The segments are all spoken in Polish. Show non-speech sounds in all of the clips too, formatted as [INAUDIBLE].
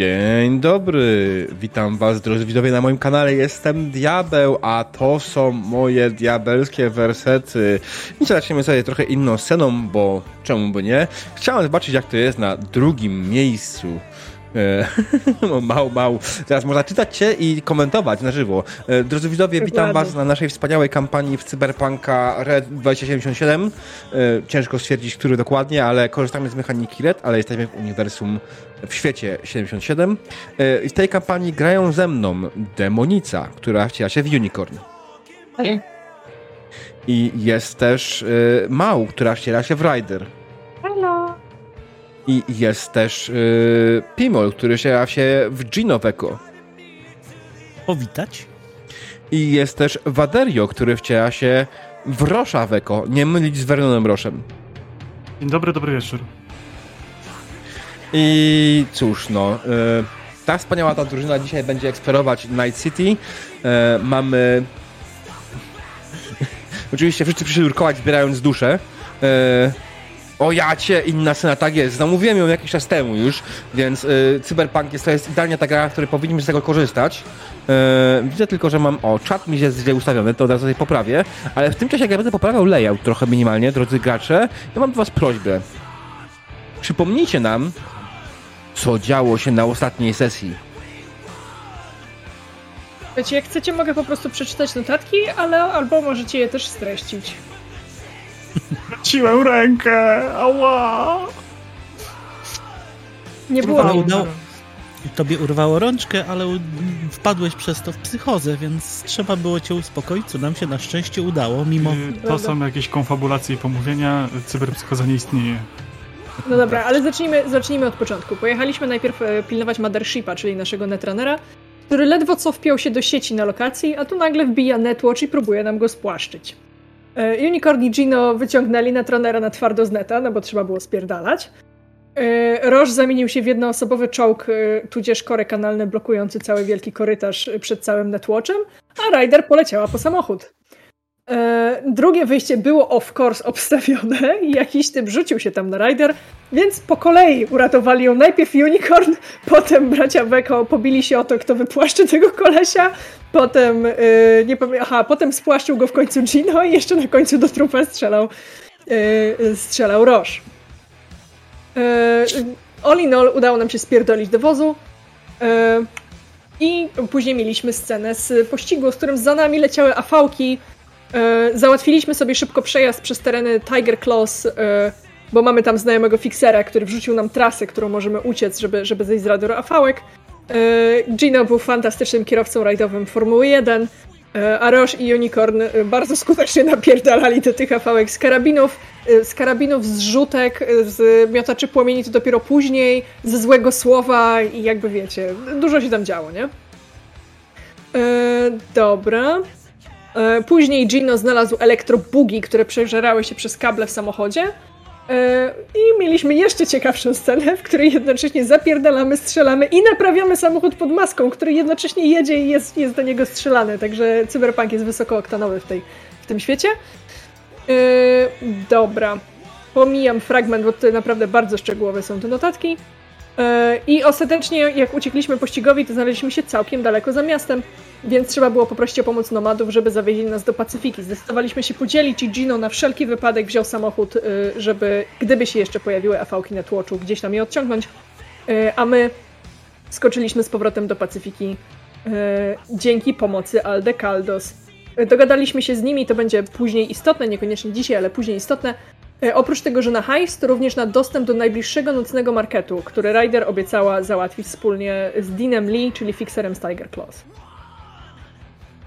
Dzień dobry, witam was drodzy widzowie na moim kanale, jestem Diabeł, a to są moje diabelskie wersety. I zaczniemy sobie trochę inną sceną, bo czemu by nie? Chciałem zobaczyć jak to jest na drugim miejscu E, [LAUGHS] mał, mał. Teraz można czytać się i komentować na żywo. E, drodzy widzowie, witam was na naszej wspaniałej kampanii w Cyberpunka Red 2077. E, ciężko stwierdzić, który dokładnie, ale korzystamy z mechaniki Red, ale jesteśmy w uniwersum w świecie 77. I w tej kampanii grają ze mną Demonica, która wciela się w Unicorn. Okay. I jest też Mał, która wciela się w Rider. I jest też yy, Pimol, który się się w Ginoweko. Powitać. I jest też Waderio, który wciela się w Rosza Weko. Nie mylić z Vernonem Roszem. Dzień dobry, dobry wieczór. I cóż, no. Yy, ta wspaniała ta drużyna dzisiaj będzie eksplorować Night City. Yy, mamy. [LAUGHS] Oczywiście wszyscy przyszli urkować, zbierając duszę. Yy, o jacie, inna scena, tak jest. Zamówiłem ją jakiś czas temu już, więc y, Cyberpunk jest, to jest idealnie ta gra, w której powinniśmy z tego korzystać. Y, widzę tylko, że mam, o, czat mi jest źle ustawiony, to od razu sobie poprawię, ale w tym czasie, jak ja będę poprawiał layout trochę minimalnie, drodzy gracze, ja mam do was prośbę. Przypomnijcie nam, co działo się na ostatniej sesji. Wiecie, jak chcecie, mogę po prostu przeczytać notatki, ale albo możecie je też streścić. Traciłem rękę! Ała! Nie było ale udało, Tobie urwało rączkę, ale wpadłeś przez to w psychozę, więc trzeba było cię uspokoić, co nam się na szczęście udało, mimo... Y, to są jakieś konfabulacje i pomówienia, cyberpsychoza nie istnieje. No dobra, ale zacznijmy, zacznijmy od początku. Pojechaliśmy najpierw e, pilnować Mothershipa, czyli naszego netrunnera, który ledwo co wpiął się do sieci na lokacji, a tu nagle wbija netwatch i próbuje nam go spłaszczyć. E, Unicorn i Gino wyciągnęli Netronera na twardo z neta, no bo trzeba było spierdalać. E, Roż zamienił się w jednoosobowy czołg, tudzież korek kanalny blokujący cały wielki korytarz przed całym netwatchem, a Ryder poleciała po samochód. E, drugie wyjście było of course obstawione i jakiś typ rzucił się tam na Rider, więc po kolei uratowali ją najpierw Unicorn, [LAUGHS] potem bracia Beko pobili się o to, kto wypłaszczy tego kolesia, potem yy, nie powiem, aha, potem spłaszczył go w końcu Gino i jeszcze na końcu do trupa strzelał yy, strzelał Roż. Yy, all in all udało nam się spierdolić do wozu. Yy, I później mieliśmy scenę z pościgu, z którym za nami leciały afałki, E, załatwiliśmy sobie szybko przejazd przez tereny Tiger Claws, e, bo mamy tam znajomego fixera, który wrzucił nam trasę, którą możemy uciec, żeby, żeby zejść z radaru afałek. E, Gino był fantastycznym kierowcą rajdowym Formuły 1, a Roche i Unicorn bardzo skutecznie [LAUGHS] napierdalali do tych afałek z karabinów, z karabinów, z rzutek, z miotaczy płomieni to dopiero później, ze złego słowa i jakby wiecie, dużo się tam działo, nie? dobra. E, później Gino znalazł elektrobugi, które przeżerały się przez kable w samochodzie. E, I mieliśmy jeszcze ciekawszą scenę, w której jednocześnie zapierdalamy, strzelamy i naprawiamy samochód pod maską, który jednocześnie jedzie i jest, jest do niego strzelany. Także cyberpunk jest wysokooktanowy w, tej, w tym świecie. Yy, dobra. Pomijam fragment, bo tutaj naprawdę bardzo szczegółowe są te notatki. Yy, I ostatecznie, jak uciekliśmy pościgowi, to znaleźliśmy się całkiem daleko za miastem. Więc trzeba było poprosić o pomoc nomadów, żeby zawieźli nas do Pacyfiki. Zdecydowaliśmy się podzielić i Gino na wszelki wypadek wziął samochód, y, żeby gdyby się jeszcze pojawiły afałki na tłoczu, gdzieś tam je odciągnąć. Y, a my skoczyliśmy z powrotem do Pacyfiki dzięki pomocy Alde Caldos. Dogadaliśmy się z nimi, to będzie później istotne, niekoniecznie dzisiaj, ale później istotne. Oprócz tego, że na hajs, to również na dostęp do najbliższego nocnego marketu, który Ryder obiecała załatwić wspólnie z Deanem Lee, czyli fixerem z Tiger Claws.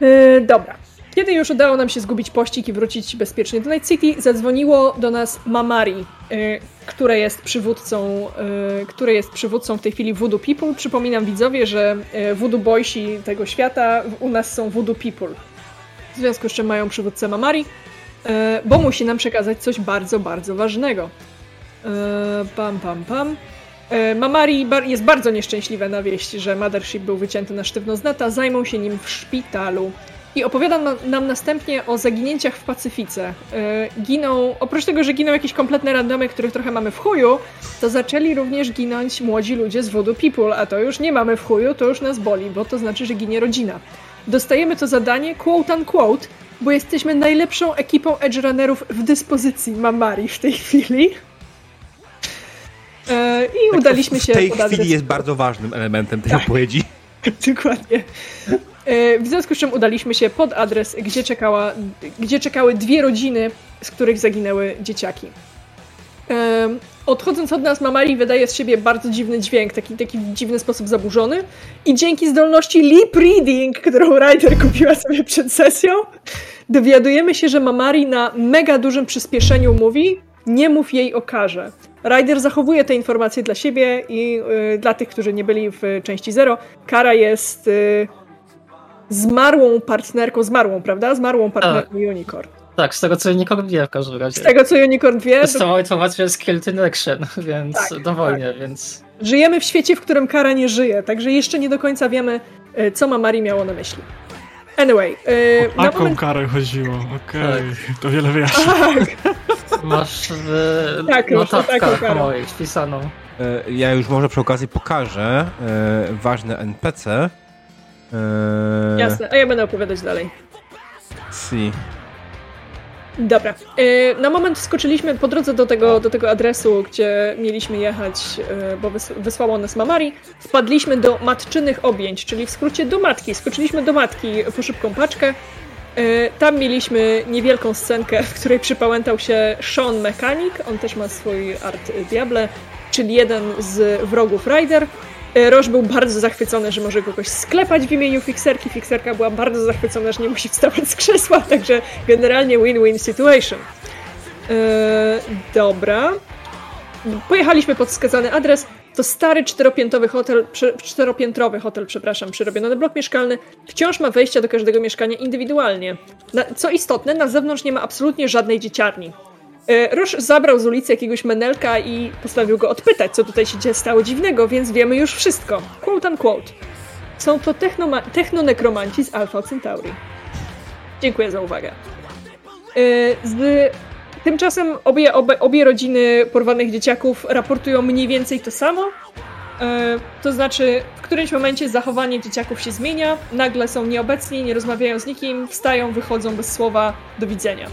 Yy, dobra. Kiedy już udało nam się zgubić pościg i wrócić bezpiecznie do Night City, zadzwoniło do nas Mamari, yy, które jest przywódcą, yy, które jest przywódcą w tej chwili Voodoo People. Przypominam widzowie, że yy, Voodoo Boysi tego świata u nas są Voodoo People. W związku z czym mają przywódcę Mamari, bo musi nam przekazać coś bardzo, bardzo ważnego. Yy, pam, pam, pam. E, Mamari jest bardzo nieszczęśliwa na wieść, że Mothership był wycięty na sztywno z neta, zajmą się nim w szpitalu. i opowiada nam następnie o zaginięciach w Pacyfice. Giną, oprócz tego, że giną jakieś kompletne randomy, których trochę mamy w chuju, to zaczęli również ginąć młodzi ludzie z Voodoo People, a to już nie mamy w chuju, to już nas boli, bo to znaczy, że ginie rodzina. Dostajemy to zadanie, quote unquote, bo jesteśmy najlepszą ekipą edge runnerów w dyspozycji Mamari w tej chwili. E, I tak udaliśmy się. W tej chwili jest bardzo ważnym elementem tej tak. odpowiedzi. [LAUGHS] Dokładnie. E, w związku z czym udaliśmy się pod adres, gdzie, czekała, gdzie czekały dwie rodziny, z których zaginęły dzieciaki. E, odchodząc od nas, Mamali wydaje z siebie bardzo dziwny dźwięk, taki, taki w dziwny sposób zaburzony. I dzięki zdolności lip reading, którą Ryder kupiła sobie przed sesją, dowiadujemy się, że Mamari na mega dużym przyspieszeniu mówi: Nie mów jej o karze. Ryder zachowuje te informacje dla siebie i y, dla tych, którzy nie byli w części zero, Kara jest y, zmarłą partnerką, zmarłą, prawda? Zmarłą partnerką tak. Unicorn. Tak, z tego co Unicorn wie w każdym razie. Z tego co Unicorn wie. Dostała informację z Killed Action, [LAUGHS] więc tak, dowolnie, tak. więc... Żyjemy w świecie, w którym Kara nie żyje, także jeszcze nie do końca wiemy, y, co ma Mari miało na myśli. Anyway. Yy, o taką moment... karę chodziło, okej, okay. tak. to wiele wyjaśnia. [LAUGHS] Tak. Masz w tak, notatkach moich wpisaną. E, ja już może przy okazji pokażę e, ważne NPC. E... Jasne, a ja będę opowiadać dalej. Si. Dobra. E, na moment skoczyliśmy po drodze do tego, do tego adresu, gdzie mieliśmy jechać, e, bo wysłało nas Mamari. Wpadliśmy do matczynych objęć, czyli w skrócie do matki. Skoczyliśmy do matki po szybką paczkę. E, tam mieliśmy niewielką scenkę, w której przypałętał się Sean Mechanic. On też ma swój art Diable, czyli jeden z wrogów Rider. E, Roż był bardzo zachwycony, że może kogoś sklepać w imieniu Fixerki. Fixerka była bardzo zachwycona, że nie musi wstawać z krzesła, [LAUGHS] także generalnie win-win situation. Eee, dobra. Pojechaliśmy pod wskazany adres. To stary czteropiętrowy hotel, czteropiętrowy hotel, przepraszam, przyrobiony blok mieszkalny. Wciąż ma wejścia do każdego mieszkania indywidualnie. Na, co istotne, na zewnątrz nie ma absolutnie żadnej dzieciarni. E, Rush zabrał z ulicy jakiegoś menelka i postanowił go odpytać, co tutaj się stało dziwnego, więc wiemy już wszystko. Quote unquote. Są to technonekromanci z Alpha Centauri. Dziękuję za uwagę. E, z... Tymczasem obie, obie, obie rodziny porwanych dzieciaków raportują mniej więcej to samo. E, to znaczy, w którymś momencie zachowanie dzieciaków się zmienia, nagle są nieobecni, nie rozmawiają z nikim, wstają, wychodzą bez słowa, do widzenia.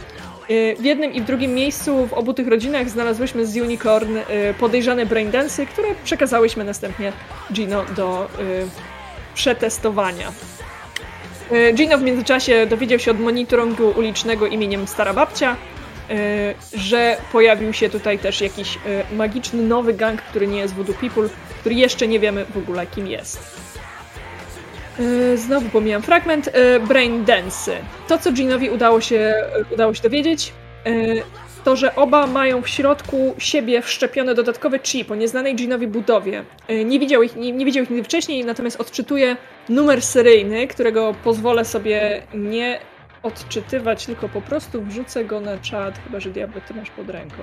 Y, w jednym i w drugim miejscu w obu tych rodzinach znalazłyśmy z Unicorn y, podejrzane braindensy, które przekazałyśmy następnie Gino do y, przetestowania. Gino w międzyczasie dowiedział się od monitoringu ulicznego imieniem Stara Babcia, że pojawił się tutaj też jakiś magiczny nowy gang, który nie jest Voodoo People, który jeszcze nie wiemy w ogóle kim jest. E, znowu pomijam fragment. E, Brain Dance. To, co Jeanowi udało się, udało się dowiedzieć, e, to, że oba mają w środku siebie wszczepiony dodatkowy chip o nieznanej Jeanowi budowie. Nie widział ich, nie, nie widział ich nigdy wcześniej, natomiast odczytuje numer seryjny, którego pozwolę sobie nie odczytywać, tylko po prostu wrzucę go na czat, chyba że Diablo ty masz pod ręką.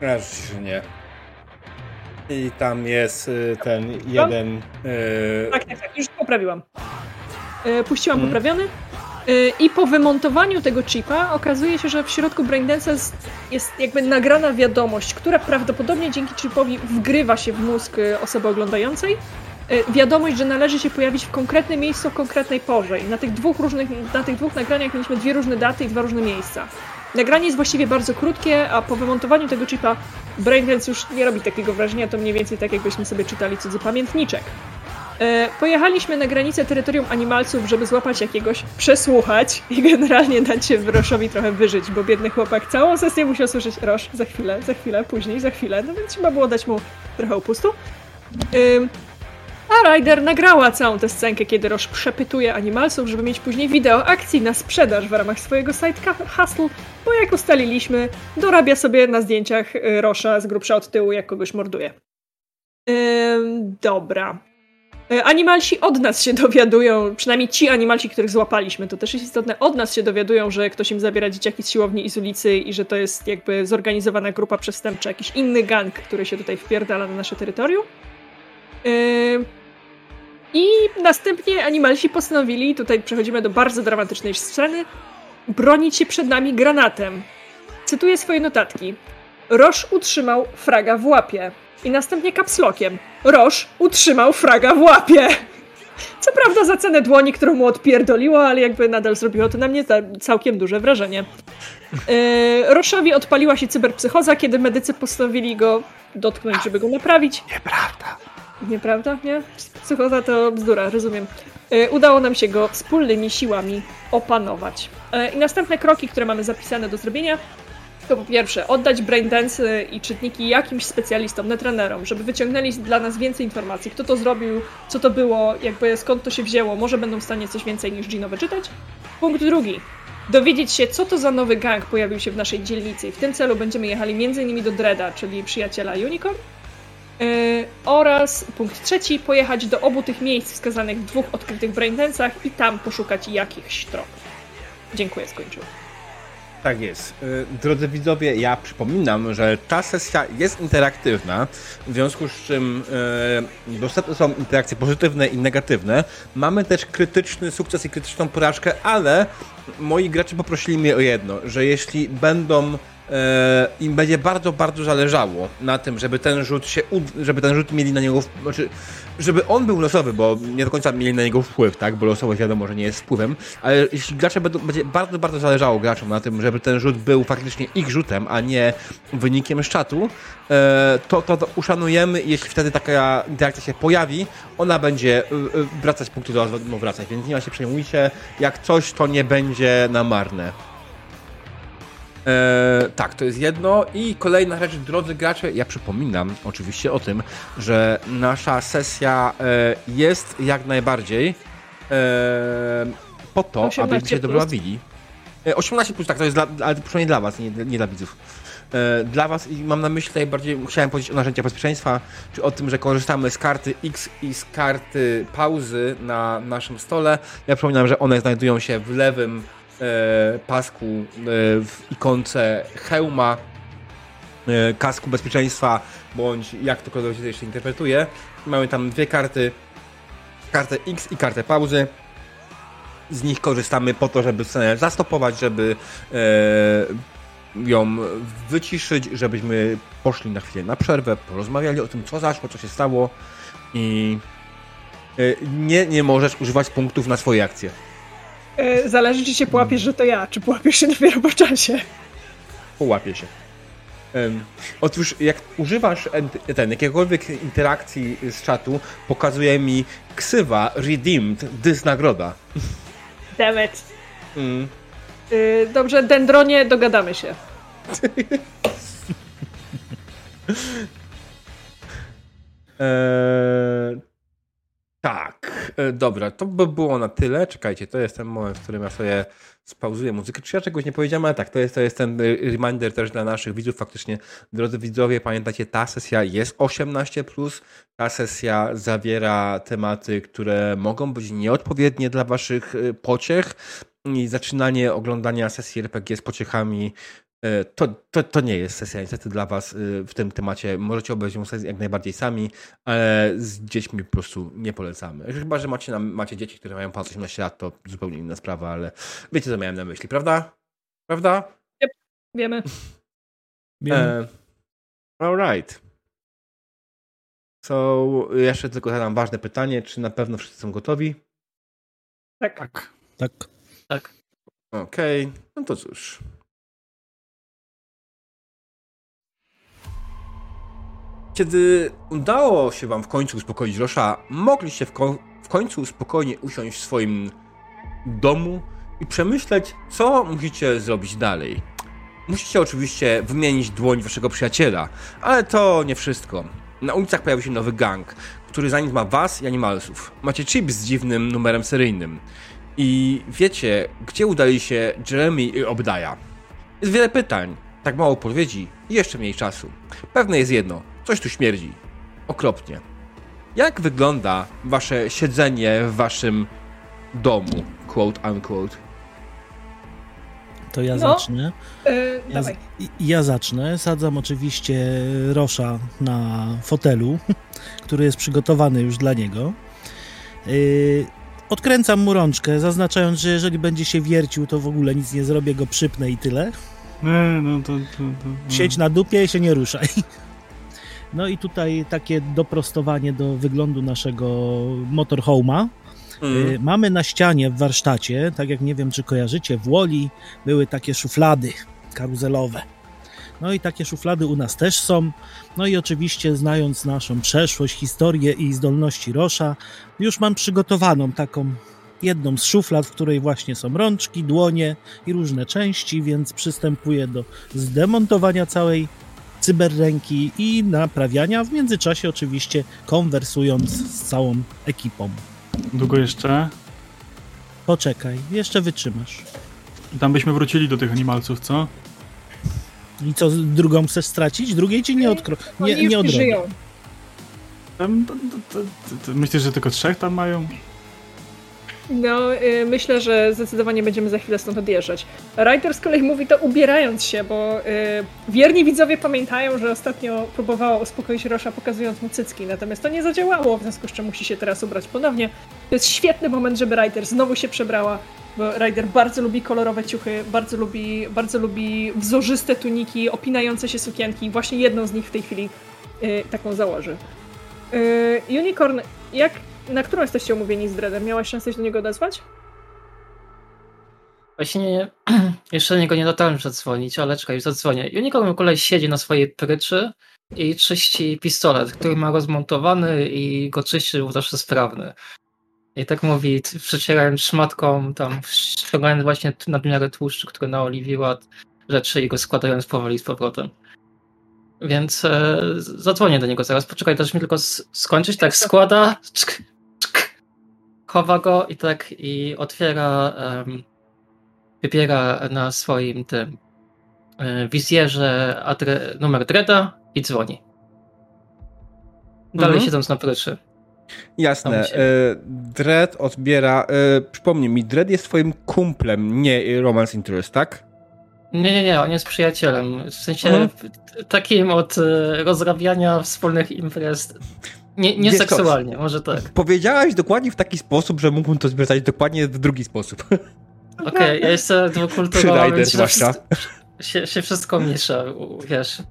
Raczej nie. I tam jest y, ten jeden. Yy... Tak, tak, tak, już poprawiłam. Yy, puściłam hmm. poprawiony. Yy, I po wymontowaniu tego chipa okazuje się, że w środku Braindance'a jest jakby nagrana wiadomość, która prawdopodobnie dzięki chipowi wgrywa się w mózg osoby oglądającej. Wiadomość, że należy się pojawić w konkretnym miejscu, w konkretnej porze. I na tych dwóch różnych, na tych dwóch nagraniach mieliśmy dwie różne daty i dwa różne miejsca. Nagranie jest właściwie bardzo krótkie, a po wymontowaniu tego chipa Braindance już nie robi takiego wrażenia, to mniej więcej tak jakbyśmy sobie czytali cudzy pamiętniczek. E, pojechaliśmy na granicę terytorium animalców, żeby złapać jakiegoś, przesłuchać i generalnie dać się Roszowi trochę wyżyć, bo biedny chłopak całą sesję musiał słyszeć Rosz, za chwilę, za chwilę, później, za chwilę, no więc trzeba było dać mu trochę upustu. A Ryder nagrała całą tę scenkę, kiedy Roż przepytuje animalsów, żeby mieć później wideo akcji na sprzedaż w ramach swojego site hustle, bo jak ustaliliśmy, dorabia sobie na zdjęciach y, Rosza z grubsza od tyłu, jak kogoś morduje. Dobra. Y, animalsi od nas się [LAUGHS] dowiadują, przynajmniej ci animalsi, których złapaliśmy, to też jest istotne, od nas się dowiadują, że ktoś im zabiera dzieciaki z siłowni i z ulicy i że to jest jakby zorganizowana grupa przestępcza, jakiś inny gang, który się tutaj wpierdala na nasze terytorium. Yy, I następnie animalsi postanowili, tutaj przechodzimy do bardzo dramatycznej sceny, bronić się przed nami granatem. Cytuję swoje notatki. Roż utrzymał fraga w łapie. I następnie kapslokiem. Roż utrzymał fraga w łapie. [LAUGHS] Co prawda za cenę dłoni, którą mu odpierdoliło, ale jakby nadal zrobiło to na mnie całkiem duże wrażenie. Yy, Roszowi odpaliła się cyberpsychoza, kiedy medycy postanowili go dotknąć, żeby go naprawić. Nieprawda. Nieprawda? Nie? Psychoza to bzdura, rozumiem. Yy, udało nam się go wspólnymi siłami opanować. Yy, I następne kroki, które mamy zapisane do zrobienia, to po pierwsze oddać braindance i czytniki jakimś specjalistom, netrenerom, żeby wyciągnęli dla nas więcej informacji, kto to zrobił, co to było, jakby skąd to się wzięło, może będą w stanie coś więcej niż Gino wyczytać. Punkt drugi. Dowiedzieć się, co to za nowy gang pojawił się w naszej dzielnicy i w tym celu będziemy jechali m.in. do Dreda, czyli przyjaciela Unicorn. Yy, oraz punkt trzeci, pojechać do obu tych miejsc wskazanych w dwóch odkrytych braindance'ach i tam poszukać jakichś tropów. Dziękuję, skończyłem. Tak jest. Y, drodzy widzowie, ja przypominam, że ta sesja jest interaktywna, w związku z czym yy, dostępne są interakcje pozytywne i negatywne. Mamy też krytyczny sukces i krytyczną porażkę, ale moi gracze poprosili mnie o jedno, że jeśli będą e, im będzie bardzo, bardzo zależało na tym, żeby ten rzut się, żeby ten rzut mieli na niego, znaczy, żeby on był losowy, bo nie do końca mieli na niego wpływ, tak, bo losowość wiadomo, że nie jest wpływem, ale jeśli gracze będą, będzie bardzo, bardzo zależało graczom na tym, żeby ten rzut był faktycznie ich rzutem, a nie wynikiem z czatu, e, to, to, to uszanujemy. Jeśli wtedy taka interakcja się pojawi, ona będzie e, wracać punktu do was, wracać, więc nie ma się przejmujcie, jak coś, to nie będzie na marne. E, tak, to jest jedno. I kolejna rzecz, drodzy gracze, ja przypominam oczywiście o tym, że nasza sesja e, jest jak najbardziej e, po to, abyście się dobrze bawili. 18 plus, tak, to jest dla, ale przynajmniej dla was, nie, nie dla widzów. Dla was i mam na myśli tutaj bardziej, chciałem powiedzieć o narzędziach bezpieczeństwa, czy o tym, że korzystamy z karty X i z karty pauzy na naszym stole. Ja przypominam, że one znajdują się w lewym e, pasku e, w ikonce hełma, e, kasku bezpieczeństwa, bądź jak to kogoś jeszcze interpretuje. Mamy tam dwie karty, kartę X i kartę pauzy. Z nich korzystamy po to, żeby scenę zastopować, żeby e, ją wyciszyć, żebyśmy poszli na chwilę na przerwę, porozmawiali o tym, co zaszło, co się stało i e, nie, nie możesz używać punktów na swoje akcje. E, zależy, czy się połapiesz, że to ja, czy połapiesz się dopiero po czasie. Połapię się. Um, otóż jak używasz ten, jakiegokolwiek interakcji z czatu, pokazuje mi ksywa redeemed, dys nagroda. Damn it. Mm. Y, dobrze, Dendronie, dogadamy się. eee, [LAUGHS] tak, e, dobra, to by było na tyle. Czekajcie, to jest ten moment, w którym ja sobie spauzuję muzykę. Czy ja czegoś nie powiedziałem, ale tak, to jest, to jest ten e, reminder też dla naszych widzów. Faktycznie, drodzy widzowie, pamiętacie, ta sesja jest 18+, ta sesja zawiera tematy, które mogą być nieodpowiednie dla waszych e, pociech i zaczynanie oglądania sesji RPG z pociechami to, to, to nie jest sesja niestety dla Was e, w tym temacie. Możecie obejrzeć ją sesję jak najbardziej sami, ale z dziećmi po prostu nie polecamy. Chyba, że macie, macie dzieci, które mają ponad 18 lat, to zupełnie inna sprawa, ale wiecie, co miałem na myśli, prawda? Prawda? Yep, wiemy. [LAUGHS] wiemy. E, alright. So, jeszcze tylko zadam ważne pytanie, czy na pewno wszyscy są gotowi? Tak. Tak. Tak. tak. Okej, okay. no to cóż. Kiedy udało się wam w końcu uspokoić Rosza, mogliście w, ko w końcu spokojnie usiąść w swoim domu i przemyśleć, co musicie zrobić dalej. Musicie oczywiście wymienić dłoń waszego przyjaciela, ale to nie wszystko. Na ulicach pojawił się nowy gang, który za nim ma was i animalsów. Macie chip z dziwnym numerem seryjnym. I wiecie, gdzie udali się Jeremy i Obdaja. Jest wiele pytań, tak mało odpowiedzi i jeszcze mniej czasu. Pewne jest jedno, Coś tu śmierdzi. Okropnie. Jak wygląda wasze siedzenie w waszym domu, quote unquote? To ja no, zacznę. Yy, ja, ja, zacznę. Sadzam oczywiście Rosza na fotelu, [LAUGHS] który jest przygotowany już dla niego. Yy, odkręcam mu rączkę, zaznaczając, że jeżeli będzie się wiercił, to w ogóle nic nie zrobię, go przypnę i tyle. Nie, no to... to, to no. Siedź na dupie i się nie ruszaj. [LAUGHS] No i tutaj takie doprostowanie do wyglądu naszego motorhome'a. Mm. Mamy na ścianie w warsztacie, tak jak nie wiem, czy kojarzycie, w Woli były takie szuflady karuzelowe. No i takie szuflady u nas też są. No i oczywiście, znając naszą przeszłość, historię i zdolności Rosza, już mam przygotowaną taką jedną z szuflad, w której właśnie są rączki, dłonie i różne części, więc przystępuję do zdemontowania całej cyberręki i naprawiania, w międzyczasie oczywiście konwersując z całą ekipą. Długo jeszcze? Poczekaj, jeszcze wytrzymasz. Tam byśmy wrócili do tych animalców, co? I co, drugą chcesz stracić? Drugiej ci nie, odkro... Nie, nie nie odrobię. żyją. Myślisz, że tylko trzech tam mają? No, y, myślę, że zdecydowanie będziemy za chwilę stąd odjeżdżać. Ryder z kolei mówi to ubierając się, bo y, wierni widzowie pamiętają, że ostatnio próbowała uspokoić Rosza pokazując mu cycki, natomiast to nie zadziałało, w związku z czym musi się teraz ubrać ponownie. To jest świetny moment, żeby Ryder znowu się przebrała, bo Ryder bardzo lubi kolorowe ciuchy, bardzo lubi, bardzo lubi wzorzyste tuniki, opinające się sukienki. Właśnie jedną z nich w tej chwili y, taką założy. Unicorn, jak, na którą jesteście umówieni z Dreadem? Miałaś szansę się do niego odezwać? Właśnie [CLEARS THROAT] jeszcze do niego nie dotarłem zadzwonić, ale czekaj, już zadzwonię. Unicorn kolej siedzi na swojej pryczy i czyści pistolet, który ma rozmontowany i go czyści był zawsze sprawny. I tak mówi, przecierając szmatką, tam ściągając właśnie nadmiary tłuszczu, który naoliwiła rzeczy i go składając powoli z powrotem. Więc e, zadzwonię do niego zaraz. Poczekaj, dasz mi tylko skończyć. Tak, składa, czk, czk, chowa go i tak i otwiera, em, wybiera na swoim tym e, wizjerze adre, numer Dreda i dzwoni. Dalej Mhm. siedząc na pryczy. Jasne. Się- E, Dread odbiera. E, przypomnij mi, Dread jest twoim kumplem, nie romance interest, tak? Nie, nie, nie, on jest przyjacielem. W sensie Mhm. takim od rozrabiania wspólnych imprez. Nie, nie Wiesz co? seksualnie, może tak. Powiedziałaś dokładnie w taki sposób, że mógłbym to zwracać dokładnie w drugi sposób. [LAUGHS] Okej, ja jestem dwukulturowa, więc się, zwłaszcza. się, się wszystko miesza, wiesz.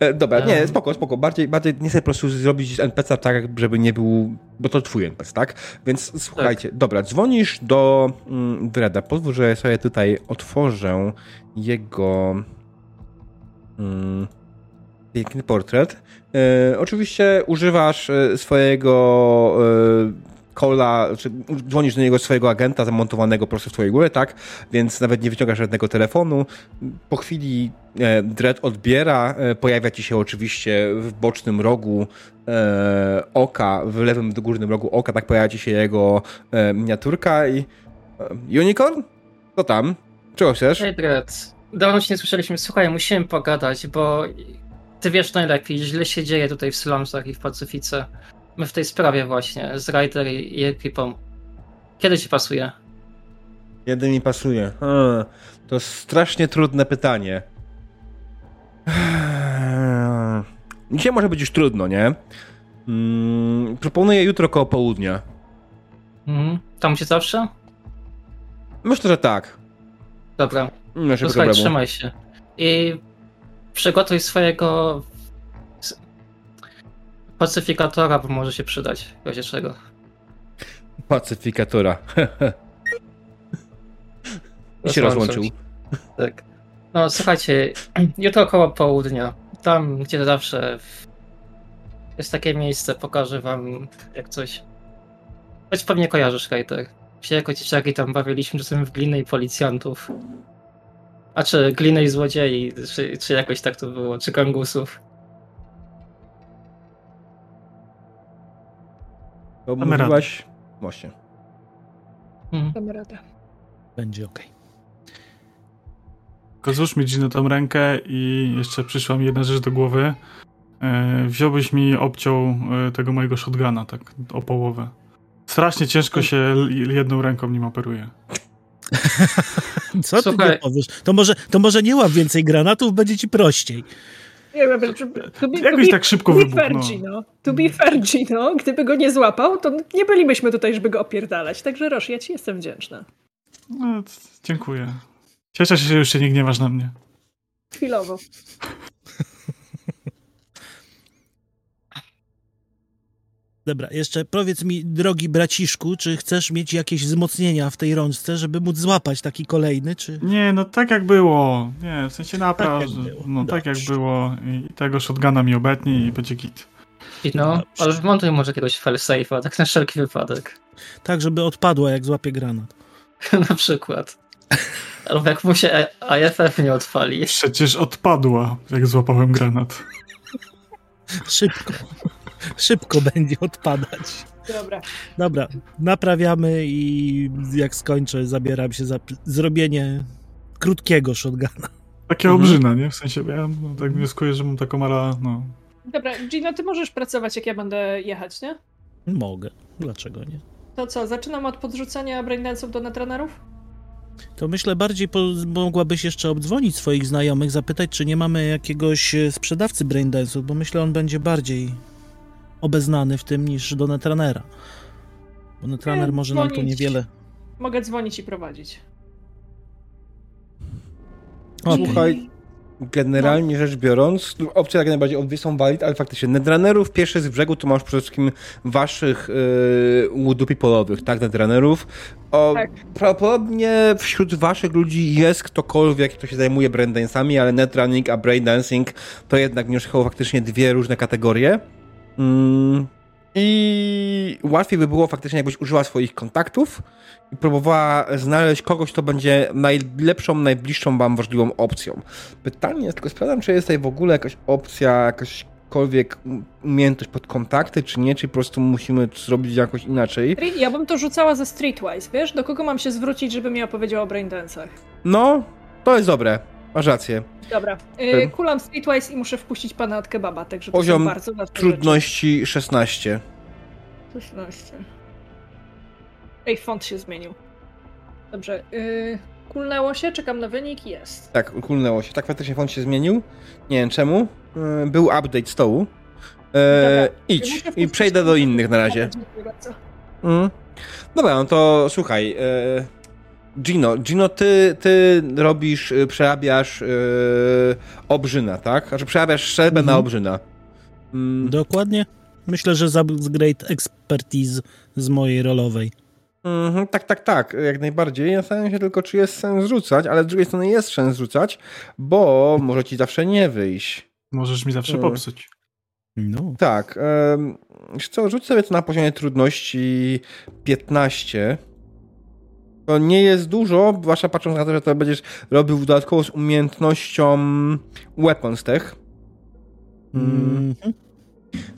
E, dobra, nie, Em. spoko, spoko. Bardziej, bardziej nie chcę po prostu zrobić NPC tak, żeby nie był, bo to twój NPC, tak? Więc słuchajcie, dobra, dzwonisz do mm, Dreda. Pozwól, że sobie tutaj otworzę jego mm, piękny portret. E, oczywiście używasz e, swojego e, kola, czy dzwonisz do niego swojego agenta zamontowanego prosto w twojej górze, tak? Więc nawet nie wyciągasz żadnego telefonu. Po chwili e, Dread odbiera, e, pojawia ci się oczywiście w bocznym rogu e, oka, w lewym górnym rogu oka, tak pojawia ci się jego e, miniaturka i e, Unicorn? Co tam? Czego chcesz? Hej, Dredd. Dawno się nie słyszeliśmy. Słuchaj, musimy pogadać, bo ty wiesz najlepiej, źle się dzieje tutaj w slumsach i w Pacyfice. My w tej sprawie właśnie, z Ryder i i ekipą. Kiedy ci pasuje? Jeden mi pasuje. A, to strasznie trudne pytanie. Dzisiaj może być już trudno, nie? Mm, proponuję jutro koło południa. Mhm. Tam się zawsze? Myślę, że tak. Dobra, Nie ma słuchaj, problemu. trzymaj się. I przygotuj swojego pacyfikatora, bo może się przydać w razie czego. Pacyfikatora. I [LAUGHS] się Rozłączył. Tak. No słuchajcie, jutro około południa, tam gdzie zawsze jest takie miejsce, pokażę wam jak coś. Choć pewnie kojarzysz Kajter. Się jako dzieciaki tam bawiliśmy czasem w glinę i policjantów. A czy glinę i złodziei, czy, czy jakoś tak to było, czy kangusów. To mówiłaś... Właśnie. Damy radę. Będzie ok. Tylko złóż mi Gino tą rękę i jeszcze przyszła mi jedna rzecz do głowy. E, wziąłbyś mi obciął e, tego mojego shotguna, tak o połowę. Strasznie ciężko się jedną ręką nim operuje. [LAUGHS] [LAUGHS] Co ty Słuchaj. powiesz? To może, to może nie łap więcej granatów, będzie ci prościej. Nie wiem, to be, to Jakoś be, tak szybko to be wybuchnął. Gino. To be fair, Gino. Gdyby go nie złapał, to nie bylibyśmy tutaj, żeby go opierdalać. Także Roż, ja ci jestem wdzięczna. No, dziękuję. Cieszę się, że już się nie gniewasz na mnie. Chwilowo. Dobra, jeszcze powiedz mi, drogi braciszku, czy chcesz mieć jakieś wzmocnienia w tej rączce, żeby móc złapać taki kolejny, czy... Nie, no tak jak było. Nie, w sensie naprawdę. Tak. No tak jak Dobrze. było. I tego shotguna mi obetnie i będzie git. I no, Dobrze. ale wmontuj może jakiegoś failsafe'a, tak na wszelki wypadek. Tak, żeby odpadła, jak złapie granat. [LAUGHS] na przykład. Albo jak mu się IFF nie odpali. Przecież odpadła, jak złapałem granat. Szybko. Szybko będzie odpadać. Dobra. Dobra, naprawiamy i jak skończę, zabieram się za zrobienie krótkiego shotguna. Takie Mhm. obrzyna, nie? W sensie, ja no, tak wnioskuję, że mam taką ala, no. Dobra, Gino, ty możesz pracować, jak ja będę jechać, nie? Mogę. Dlaczego nie? To co, zaczynam od podrzucania braindance'ów do netrunnerów? To myślę, bardziej po, mogłabyś jeszcze obdzwonić swoich znajomych, zapytać, czy nie mamy jakiegoś e, sprzedawcy braindance'ów, bo myślę, on będzie bardziej obeznany w tym niż do Netrunnera. Bo Netrunner Nie, może nam tu dzwonić. niewiele... Mogę dzwonić i prowadzić. Okej. Słuchaj, generalnie rzecz biorąc, no, opcje jak najbardziej obie są valid, ale faktycznie netrunnerów pierwszy z brzegu to masz przede wszystkim waszych yy, łudupi polowych, tak, netrunnerów. O, Tak. Prawdopodobnie wśród waszych ludzi jest ktokolwiek, kto się zajmuje braindance'ami, ale netrunning a braindancing to jednak mimo faktycznie dwie różne kategorie. Mm. I łatwiej by było faktycznie, jakbyś użyła swoich kontaktów i próbowała znaleźć kogoś, kto będzie najlepszą, najbliższą wam możliwą opcją. Pytanie jest, tylko sprawdzam, czy jest tutaj w ogóle jakaś opcja, jakaśkolwiek umiejętność pod kontakty, czy nie, czy po prostu musimy zrobić jakoś inaczej. Ja bym to rzucała ze Streetwise, wiesz? Do kogo mam się zwrócić, żeby mi opowiedział o braindance'ach? No, to jest dobre. Masz rację. Dobra. Yy, kulam Streetwise i muszę wpuścić pana od kebaba, także Poziom bardzo Trudności 16. rzeczy. 16. Ej, font się zmienił. Dobrze. Yy, kulnęło się, czekam na wynik, jest. Tak, kulnęło się. Tak faktycznie font się zmienił. Nie wiem czemu. Yy, Był update stołu. Dobra. idź i przejdę do innych na razie. Bardzo. Mm. Dobra, no to słuchaj. E, Gino, Gino, ty, ty robisz, y, przerabiasz e, obrzyna, tak? Znaczy przerabiasz strzelbę Mhm. na obrzyna. Mm, Dokładnie. Myślę, że za great expertise z mojej rolowej. Mhm, tak, tak, tak, jak najbardziej. Zastanawiam się tylko, czy jest sens rzucać, ale z drugiej strony jest sens rzucać, bo może ci zawsze nie wyjść. Możesz mi zawsze Mm. popsuć. No. Tak, wiesz co, rzuć sobie to na poziomie trudności 15. To nie jest dużo, zwłaszcza patrząc na to, że to będziesz robił dodatkowo z umiejętnością Weapons Tech. Mm.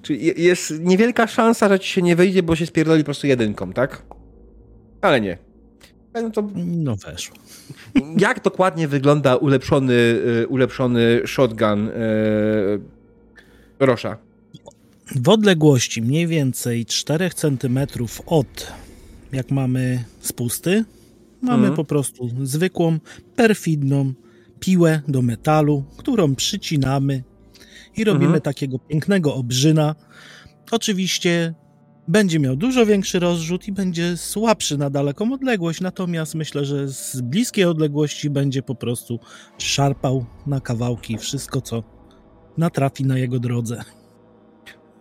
Czyli je- jest niewielka szansa, że ci się nie wyjdzie, bo się spierdoli po prostu jedynką, tak? Ale nie. No to No weszło. jak dokładnie wygląda ulepszony, y, ulepszony shotgun y, Rosza? W odległości mniej więcej 4 cm od jak mamy spusty, mamy Mhm. po prostu zwykłą, perfidną piłę do metalu, którą przycinamy i robimy Mhm. takiego pięknego obrzyna. Oczywiście będzie miał dużo większy rozrzut i będzie słabszy na daleką odległość, natomiast myślę, że z bliskiej odległości będzie po prostu szarpał na kawałki wszystko, co natrafi na jego drodze.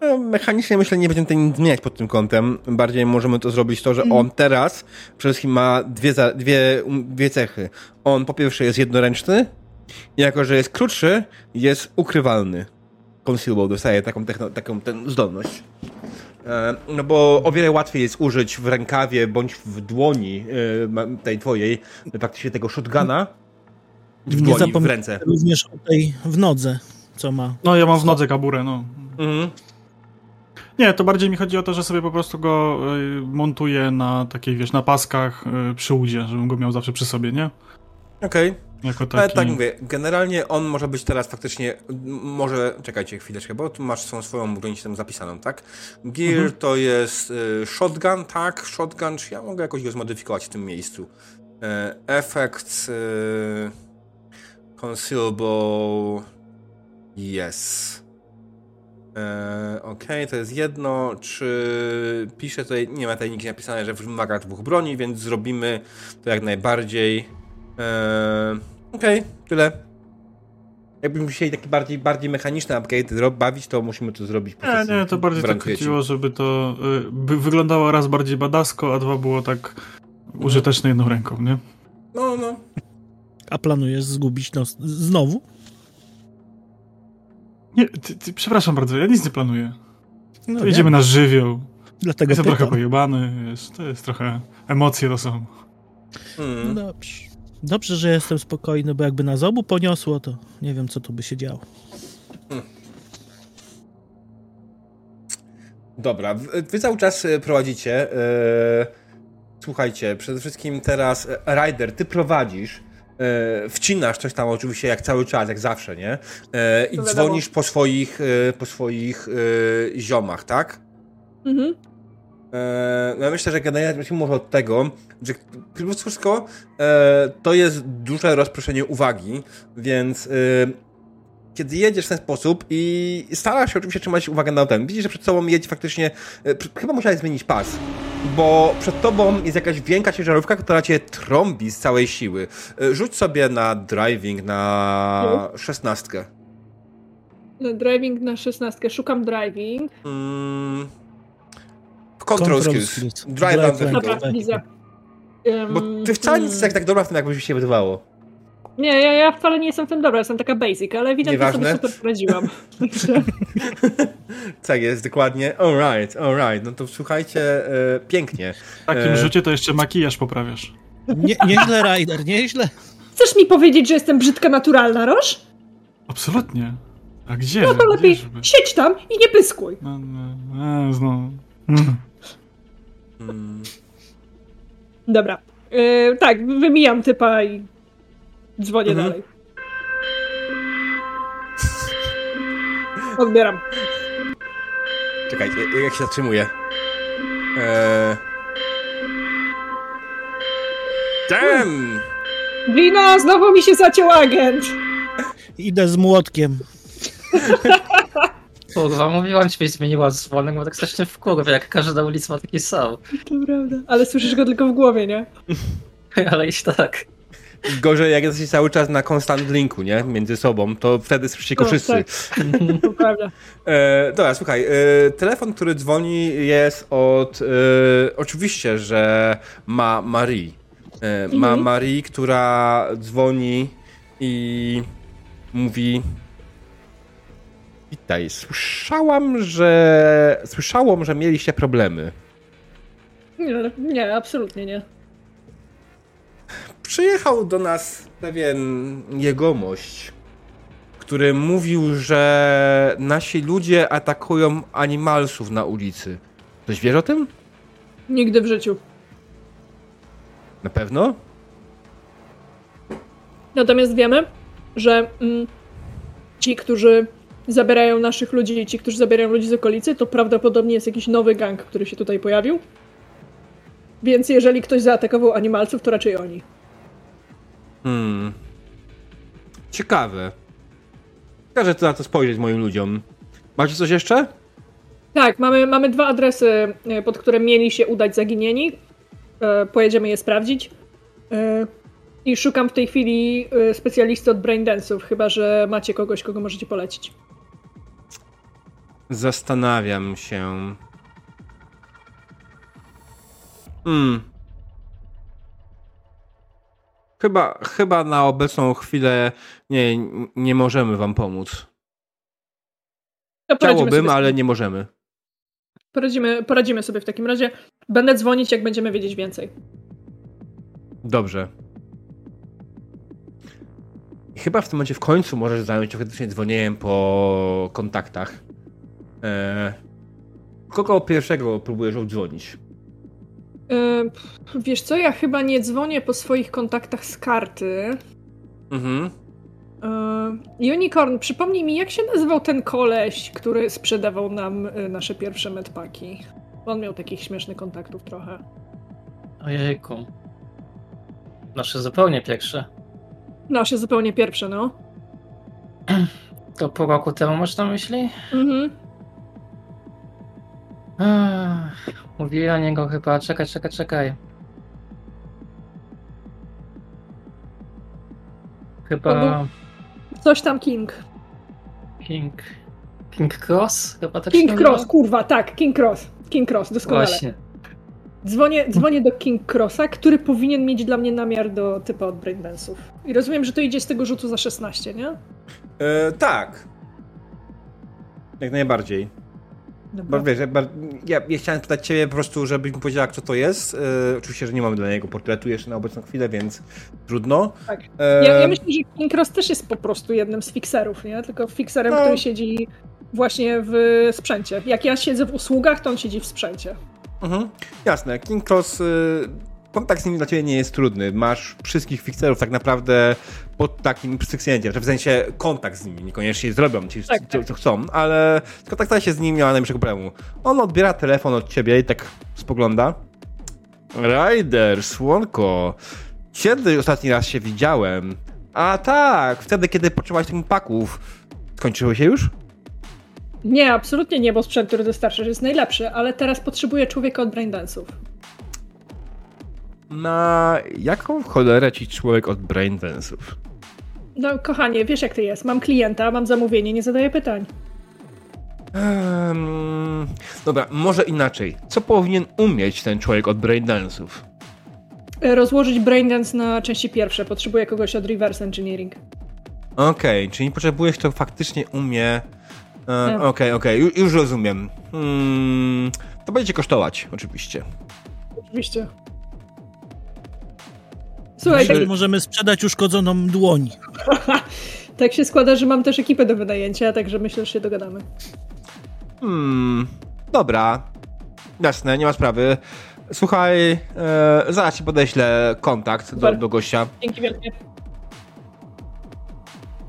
No, Mechanicznie myślę, nie będziemy tutaj nic zmieniać pod tym kątem. Bardziej możemy to zrobić to, że Mhm. on teraz przede wszystkim ma dwie, za- dwie, um, dwie cechy. On po pierwsze jest jednoręczny, i jako że jest krótszy, jest ukrywalny. Concealable dostaje taką, techno, taką ten zdolność. E, No bo o wiele łatwiej jest użyć w rękawie bądź w dłoni e, tej twojej, praktycznie tego shotguna w Nie dłoni, w zapomnij- ręce. Również o tej w nodze, co ma. No ja mam w nodze kaburę, no. Mhm. Nie, to bardziej mi chodzi o to, że sobie po prostu go y, montuję na takiej, wiesz, na paskach y, przy udzie, żebym go miał zawsze przy sobie, nie? Okej. Jako taki... Ale tak mówię, generalnie on może być teraz faktycznie, może, czekajcie chwileczkę, bo tu masz tą swoją broń tam zapisaną, tak? Gear Mhm. to jest y, shotgun, tak? Shotgun, czy ja mogę jakoś go zmodyfikować w tym miejscu? E, effects, y, concealable, Yes. Eee, Okej, to jest jedno. Czy piszę tutaj, nie ma tutaj nigdzie napisane, że wymaga dwóch broni, więc zrobimy to jak najbardziej. Eee, Okej, tyle. Jakbyśmy chcieli taki bardziej, bardziej mechaniczny upgrade bawić, to musimy to zrobić po Nie, nie, to bardziej tak chodziło, żeby to y, by wyglądało raz bardziej badasko, a dwa było tak użyteczne jedną ręką, nie? No, no. A planujesz zgubić nos znowu? Nie, ty, ty, przepraszam bardzo, ja nic nie planuję. No To idziemy na żywioł. Dlatego Jestem trochę pojebany, wiesz, to jest trochę... Emocje to są. No Mm. dobrze. Dobrze, że jestem spokojny, bo jakby nas obu poniosło, to nie wiem, co tu by się działo. Dobra, wy wy cały czas e, prowadzicie. e, Słuchajcie, przede wszystkim teraz e, Ryder, ty prowadzisz. E, Wcinasz coś tam oczywiście jak cały czas, jak zawsze, nie? E, I dzwonisz po swoich, e, po swoich ziomach, tak? Mhm. No ja myślę, że generalnie zacznijmy może od tego, że mimo wszystko e, to jest duże rozproszenie uwagi, więc kiedy jedziesz w ten sposób i starasz się oczywiście trzymać uwagę na ten, widzisz, że przed sobą jedzie faktycznie, e, chyba musiałeś zmienić pas, bo przed tobą jest jakaś wielka ciężarówka, która cię trąbi z całej siły. E, Rzuć sobie na driving na szesnastkę. No, Driving na 16. Szukam driving. Mm. Control, Control skills. skills. Drive Drive widzę. Bo ty wcale nie jesteś jak tak dobra w tym, jakby się wydawało. Nie, ja, ja wcale nie jestem w tym dobra, jestem taka basic, ale ewidentnie Nieważne. sobie super poradziłam. [LAUGHS] Tak jest, dokładnie. Alright, alright. No to słuchajcie, e, pięknie. W takim E. rzucie to jeszcze makijaż poprawiasz. Nie, nieźle, Ryder, nieźle. Chcesz mi powiedzieć, że jestem brzydka naturalna, Roż? Absolutnie. A gdzie? No to lepiej Gdzieżby? siedź tam i nie pyskuj. No, no, no, no. Mm. Mm, Dobra. Yy, tak, wymijam typa i dzwonię Mhm. dalej. Odbieram. czekaj, jak, się zatrzymuję? E... Damn! Glina, znowu mi się zaciął agent. Idę z młotkiem. [LAUGHS] Kurwa, mówiłam ci, byś zmieniła dzwonek, bo tak strasznie w kurwie, jak każda ulica ma taki sam. To prawda. Ale słyszysz go tylko w głowie, nie? [LAUGHS] Ale iść tak. Gorzej, jak jesteście cały czas na constant linku, nie? Między sobą, to wtedy słyszycie go No, wszyscy. tak. [LAUGHS] To prawda. E, dobra, słuchaj, e, telefon, który dzwoni jest od, e, oczywiście, że ma Marie. E, ma Mhm. Marie, która dzwoni i mówi Witaj, słyszałam, że słyszałam, że mieliście problemy. Nie, nie, absolutnie nie. Przyjechał do nas pewien jegomość, który mówił, że nasi ludzie atakują animalsów na ulicy. Ktoś wiesz o tym? Nigdy w życiu. Na pewno? Natomiast wiemy, że mm, ci, którzy zabierają naszych ludzi i ci, którzy zabierają ludzi z okolicy, to prawdopodobnie jest jakiś nowy gang, który się tutaj pojawił. Więc jeżeli ktoś zaatakował animalców, to raczej oni. Hmm. Ciekawe. Każę to na to spojrzeć moim ludziom. Macie coś jeszcze? Tak, mamy, mamy dwa adresy, e, pod które mieli się udać zaginieni. E, pojedziemy je sprawdzić. E, I szukam w tej chwili e, specjalisty od braindance'ów, chyba że macie kogoś, kogo możecie polecić. Zastanawiam się. Hmm. Chyba, chyba na obecną chwilę nie, nie możemy wam pomóc. Poradzimy Chciałbym, ale nie możemy. Poradzimy, poradzimy sobie w takim razie. Będę dzwonić, jak będziemy wiedzieć więcej. Dobrze. I chyba w tym momencie w końcu możesz zająć się faktycznie dzwonieniem po kontaktach. Eee, kogo pierwszego próbujesz obdzwonić? E, wiesz co, ja chyba nie dzwonię po swoich kontaktach z karty. Mhm. E, Unicorn, przypomnij mi, jak się nazywał ten koleś, który sprzedawał nam e, nasze pierwsze medpaki? On miał takich śmiesznych kontaktów trochę. Ojejku. Nasze zupełnie pierwsze. Nasze zupełnie pierwsze, no. To pół roku temu masz na myśli? Mhm. Ach, Mówili o niego chyba. Czekaj, czekaj, czekaj. Chyba Coś tam King. King. King Cross? Chyba tak King nazywa? Cross, kurwa, tak, King Cross. King Cross, doskonale. Właśnie. Dzwonię, dzwonię do King Crossa, który powinien mieć dla mnie namiar do typa od Braindance'ów. I rozumiem, że to idzie z tego rzutu za 16, nie? E, tak. Jak najbardziej. Dobra. Bo wiesz, ja, ja, ja chciałem pytać ciebie po prostu, żebyś mi powiedziała, kto to jest. E, oczywiście, że nie mamy dla niego portretu jeszcze na obecną chwilę, więc trudno. Tak. E, Ja, ja myślę, że King Cross też jest po prostu jednym z fixerów, nie? Tylko fixerem, No. który siedzi właśnie w sprzęcie. Jak ja siedzę w usługach, to on siedzi w sprzęcie. Mhm. Jasne, King Cross, y, kontakt z nim dla ciebie nie jest trudny. Masz wszystkich fixerów tak naprawdę pod takim psyksjęciem, w sensie kontakt z nimi, niekoniecznie zrobią ci, Tak, co, tak. co chcą, ale kontaktować się z nim nie ma najmniejszego problemu. On odbiera telefon od ciebie i tak spogląda. Ryder, słonko, kiedy ostatni raz się widziałem? A tak, wtedy, kiedy potrzebowałaś tych paków. Skończyły się już? Nie, absolutnie nie, bo sprzęt, który dostarczasz jest najlepszy, ale teraz potrzebuję człowieka od Braindance'ów. Na jaką cholerę ci człowiek od Braindance'ów? No, kochanie, wiesz jak to jest. Mam klienta, mam zamówienie, nie zadaję pytań. Um, dobra, może inaczej. Co powinien umieć ten człowiek od Braindance'ów? E, Rozłożyć Braindance na części pierwsze. Potrzebuję kogoś od Reverse Engineering. Okej, czyli potrzebujesz, kto faktycznie umie... e, Tak. Okej, okej, ju- już rozumiem. Hmm, to będzie kosztować, oczywiście. Oczywiście. Słuchaj, tak, że możemy sprzedać uszkodzoną dłoń. [LAUGHS] tak się składa, że mam też ekipę do wynajęcia, także myślę, że się dogadamy. Hmm, dobra. Jasne, nie ma sprawy. Słuchaj, e, zaraz ci podeślę kontakt do, Super. do gościa. Dzięki wielkie.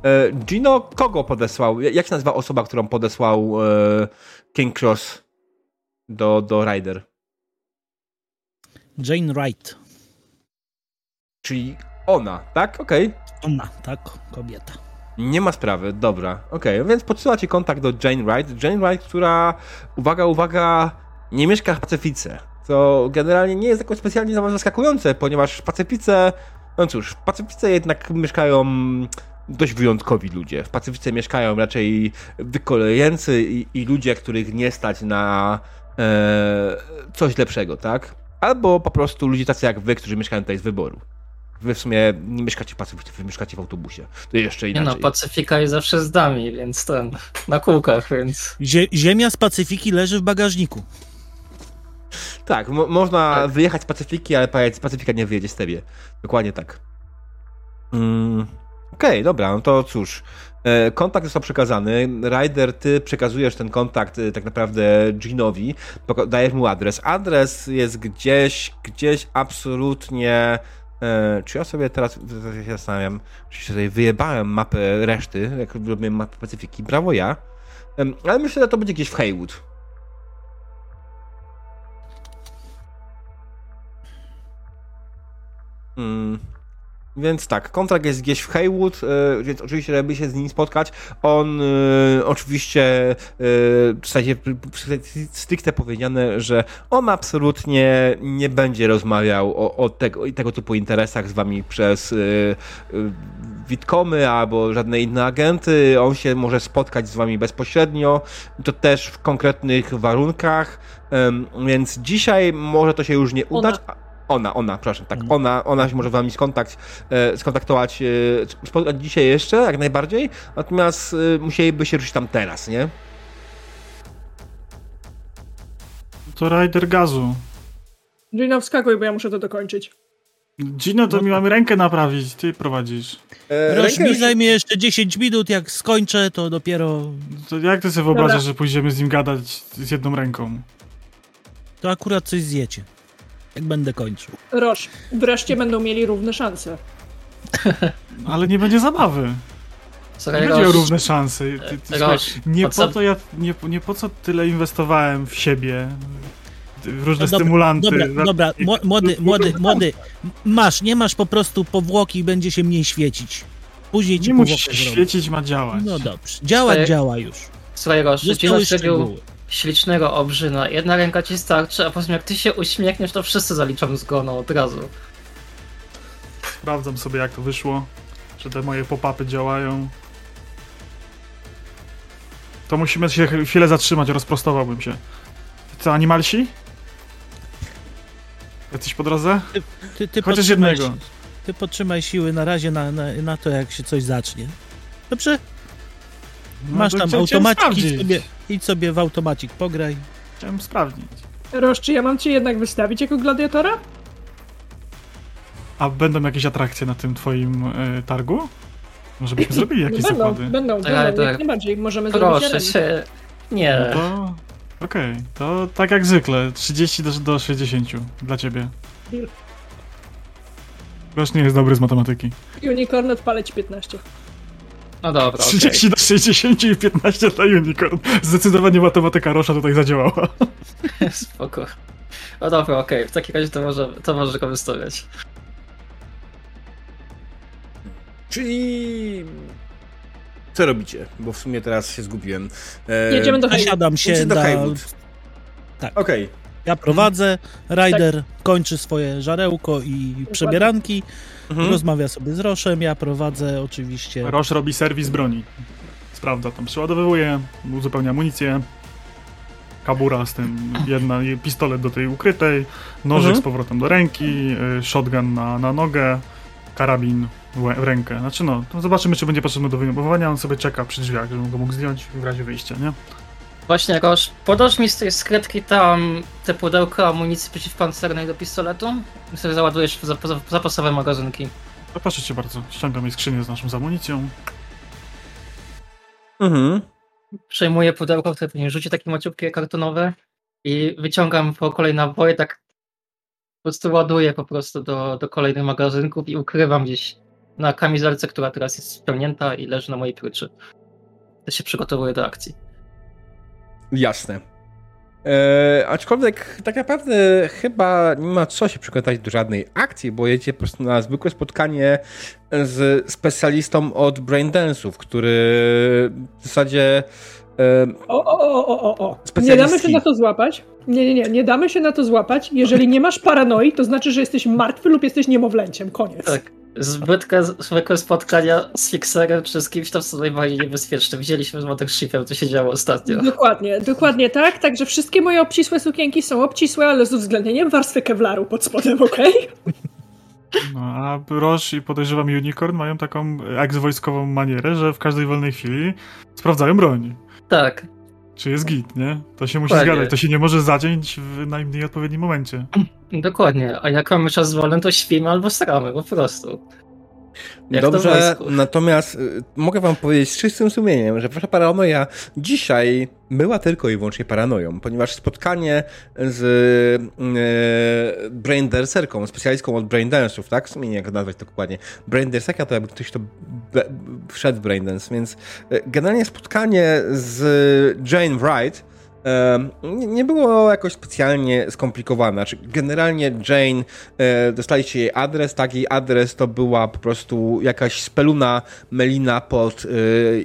E, Gino, kogo podesłał? Jak się nazywa osoba, którą podesłał e, King Cross do, do Ryder? Jane Wright. Czyli ona, tak? Okej. Ona, tak, kobieta. Nie ma sprawy, dobra. Okej, więc podsyła ci kontakt do Jane Wright. Jane Wright, która, uwaga, uwaga, nie mieszka w Pacyfice. Co generalnie nie jest jakoś specjalnie za- zaskakujące, ponieważ w Pacyfice, no cóż, w Pacyfice jednak mieszkają dość wyjątkowi ludzie. W Pacyfice mieszkają raczej wykolejeńcy i, i ludzie, których nie stać na e, coś lepszego, tak? Albo po prostu ludzie tacy jak wy, którzy mieszkają tutaj z wyboru. Wy w sumie nie mieszkacie w Pacyfice, wy mieszkacie w autobusie. To jeszcze Nie inaczej. no, Pacyfika jest zawsze z nami, więc ten, na kółkach, więc... Zie ziemia z Pacyfiki leży w bagażniku. Tak, mo można Tak. wyjechać z Pacyfiki, ale z Pacyfika nie wyjedzie z tebie. Dokładnie tak. Mm, Okej, dobra, no to cóż. E, Kontakt został przekazany. Ryder, ty przekazujesz ten kontakt e, tak naprawdę Ginowi. Dajesz mu adres. Adres jest gdzieś, gdzieś absolutnie. E, czy ja sobie teraz teraz się zastanawiam, czy się tutaj wyjebałem mapę reszty, jak robiłem mapę Pacyfiki. Brawo ja. Em, ale myślę, że to będzie gdzieś w Haywood. Mm. Więc tak, kontrakt jest gdzieś w Haywood, e, więc oczywiście, żeby się z nim spotkać, on e, oczywiście, e, w sensie stricte powiedziane, że on absolutnie nie będzie rozmawiał o, o tego, tego typu interesach z wami przez Witkomy albo żadne inne agenty. On się może spotkać z wami bezpośrednio, to też w konkretnych warunkach, więc dzisiaj może to się już nie udać. a- Ona, ona, przepraszam, tak, Mhm. ona, ona się może z wami skontakt, e, skontaktować, e, spotkać dzisiaj jeszcze, jak najbardziej, natomiast e, musieliby się ruszyć tam teraz, nie? To Rider gazu. Gino, wskakuj, bo ja muszę to dokończyć. Gino, to mi mamy rękę naprawić, ty prowadzisz. E, Roż mi już- zajmie jeszcze 10 minut, jak skończę, to dopiero To jak ty sobie wyobrażasz, Dobra. że pójdziemy z nim gadać z jedną ręką? to akurat coś zjecie. Jak będę kończył. Roż, wreszcie będą mieli równe szanse. [LAUGHS] Ale nie będzie zabawy. Nie Słuchaj, będzie miał Roż, równe szanse. Ty, ty, słuchaj, Roż, nie, po podsum- to ja, nie, nie po co tyle inwestowałem w siebie, w różne No dobra, stymulanty. Dobra, dobra, mło- młody, [LAUGHS] młody, młody, masz, nie masz po prostu powłoki i będzie się mniej świecić. Później ci Nie musi powłokę się zrobię. świecić, ma działać. No dobrze. Działać Słuchaj, działa już. Słuchaj, Roż, zrobił szczegóły. Ślicznego obrzyna. Jedna ręka ci starczy, a potem jak ty się uśmiechniesz, to wszyscy zaliczą zgoną od razu. Sprawdzam sobie, jak to wyszło. Czy te moje pop-upy działają. To musimy się chwilę zatrzymać, rozprostowałbym się. Co, animalsi? Jesteś po drodze? Ty, ty Chociaż podtrzymaj jednego. si- Ty podtrzymaj siły na razie na, na, na to, jak się coś zacznie. Dobrze? No Masz tam sprawdzić. sobie, idź sobie w automacik, pograj. Chciałem sprawdzić. Roż, czy ja mam cię jednak wystawić jako gladiatora? A będą jakieś atrakcje na tym twoim y, targu? Może byśmy [CLEARS THROAT] zrobili jakieś No będą, zakłady? będą, Tak, będą, tak. jak najbardziej. Możemy zrobić Proszę arenę. się. Nie. No to... Okej, to tak jak zwykle, 30 do, do 60 dla ciebie. Deal. Nie jest dobry z matematyki. Unicorn odpalę ci 15. No dobra, okej. 30 do 60 i 15 dla Unicorn. Zdecydowanie matematyka Rosza tutaj zadziałała. [LAUGHS] Spoko. No dobra, okej, w takim razie to może, to może wystawiać. Czyli... Co robicie? Bo w sumie teraz się zgubiłem. E, Jedziemy do. Zasiadam się do na... Haywood. Tak. Okej. Ja prowadzę, Ryder kończy swoje żarełko i przebieranki, Mhm. rozmawia sobie z Roszem, ja prowadzę oczywiście... Rosz robi serwis broni. Sprawdza tam, przeładowywuje, uzupełnia amunicję. Kabura z tym, jedna pistolet do tej ukrytej, nożyk Mhm. z powrotem do ręki, y, shotgun na, na nogę, karabin w rękę. Znaczy no, to zobaczymy, czy będzie potrzebny do wyjmowania. On sobie czeka przy drzwiach, żebym go mógł zdjąć w razie wyjścia, nie? Właśnie, Roż, podasz mi z tej skrytki tam te pudełka amunicji przeciwpancernej do pistoletu? I sobie załadujesz w zap- zapasowe magazynki. To proszę cię bardzo, ściągam jej skrzynię z naszą z amunicją. Mhm. Przejmuję pudełko, które pewnie rzuci takie maciupkie kartonowe i wyciągam po kolei naboje, tak po prostu ładuję po prostu do, do kolejnych magazynków i ukrywam gdzieś na kamizelce, która teraz jest spełnięta i leży na mojej pryczy. To się przygotowuję do akcji. Jasne. E, aczkolwiek tak naprawdę chyba nie ma co się przygotować do żadnej akcji, bo jedziecie po prostu na zwykłe spotkanie z specjalistą od braindance'ów, który w zasadzie e, O, o, o, o, o. Nie damy się na to złapać. Nie, nie, nie, nie damy się na to złapać. Jeżeli nie masz paranoi, to znaczy, że jesteś martwy lub jesteś niemowlęciem. Koniec. Tak. Zbytkę, zwykłe spotkania z fixerem czy z kimś tam są najbardziej niebezpieczne. Widzieliśmy z Mothershipem, co się działo ostatnio. Dokładnie, dokładnie tak. Także wszystkie moje obcisłe sukienki są obcisłe, ale z uwzględnieniem warstwy kevlaru pod spodem, okej? No, a Roż i podejrzewam Unicorn mają taką ex-wojskową manierę, że w każdej wolnej chwili sprawdzają broń. Tak, Czy jest git, nie? To się musi Dokładnie. zgadzać, to się nie może zadzieć w najmniej odpowiednim momencie. dokładnie. A jak mamy czas wolny, to śpimy albo staramy, po prostu. Jak Dobrze, natomiast y, mogę wam powiedzieć z czystym sumieniem, że wasza paranoja dzisiaj była tylko i wyłącznie paranoją, ponieważ spotkanie z y, Braindancerką, specjalistką od Braindance'ów, tak? W sumie nie jak nazwać to dokładnie. Braindancerka to jakby ktoś to be, wszedł w Braindance, więc y, generalnie spotkanie z Jane Wright nie było jakoś specjalnie skomplikowane. Znaczy, generalnie Jane, e, dostaliście jej adres, tak, jej adres to była po prostu jakaś speluna melina pod e,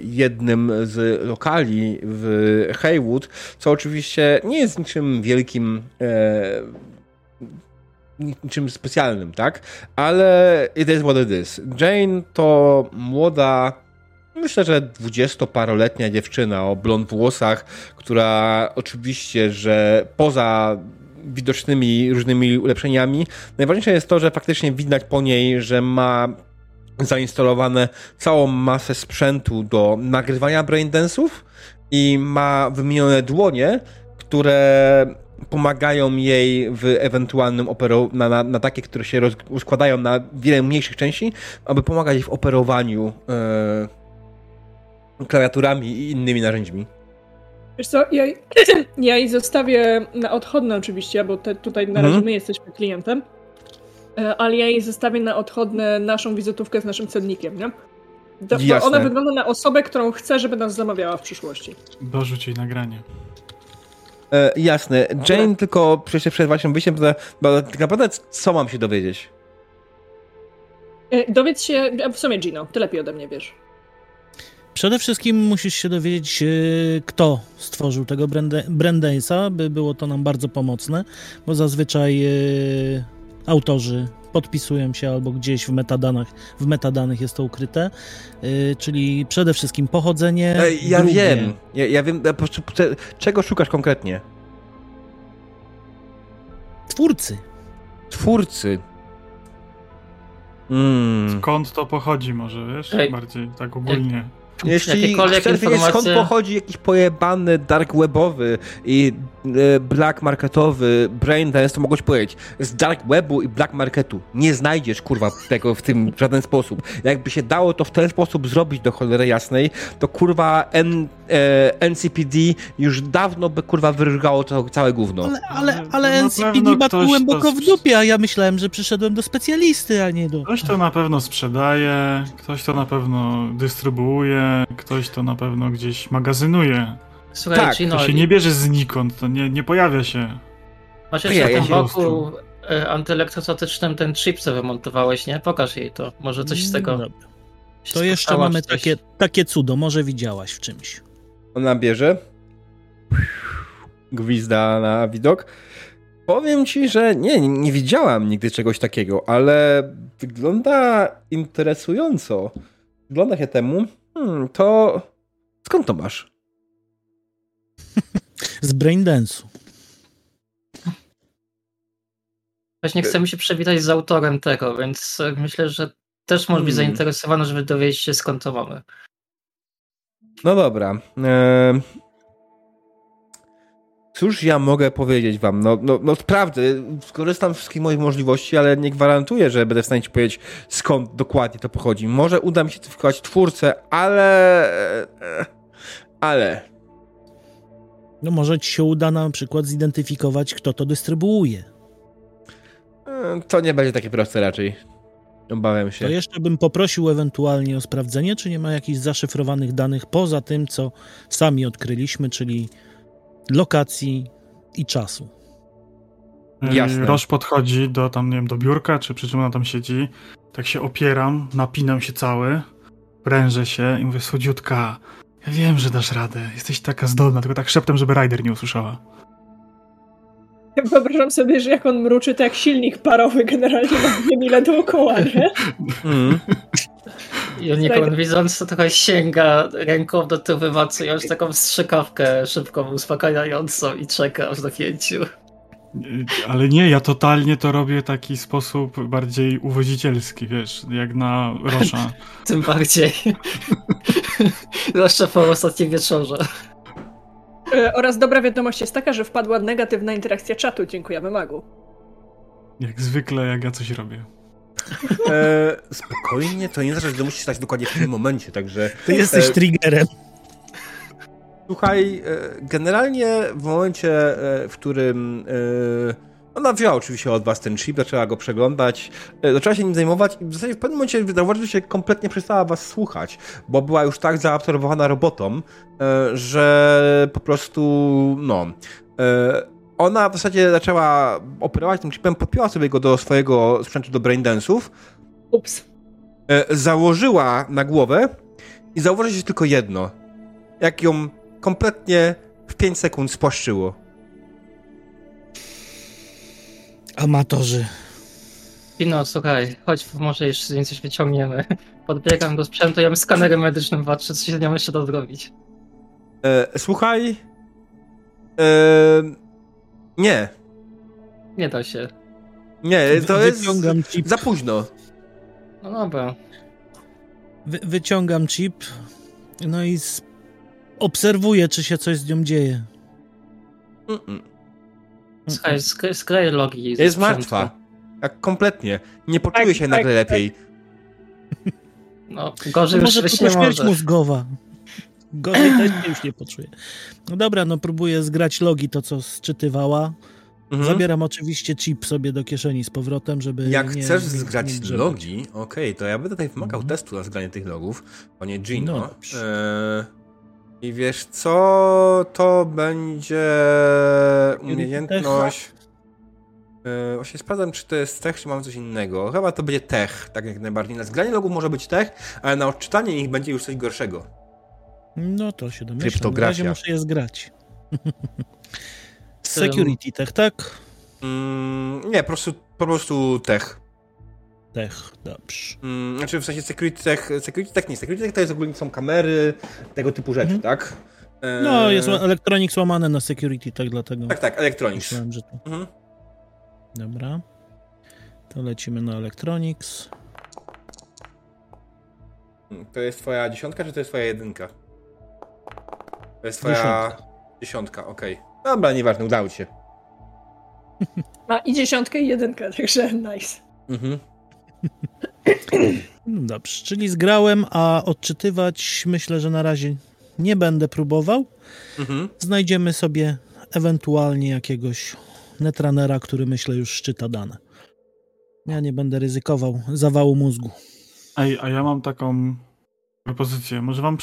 jednym z lokali w Haywood, co oczywiście nie jest niczym wielkim e, niczym specjalnym, tak? Ale it is what it is. Jane to młoda Myślę, że dwudziestoparoletnia dziewczyna o blond włosach, która oczywiście, że poza widocznymi różnymi ulepszeniami, najważniejsze jest to, że faktycznie widać po niej, że ma zainstalowane całą masę sprzętu do nagrywania braindance'ów i ma wymienione dłonie, które pomagają jej w ewentualnym operowaniu, na, na, na takie, które się roz, rozkładają na wiele mniejszych części, aby pomagać jej w operowaniu e, klawiaturami i innymi narzędziami. Wiesz co, ja, [CLEARS THROAT] ja jej zostawię na odchodne oczywiście, bo te, tutaj na razie Mhm. my jesteśmy klientem, e, ale ja jej zostawię na odchodne naszą wizytówkę z naszym cennikiem, nie? To, Jasne. ona wygląda na osobę, którą chcę, żeby nas zamawiała w przyszłości. Dorzuć jej nagranie. E, jasne. Jane tylko przecież przed waszym wyjściem, bo, tak naprawdę co mam się dowiedzieć? E, Dowiedz się, w sumie Gino, ty lepiej ode mnie wiesz. Przede wszystkim musisz się dowiedzieć, y, kto stworzył tego Brandeisa, by było to nam bardzo pomocne, bo zazwyczaj y, autorzy podpisują się albo gdzieś w metadanych, w metadanych jest to ukryte, y, czyli przede wszystkim pochodzenie. Ja drugie- wiem. Ja, ja wiem, czego szukasz konkretnie? Twórcy. Twórcy. Mm. Skąd to pochodzi może, wiesz? Ej. Bardziej tak ogólnie. Jeśli chcesz wiedzieć skąd informacje- pochodzi jakiś pojebany dark webowy i black marketowy brain dance, to mogłeś powiedzieć z dark webu i black marketu. Nie znajdziesz kurwa tego w tym w żaden sposób. Jakby się dało to w ten sposób zrobić do cholery jasnej, to kurwa N, e, NCPD już dawno by kurwa wyrżgało to całe gówno. Ale, ale, ale NCPD ma głęboko to w dupie, a ja myślałem, że przyszedłem do specjalisty, a nie do... Ktoś to na pewno sprzedaje, ktoś to na pewno dystrybuuje, ktoś to na pewno gdzieś magazynuje. Słuchaj, Tak, Gino, To się nie bierze znikąd, to nie, nie pojawia się. masz Ja- jeszcze ja się boku e, antyelektrostatycznym ten chip, co wymontowałeś, nie? Pokaż jej to. Może coś z tego Dobra. To jeszcze mamy coś. takie, takie cudo, może widziałaś w czymś. Ona bierze. Gwizda na widok. Powiem ci, że nie, nie widziałam nigdy czegoś takiego, ale wygląda interesująco. Wygląda się temu. Hmm, to skąd to masz? Z Braindance'u. Właśnie chcemy się przywitać z autorem tego, więc e, myślę, że też może być Hmm. zainteresowany, żeby dowiedzieć się skąd to mamy. No dobra. Eee... Cóż ja mogę powiedzieć wam? No, no, no prawdy, skorzystam z wszystkich moich możliwości, ale nie gwarantuję, że będę w stanie ci powiedzieć, skąd dokładnie to pochodzi. Może uda mi się wykładać twórcę, ale... e, Ale... No może ci się uda na przykład zidentyfikować, kto to dystrybuuje. E, To nie będzie takie proste raczej. Obawiam się. To jeszcze bym poprosił ewentualnie o sprawdzenie, czy nie ma jakichś zaszyfrowanych danych poza tym, co sami odkryliśmy, czyli lokacji i czasu. Jasne. Roż podchodzi do tam, nie wiem, do biurka, czy przy czym ona tam siedzi. Tak się opieram, napinam się cały, prężę się i mówię, słodziutka, ja wiem, że dasz radę, jesteś taka zdolna, tylko tak szeptem, żeby Ryder nie usłyszała. Wyobrażam sobie, że jak on mruczy, to jak silnik parowy generalnie ma mile dookoła, nie? Mm. I unicorn widząc to trochę sięga ręką do tyłu, wymacując taką strzykawkę szybką, uspokajającą i czeka aż do pięciu. Ale nie, ja totalnie to robię w taki sposób bardziej uwozicielski, wiesz, jak na Rosza. [LAUGHS] Tym bardziej. [LAUGHS] Zwłaszcza po ostatnim wieczorze. E, Oraz dobra wiadomość jest taka, że wpadła negatywna interakcja czatu. Dziękujemy Magu. Jak zwykle, jak ja coś robię. E, spokojnie, to nie znaczy, że musisz stać dokładnie w tym momencie, także... Ty jesteś E, triggerem. Słuchaj, e, generalnie w momencie, e, w którym e, ona wzięła oczywiście od was ten chip, zaczęła go przeglądać, zaczęła się nim zajmować i w zasadzie w pewnym momencie zauważyła, że się kompletnie przestała was słuchać, bo była już tak zaabsorbowana robotą, że po prostu, no... Ona w zasadzie zaczęła operować tym chipem, podpięła sobie go do swojego sprzętu do braindance'ów, Ups. założyła na głowę i zauważyła się tylko jedno. Jak ją kompletnie w 5 sekund spłaszczyło. Amatorzy. Pino, słuchaj, chodź, może jeszcze coś wyciągniemy. [LAUGHS] Podbiegam do sprzętu, ja mam skanerem medycznym, patrzę, co się z nią jeszcze da zrobić. E, słuchaj. E, nie. Nie da się. Nie, to Wy- jest wyciągam chip. za późno. No dobra. Wy, wyciągam chip, no i obserwuję, czy się coś z nią dzieje. Mm-mm. Słuchaj, sk- sklej logi Jest sprzętu. martwa. Jak kompletnie. Nie poczuje Tak, się tak, nagle tak. lepiej. [LAUGHS] No, gorzej już może tylko nie śmierć może. mózgowa. Gorzej też się już nie poczuję. No dobra, no próbuję zgrać logi, to co sczytywała. Mhm. Zabieram oczywiście chip sobie do kieszeni z powrotem, żeby Jak nie, chcesz nie- zgrać nie logi, okej, to ja będę tutaj wymagał Mhm. testu na zgranie tych logów, panie Gino. No dobrze. I wiesz co, to będzie umiejętność... Yy, właśnie sprawdzam, czy to jest tech, czy mam coś innego. Chyba to będzie tech, tak jak najbardziej. Na zgranie logów może być tech, ale na odczytanie ich będzie już coś gorszego. No to się domyślam. Na Kryptografia. razie muszę je zgrać. [LAUGHS] Security tech, tak? Mm, nie, po prostu, po prostu tech. Tech, dobrze. Mm, znaczy w sensie security tech, security tech nie. Security tech to jest ogólnie są kamery, tego typu rzeczy, Mhm. tak? Yy, No, jest Electronics łamane na security tech, dlatego Tak, tak, Electronics. myślałem, że to... Mhm. Dobra. To lecimy na Electronics. To jest twoja dziesiątka, czy to jest twoja jedynka? To jest twoja Dziesiątka. dziesiątka, okej. Dobra, nieważne, udało ci się. Ma [LAUGHS] i dziesiątkę i jedynkę, także nice. Mhm. No Dobrze, czyli zgrałem, a odczytywać myślę, że na razie nie będę próbował. Mhm. Znajdziemy sobie ewentualnie jakiegoś netrunnera, który myślę już szczyta dane. Ja nie będę ryzykował zawału mózgu. Ej, a ja mam taką propozycję. Może wam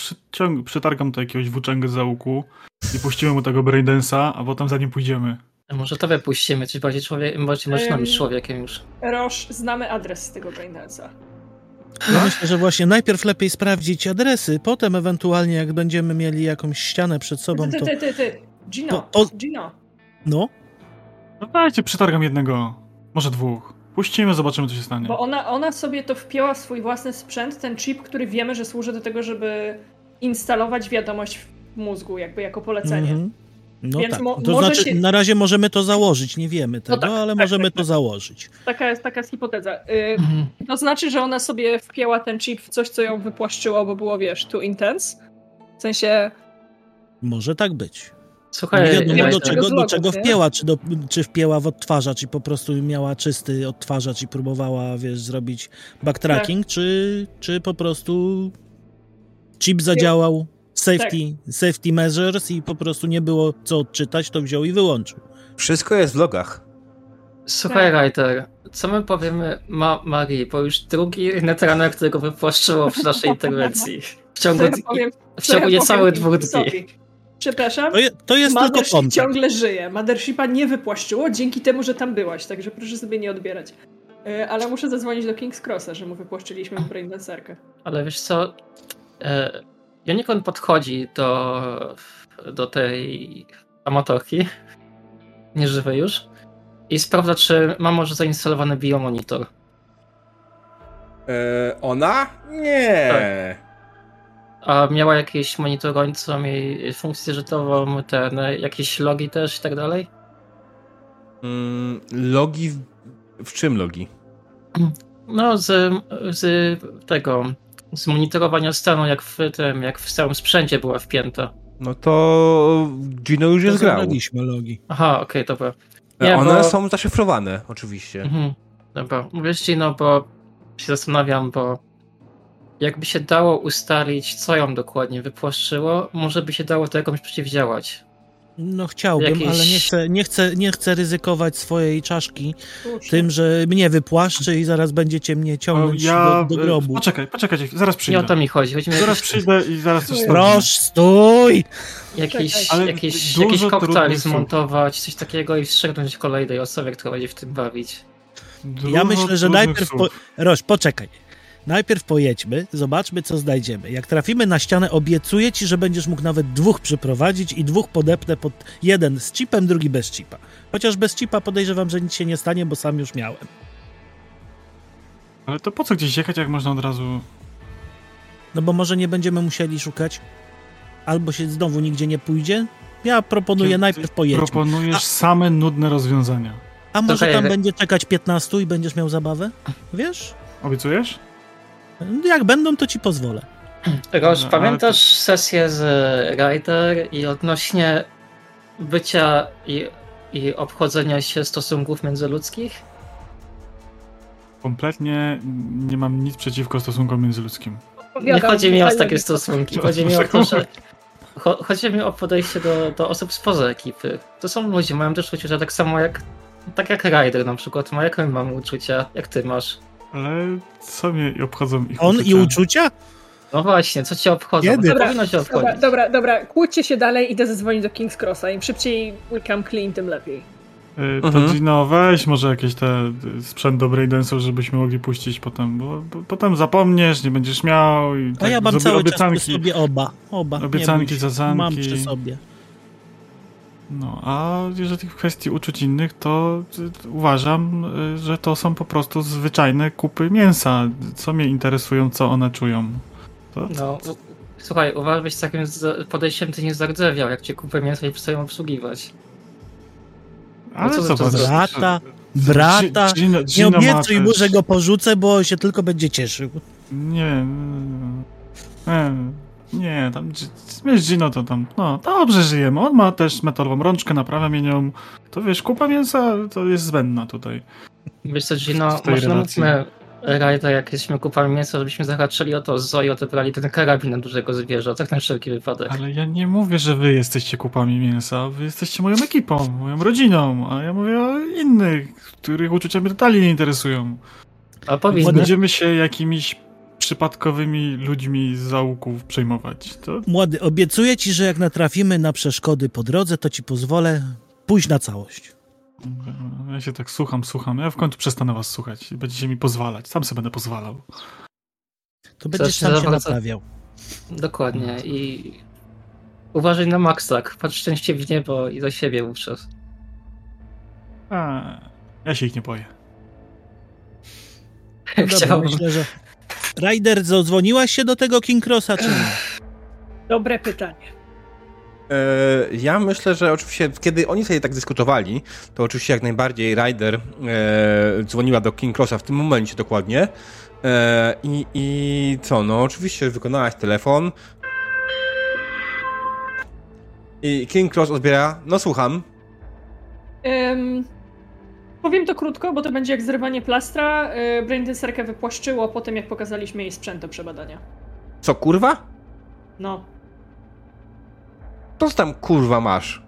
przytargam to jakiegoś włóczęgę za łuku i puścimy mu tego braindance'a, a potem za nim pójdziemy. Może to wypuścimy, czy bardziej człowiek, bardziej maszyną Ym. niż człowiekiem już. Roż, znamy adres tego Braindance'a. Ja myślę, że właśnie najpierw lepiej sprawdzić adresy, potem ewentualnie jak będziemy mieli jakąś ścianę przed sobą, Ty, to ty, ty, ty. Gino, To- to- Gino. no, No dajcie, przytargam jednego. Może dwóch. Puścimy, zobaczymy, co się stanie. Bo ona, ona sobie to wpięła w swój własny sprzęt, ten chip, który wiemy, że służy do tego, żeby instalować wiadomość w mózgu, jakby jako polecenie. mhm. No Więc tak. mo- to znaczy, się- na razie możemy to założyć, nie wiemy tego, tak, ale tak, możemy tak, to tak. założyć. Taka jest, taka jest hipoteza. Y, Mhm. to znaczy, że ona sobie wpięła ten chip w coś, co ją wypłaszczyło, bo było, wiesz, too intense. W sensie, Może tak być. Słuchaj, Nie wiadomo do czego, do czego wpięła, czy, do, czy wpięła w odtwarzacz i po prostu miała czysty odtwarzacz i próbowała, wiesz, zrobić backtracking, Tak. czy, czy po prostu chip zadziałał, safety, Tak. safety measures i po prostu nie było co odczytać, to wziął i wyłączył. Wszystko jest w logach. Słuchaj, Ryder, co my powiemy Ma Marii, bo już drugi netrunner, którego wypłaszczyło przy naszej interwencji. W ciągu, ja powiem, w co ja ciągu niecałych dwóch dni. Przepraszam, To, je, to jest tylko Mothership kontakt. ciągle żyje. Mothershipa nie wypłaszczyło dzięki temu, że tam byłaś, także proszę sobie nie odbierać. Y, Ale muszę zadzwonić do King's Crossa, że mu wypłaszczyliśmy Braindancerkę. Ale wiesz co, e, Unicorn podchodzi do, do tej amatorki, nieżywej już, i sprawdza, czy ma może zainstalowany biomonitor. E, ona? Nie. Tak. A miała jakieś monitorującą jej funkcję żytową, ten, jakieś logi też i tak dalej? Mm, logi. W, w czym logi? No, z, z tego, z monitorowania stanu, jak w tym, jak w całym sprzęcie była wpięta. No to Gino już To jest grał. logi. Aha, okej, dobra. E, Nie, One bo- są zaszyfrowane, oczywiście. Mhm. Dobra, wiesz ci, no bo się zastanawiam, bo jakby się dało ustalić, co ją dokładnie wypłaszczyło, może by się dało to jakoś przeciwdziałać. No chciałbym, Jakieś- ale nie chcę, nie, chcę, nie chcę ryzykować swojej czaszki Słusznie. tym, że mnie wypłaszczy i zaraz będziecie mnie ciągnąć ja. do, do e, grobu. Poczekaj, poczekaj, zaraz Nie o przyjdę. to mi chodzi. Chodzi mi o Zaraz przyjdę i zaraz coś Proszę. stój! jakiś, Ale jakiś, jakiś koktajl zmontować, coś takiego i wstrzyknąć kolejnej osobie, która będzie w tym bawić. Dużo Ja myślę, że najpierw. Po... Roś, poczekaj. Najpierw pojedźmy, zobaczmy, co znajdziemy. Jak trafimy na ścianę, obiecuję ci, że będziesz mógł nawet dwóch przyprowadzić i dwóch podepnę pod jeden z chipem, drugi bez chipa. Chociaż bez chipa podejrzewam, że nic się nie stanie, bo sam już miałem. Ale to po co gdzieś jechać, jak można od razu. No bo może nie będziemy musieli szukać, albo się znowu nigdzie nie pójdzie. Ja proponuję Ty- najpierw pojedźmy. Proponujesz A- same nudne rozwiązania. A może tam będzie czekać 15 i będziesz miał zabawę? Wiesz? Obiecujesz? Jak będą, to ci pozwolę. Roż, No, pamiętasz sesję z Ryder i odnośnie bycia i, i obchodzenia się stosunków międzyludzkich? Kompletnie nie mam nic przeciwko stosunkom międzyludzkim. Nie chodzi mi o takie stosunki, chodzi mi o to, że cho- chodzi mi o podejście do, do osób spoza ekipy. To są ludzie, mają też uczucia tak samo jak tak jak Ryder na przykład ma, jak my mamy uczucia, jak ty masz. Ale co mnie obchodzą ich On i uczucia? uczucia? No właśnie, co cię obchodzą? Kiedy? To powinno cię Dobra, obchodzić. dobra, dobra, kłóćcie się dalej, idę zadzwonić do King's Crossa. Im szybciej we come clean, tym lepiej. Y, To Mhm. Gino, weź może jakieś te y, sprzęt do Braidensu, żebyśmy mogli puścić potem, bo, bo potem zapomniesz, nie będziesz miał i A tak ja mam cały czas obiecanki. przy sobie oba. Oba. Obiecanki, zazanki. Mam przy sobie. No, a jeżeli w kwestii uczuć innych, to y, uważam, y, że to są po prostu zwyczajne kupy mięsa. Co mnie interesują, co one czują. To, No, u- słuchaj, uważaj, z takim z- podejściem ty nie zardzewiał, jak cię kupę mięsa i przestają obsługiwać. ale co co za- Brata, brata. Gino, Nie Gino ma obiecuj mu, że go porzucę, bo się tylko będzie cieszył. Nie. Nie, nie tam. Wiesz, Gino to tam. No, dobrze żyjemy. On ma też metalową rączkę, naprawia mnie nią. To wiesz, kupa mięsa to jest zbędna tutaj. Wiesz co, Gino, może namówmy Rajda, jak jesteśmy kupami mięsa, żebyśmy zahaczyli o to z Zoe, odebrali ten karabin na dużego zwierza, tak na wszelki wypadek. Ale ja nie mówię, że wy jesteście kupami mięsa. Wy jesteście moją ekipą, moją rodziną. A ja mówię o innych, których uczucia mnie totalnie nie interesują. A Nie powiedz, Ładnie. będziemy się jakimiś przypadkowymi ludźmi z zaułków przejmować. To Młody, obiecuję ci, że jak natrafimy na przeszkody po drodze, to ci pozwolę pójść na całość. ja się tak słucham, słucham. Ja w końcu przestanę was słuchać. Będziecie mi pozwalać. Sam sobie będę pozwalał. To będziesz się sam się zawraca- naprawiał. dokładnie i uważaj na Maxlak, patrz szczęście w niebo i za siebie wówczas. A, ja się ich nie boję. No dobra, Chciałbym. myślę, że... Ryder, zadzwoniłaś się do tego King Crossa, czy nie? Dobre pytanie. E, Ja myślę, że oczywiście, kiedy oni sobie tak dyskutowali, to oczywiście jak najbardziej Ryder e, dzwoniła do King Crossa w tym momencie dokładnie. E, i, I co, no oczywiście wykonałaś telefon. I King Cross odbiera, no słucham. Em, powiem to krótko, bo to będzie jak zrywanie plastra. Yy, Braindenserkę wypłaszczyło po tym, jak pokazaliśmy jej sprzęt do przebadania. Co kurwa? No. Co tam kurwa masz?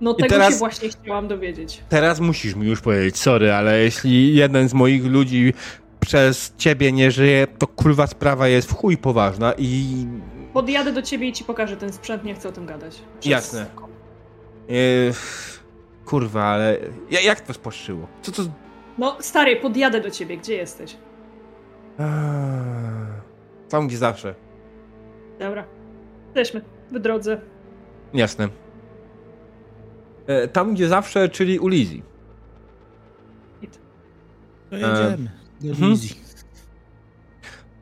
No I tego teraz- się właśnie chciałam dowiedzieć. Teraz musisz mi już powiedzieć, sorry, ale jeśli jeden z moich ludzi przez ciebie nie żyje, to kurwa sprawa jest w chuj poważna i Podjadę do ciebie i ci pokażę ten sprzęt, nie chcę o tym gadać. Przez- Jasne. Yy, kurwa, ale ja- jak to spłaszczyło? Co to... No, stary, podjadę do ciebie, gdzie jesteś? Tam gdzie zawsze. Dobra. Jesteśmy w drodze. Jasne. E, Tam gdzie zawsze, czyli u Lizzie. To jedziemy. Do mhm. Lizji.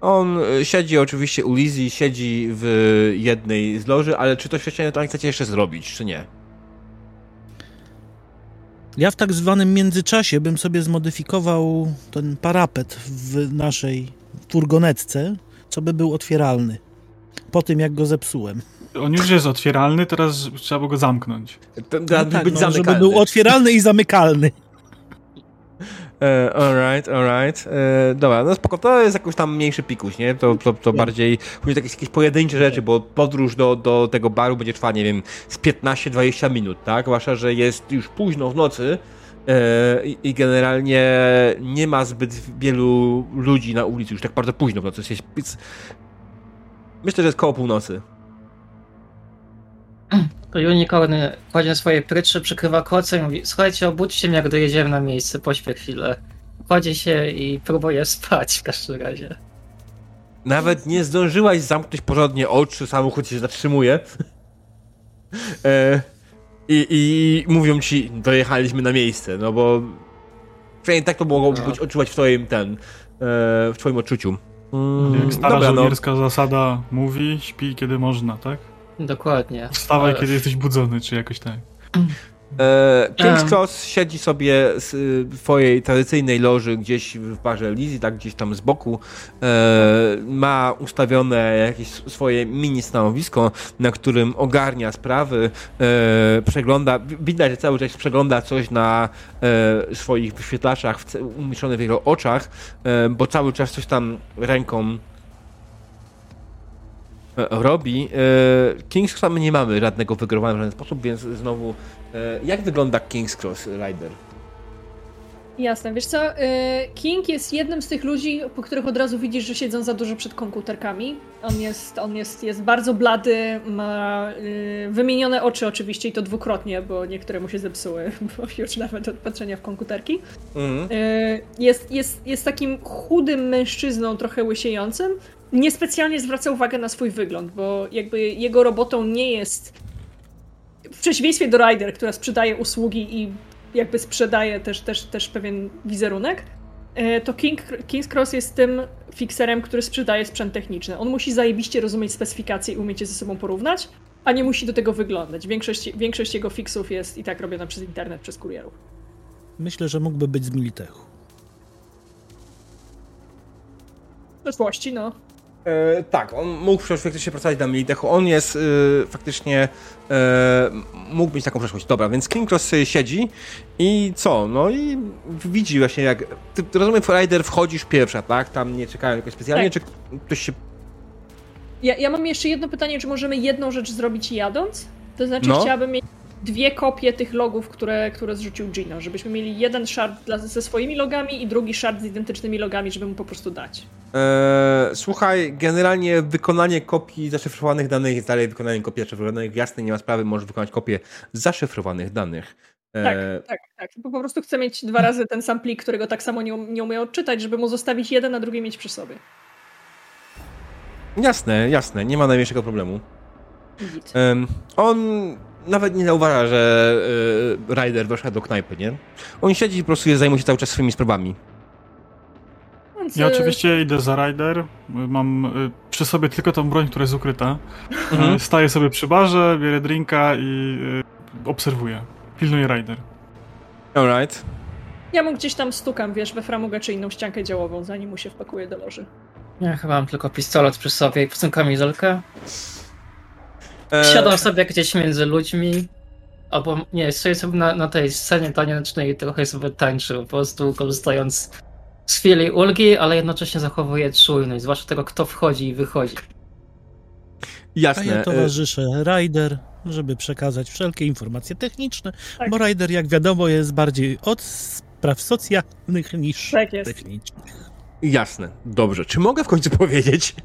On e, siedzi oczywiście u Lizzie, siedzi w jednej z loży, ale czy to świadczenie to chcecie jeszcze zrobić, czy nie? Ja w tak zwanym międzyczasie bym sobie zmodyfikował ten parapet w naszej furgonetce, co by był otwieralny. Po tym, jak go zepsułem. On już jest otwieralny, teraz trzeba go zamknąć. To, No to tak, być no, żeby był otwieralny i zamykalny. E, alright, alright. E, dobra, no spoko, to jest jakiś tam mniejszy pikuś, nie? To, to, to bardziej później jakieś, jakieś pojedyncze rzeczy, bo podróż do, do tego baru będzie trwała, nie wiem, z 15-20 minut, tak? Zwłaszcza, że jest już późno w nocy e, i, i generalnie nie ma zbyt wielu ludzi na ulicy, już tak bardzo późno w nocy. Jest, jest, myślę, że jest koło północy. To Unicorn kładzie na swoje pryczy, przykrywa koce i mówi słuchajcie, obudźcie mnie jak dojedziemy na miejsce, pośpię chwilę. Kładzie się i próbuje spać w każdym razie. Nawet nie zdążyłaś zamknąć porządnie oczy, samochód się zatrzymuje. [LAUGHS] E, i, I mówią ci, dojechaliśmy na miejsce, no bo przynajmniej tak to mogło No. być odczuwać w twoim ten, e, w twoim odczuciu. Mm, Jak stara dobra, no. żołnierska zasada mówi, śpi kiedy można, tak? Dokładnie. Wstawaj, Ale- kiedy jesteś budzony, czy jakoś tak. E, King's. Cross siedzi sobie y, swojej tradycyjnej loży gdzieś w barze Lizzie, tak gdzieś tam z boku. E, ma ustawione jakieś swoje mini stanowisko, na którym ogarnia sprawy, e, przegląda, widać, że cały czas przegląda coś na e, swoich wyświetlaczach w umieszczonych w jego oczach, bo cały czas coś tam ręką robi. E, King's Cross my nie mamy żadnego wygrywania w żaden sposób, więc znowu e, jak wygląda King's Cross Rider? Jasne, wiesz co, y, King jest jednym z tych ludzi, po których od razu widzisz, że siedzą za dużo przed komputerkami. On jest, on jest, jest bardzo blady, ma wymienione oczy oczywiście i to dwukrotnie, bo niektóre mu się zepsuły, [LAUGHS] bo już nawet od patrzenia w komputerki. Mhm. Jest, jest, jest takim chudym mężczyzną, trochę łysiejącym. Niespecjalnie zwraca uwagę na swój wygląd, bo jakby jego robotą nie jest w przeciwieństwie do Ryder, która sprzedaje usługi i jakby sprzedaje też, też, też pewien wizerunek, e, to King, King's Cross jest tym fixerem, który sprzedaje sprzęt techniczny. On musi zajebiście rozumieć specyfikacje i umieć je ze sobą porównać, a nie musi do tego wyglądać. Większość, większość jego fixów jest i tak robiona przez internet, przez kurierów. Myślę, że mógłby być z Militechu. W przeszłości, no. E, tak, on mógł faktycznie pracować na Militechu. On jest e, faktycznie. E, mógł mieć taką przeszłość. Dobra, więc King Cross siedzi i co? No i widzi właśnie jak. Ty, ty rozumiem, Rider wchodzisz pierwsza, tak? Tam nie czekają jakoś specjalnie, Tak. czy ktoś się. Ja, ja mam jeszcze jedno pytanie, czy możemy jedną rzecz zrobić jadąc? To znaczy No. chciałabym mieć dwie kopie tych logów, które, które zrzucił Gino, żebyśmy mieli jeden shard dla, ze swoimi logami i drugi shard z identycznymi logami, żeby mu po prostu dać. E, słuchaj, generalnie wykonanie kopii zaszyfrowanych danych jest dalej wykonanie kopii zaszyfrowanych. Jasne, nie ma sprawy, możesz wykonać kopię zaszyfrowanych danych. E, Tak, tak, tak. Bo po prostu chcę mieć dwa razy ten sam plik, którego tak samo nie, nie umiem odczytać, żeby mu zostawić jeden, a drugi mieć przy sobie. Jasne, jasne, nie ma najmniejszego problemu. Em, on nawet nie zauważa, że y, Ryder doszedł do knajpy, nie? On siedzi i po prostu zajmuje się cały czas swoimi sprawami. Ja e, oczywiście idę za Rider. Mam y, przy sobie tylko tą broń, która jest ukryta. Mhm. Y, Staję sobie przy barze, biorę drinka i y, obserwuję. Pilnuję Rider. Alright. Ja mu gdzieś tam stukam, wiesz, we framugę czy inną ściankę działową, zanim mu się wpakuje do loży. Ja chyba mam tylko pistolet przy sobie i pustą kamizelkę. E, Siadam sobie gdzieś między ludźmi. Albo nie, stoję sobie na, na tej scenie tanecznej i trochę sobie tańczę, po prostu korzystając z chwili ulgi, ale jednocześnie zachowuję czujność, zwłaszcza tego, kto wchodzi i wychodzi. A Jasne. ja e, towarzyszę Rider, żeby przekazać wszelkie informacje techniczne, Tak. bo Rider, jak wiadomo, jest bardziej od spraw socjalnych niż Tak jest. technicznych. Jasne, dobrze. Czy mogę w końcu powiedzieć? [LAUGHS]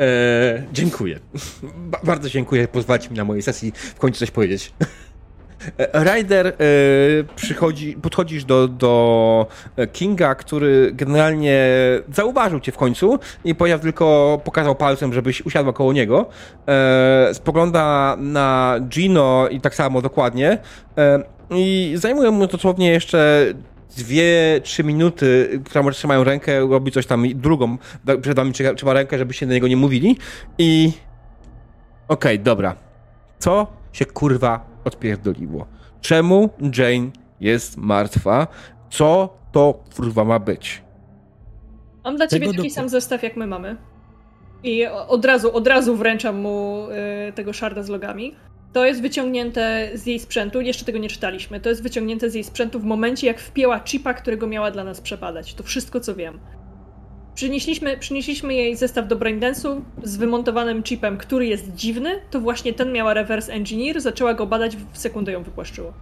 E, dziękuję. Ba- bardzo dziękuję. Pozwólcie mi na mojej sesji w końcu coś powiedzieć. E, Ryder, e, przychodzi, podchodzisz do, do Kinga, który generalnie zauważył cię w końcu i powiedział tylko, pokazał palcem, żebyś usiadła koło niego. E, spogląda na Gino i tak samo dokładnie. E, I zajmuje mu dosłownie jeszcze dwie, trzy minuty, która może trzymają rękę, robi coś tam drugą, przed wami trzyma- rękę, żebyście do niego nie mówili i okej, dobra. Co się kurwa odpierdoliło? Czemu Jane jest martwa? Co to kurwa ma być? Mam dla ciebie Tego taki do- sam zestaw, jak my mamy. I od razu, od razu wręczam mu y, tego szarda z logami. To jest wyciągnięte z jej sprzętu, jeszcze tego nie czytaliśmy. To jest wyciągnięte z jej sprzętu w momencie, jak wpięła chipa, którego miała dla nas przebadać. To wszystko, co wiem. Przynieśliśmy, przynieśliśmy jej zestaw do Braindance'u z wymontowanym chipem, który jest dziwny. To właśnie ten miała reverse engineer, zaczęła go badać, w sekundę ją wypłaszczyło.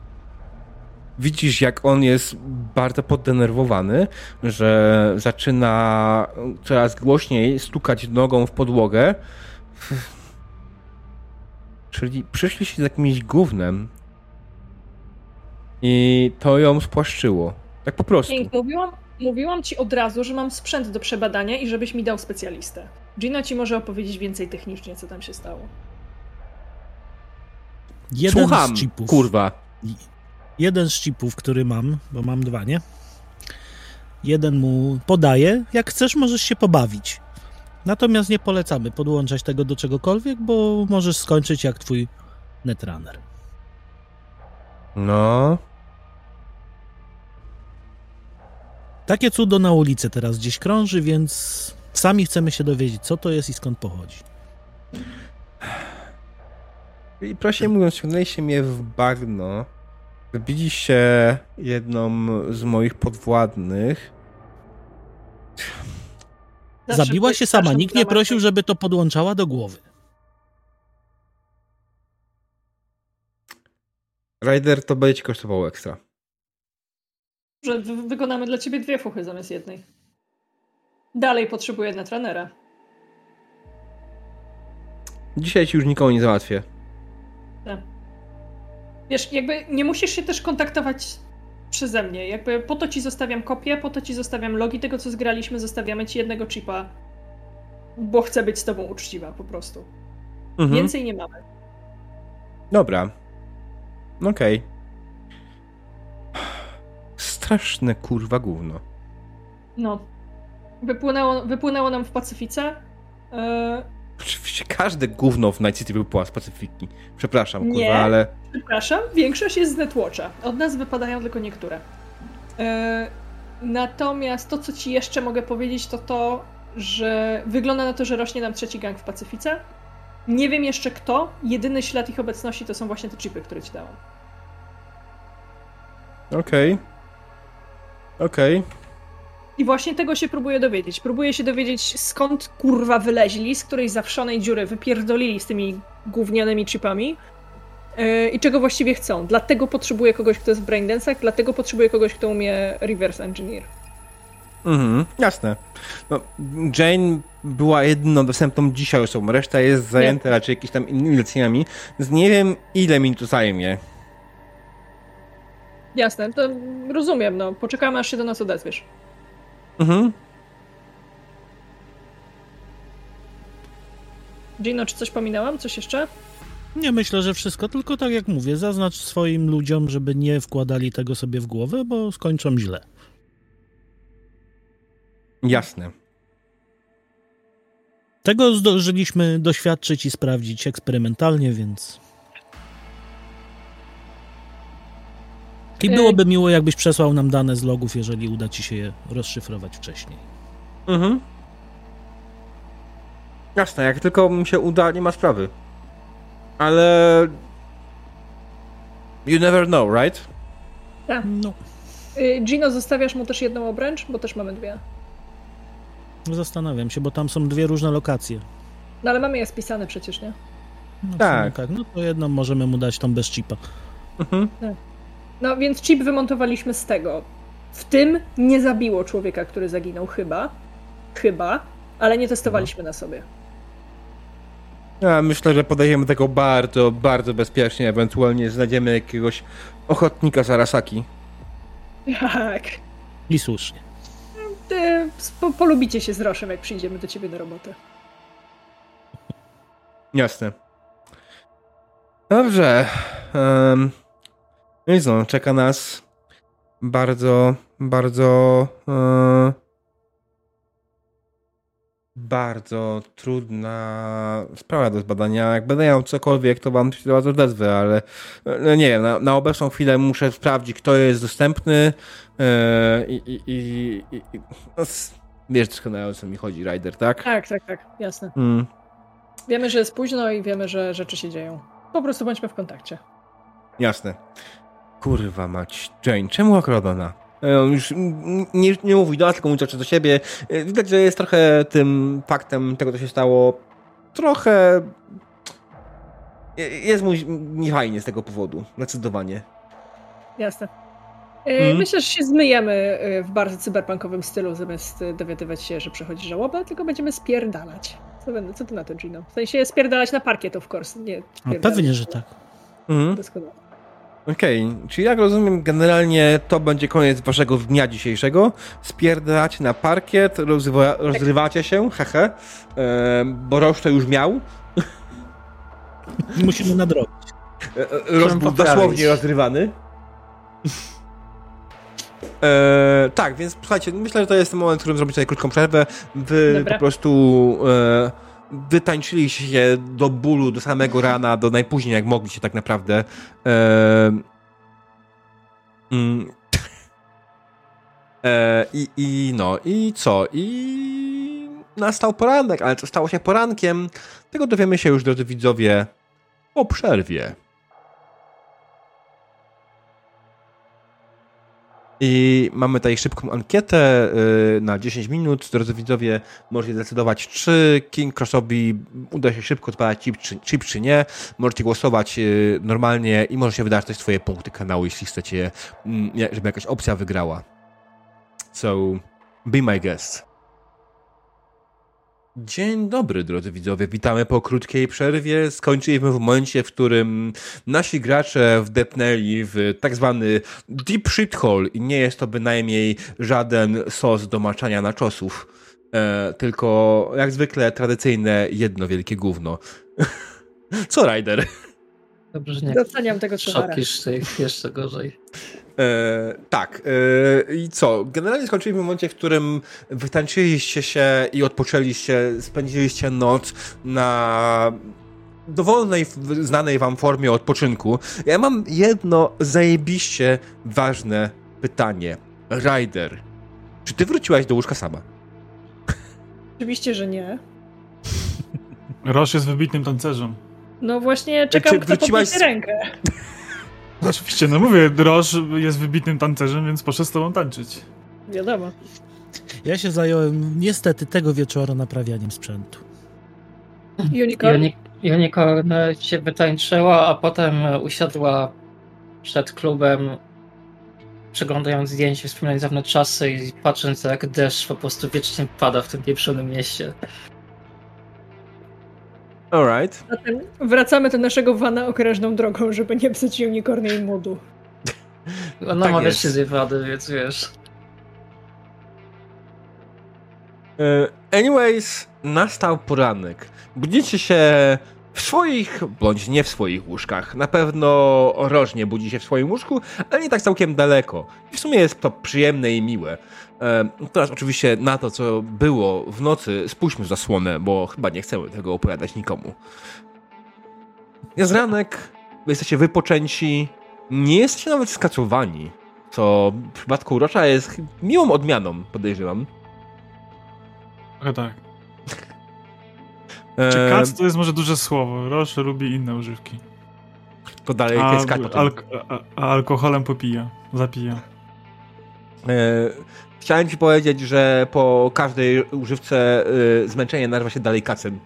Widzisz, jak on jest bardzo poddenerwowany, że zaczyna coraz głośniej stukać nogą w podłogę. Czyli przyszli się z jakimś gównem i to ją spłaszczyło. Tak po prostu. King, mówiłam, mówiłam ci od razu, że mam sprzęt do przebadania i żebyś mi dał specjalistę. Gino ci może opowiedzieć więcej technicznie, co tam się stało. Jeden Słucham, z chipów, kurwa. jeden z chipów, który mam, bo mam dwa, nie? Jeden mu podaje, jak chcesz, możesz się pobawić. Natomiast nie polecamy podłączać tego do czegokolwiek, bo możesz skończyć jak twój netrunner. No. Takie cudo na ulicy teraz gdzieś krąży, więc sami chcemy się dowiedzieć, co to jest i skąd pochodzi. I proszę mówiąc, ciągnęliście mnie w bagno. Wybiliście jedną z moich podwładnych. Zabiła się sama, nikt nie prosił, żeby to podłączała do głowy. Rider to będzie ci kosztowało ekstra. Że wy- wykonamy dla ciebie dwie fuchy zamiast jednej. Dalej potrzebuję na trenera. Dzisiaj ci już nikogo nie załatwię. Wiesz, jakby nie musisz się też kontaktować przeze mnie. Jakby po to ci zostawiam kopię, po to ci zostawiam logi tego, co zgraliśmy, zostawiamy ci jednego chipa. Bo chcę być z tobą uczciwa, po prostu. Mhm. Więcej nie mamy. Dobra. Okej. Straszne kurwa gówno. No. Wypłynęło, wypłynęło nam w Pacyfice. E, Oczywiście każde gówno w Night City wypływa z Pacyfiki. Przepraszam, kurwa, Nie. ale... Przepraszam, większość jest z Netwatcha. Od nas wypadają tylko niektóre. E, natomiast to, co ci jeszcze mogę powiedzieć, to to, że wygląda na to, że rośnie nam trzeci gang w Pacyfice. Nie wiem jeszcze kto. Jedyny ślad ich obecności to są właśnie te chipy, które ci dałam. Okej. Okej. I właśnie tego się próbuję dowiedzieć. Próbuję się dowiedzieć, skąd kurwa wyleźli, z której zawszonej dziury wypierdolili z tymi gównianymi chipami yy, i czego właściwie chcą. Dlatego potrzebuję kogoś, kto jest w braindensach, dlatego potrzebuję kogoś, kto umie reverse engineer. Mhm, jasne. No, Jane była jedyną dostępną dzisiaj osobą, reszta jest zajęta raczej jakimiś tam innymi lekcjami, więc nie wiem ile mi to zajmie. Jasne, to rozumiem, no. Poczekamy, aż się do nas odezwiesz. Mhm. Gino, czy coś pominęłam? Coś jeszcze? Nie myślę, że wszystko, tylko tak jak mówię, zaznacz swoim ludziom, żeby nie wkładali tego sobie w głowę, bo skończą źle. Jasne. Tego zdążyliśmy doświadczyć i sprawdzić eksperymentalnie, więc. I Ej. byłoby miło, jakbyś przesłał nam dane z logów, jeżeli uda ci się je rozszyfrować wcześniej. Mhm. Jasne, jak tylko mi się uda, nie ma sprawy. Ale... You never know, right? No, Yy, Gino, zostawiasz mu też jedną obręcz? Bo też mamy dwie. zastanawiam się, bo tam są dwie różne lokacje. No ale mamy je spisane przecież, nie? No, Tak. sumie tak. No to jedną możemy mu dać tą bez chipa. Mhm. No więc chip wymontowaliśmy z tego. W tym nie zabiło człowieka, który zaginął, chyba. Chyba, ale nie testowaliśmy na sobie. Ja myślę, że podejdziemy do tego bardzo, bardzo bezpiecznie. Ewentualnie znajdziemy jakiegoś ochotnika z Arasaki. Jak? I słusznie. Ty po, polubicie się z Roszem, jak przyjdziemy do ciebie na robotę. Jasne. Dobrze. Um, no, czeka nas bardzo, bardzo e, bardzo trudna sprawa do zbadania. Jak będę miał cokolwiek, to wam się was odezwę, ale no nie wiem, na, na obecną chwilę muszę sprawdzić, kto jest dostępny e, i, i, i, i, i no, wiesz doskonale o co mi chodzi, Ryder, tak? Tak, tak, tak, jasne. Mm. Wiemy, że jest późno i wiemy, że rzeczy się dzieją. Po prostu bądźmy w kontakcie. Jasne. Kurwa mać. Jane, czemu akurat ona? E, on Już nie, nie mówi do nas, tylko mówi coś do siebie. E, Widać, że jest trochę tym faktem tego, co się stało, trochę... je- Jest mu niefajnie z tego powodu. Zdecydowanie. Jasne. E, Mhm. Myślę, że się zmyjemy e, w bardzo cyberpunkowym stylu, zamiast e, dowiadywać się, że przechodzi żałoba, tylko będziemy spierdalać. Co, będę- co ty na to, Gino? W sensie spierdalać na parkiet, of course. Nie, No, pewnie, że tak. Mhm. Doskonale. Okej, czyli jak rozumiem, generalnie to będzie koniec waszego dnia dzisiejszego. Spierdać na parkiet, rozrywa, rozrywacie się, hehe, e, bo Roż to już miał. [LAUGHS] Musimy nadrobić. E, e, Roż był poprawić. dosłownie rozrywany. E, tak, więc słuchajcie, myślę, że to jest ten moment, w którym zrobicie sobie krótką przerwę. Wy Dobra. po prostu e, wytańczyliście się do bólu, do samego rana, do najpóźniej jak mogliście tak naprawdę. E, mm, [LAUGHS] e, i, I no, i co? I nastał poranek, ale co stało się porankiem, tego dowiemy się już, drodzy widzowie, po przerwie. I mamy tutaj szybką ankietę y, na 10 minut. Drodzy widzowie, możecie zdecydować, czy King Crossowi uda się szybko odpalać chip czy, chip, czy nie. Możecie głosować y, normalnie i możecie wydać też swoje punkty kanału, jeśli chcecie, mm, żeby jakaś opcja wygrała. So, be my guest. Dzień dobry, drodzy widzowie. Witamy po krótkiej przerwie. Skończyliśmy w momencie, w którym nasi gracze wdepnęli w tak zwany deep shit hole i nie jest to bynajmniej żaden sos do maczania na czosów, e, tylko jak zwykle tradycyjne jedno wielkie gówno. [LAUGHS] Co, Ryder? Dobrze, że nie Doceniam tego towara. szokisz tych jeszcze gorzej. E, tak. E, I co? Generalnie skończyliśmy w momencie, w którym wytańczyliście się i odpoczęliście, spędziliście noc na dowolnej, znanej wam formie odpoczynku. Ja mam jedno zajebiście ważne pytanie. Ryder, czy ty wróciłaś do łóżka sama? Oczywiście, że nie. Roż jest wybitnym tancerzem. No właśnie czekam, Czy kto wróciłaś podniesie Oczywiście, no mówię, Roż jest wybitnym tancerzem, więc poszedł z tobą tańczyć. Wiadomo. Ja się zająłem niestety tego wieczoru naprawianiem sprzętu. Unicorn. Uni- Unicorn się wytańczyła, a potem usiadła przed klubem, przeglądając zdjęcia, wspominając dawne czasy i patrząc jak deszcz po prostu wiecznie pada w tym pieprzonym mieście. Alright. Zatem wracamy do naszego wana okrężną drogą, żeby nie psuć unicorn jej modu. Ona Tak ma jest. też się wady, więc wiesz. E, Anyways, nastał poranek. Budzicie się w swoich, bądź nie w swoich łóżkach. Na pewno rożnie budzi się w swoim łóżku, ale nie tak całkiem daleko. I w sumie jest to przyjemne i miłe. E, Teraz oczywiście na to, co było w nocy, spuśćmy zasłonę, bo chyba nie chcemy tego opowiadać nikomu. Jest ranek, jesteście wypoczęci, nie jesteście nawet skacowani, co w przypadku Rocza jest miłą odmianą, podejrzewam. Trochę tak. E, Czy kac to jest może duże słowo. Roż lubi inne używki. To dalej A, jest kac. alk- a, a alkoholem popija, zapija. Chciałem ci powiedzieć, że po każdej używce e, zmęczenie nazywa się dalej kacem.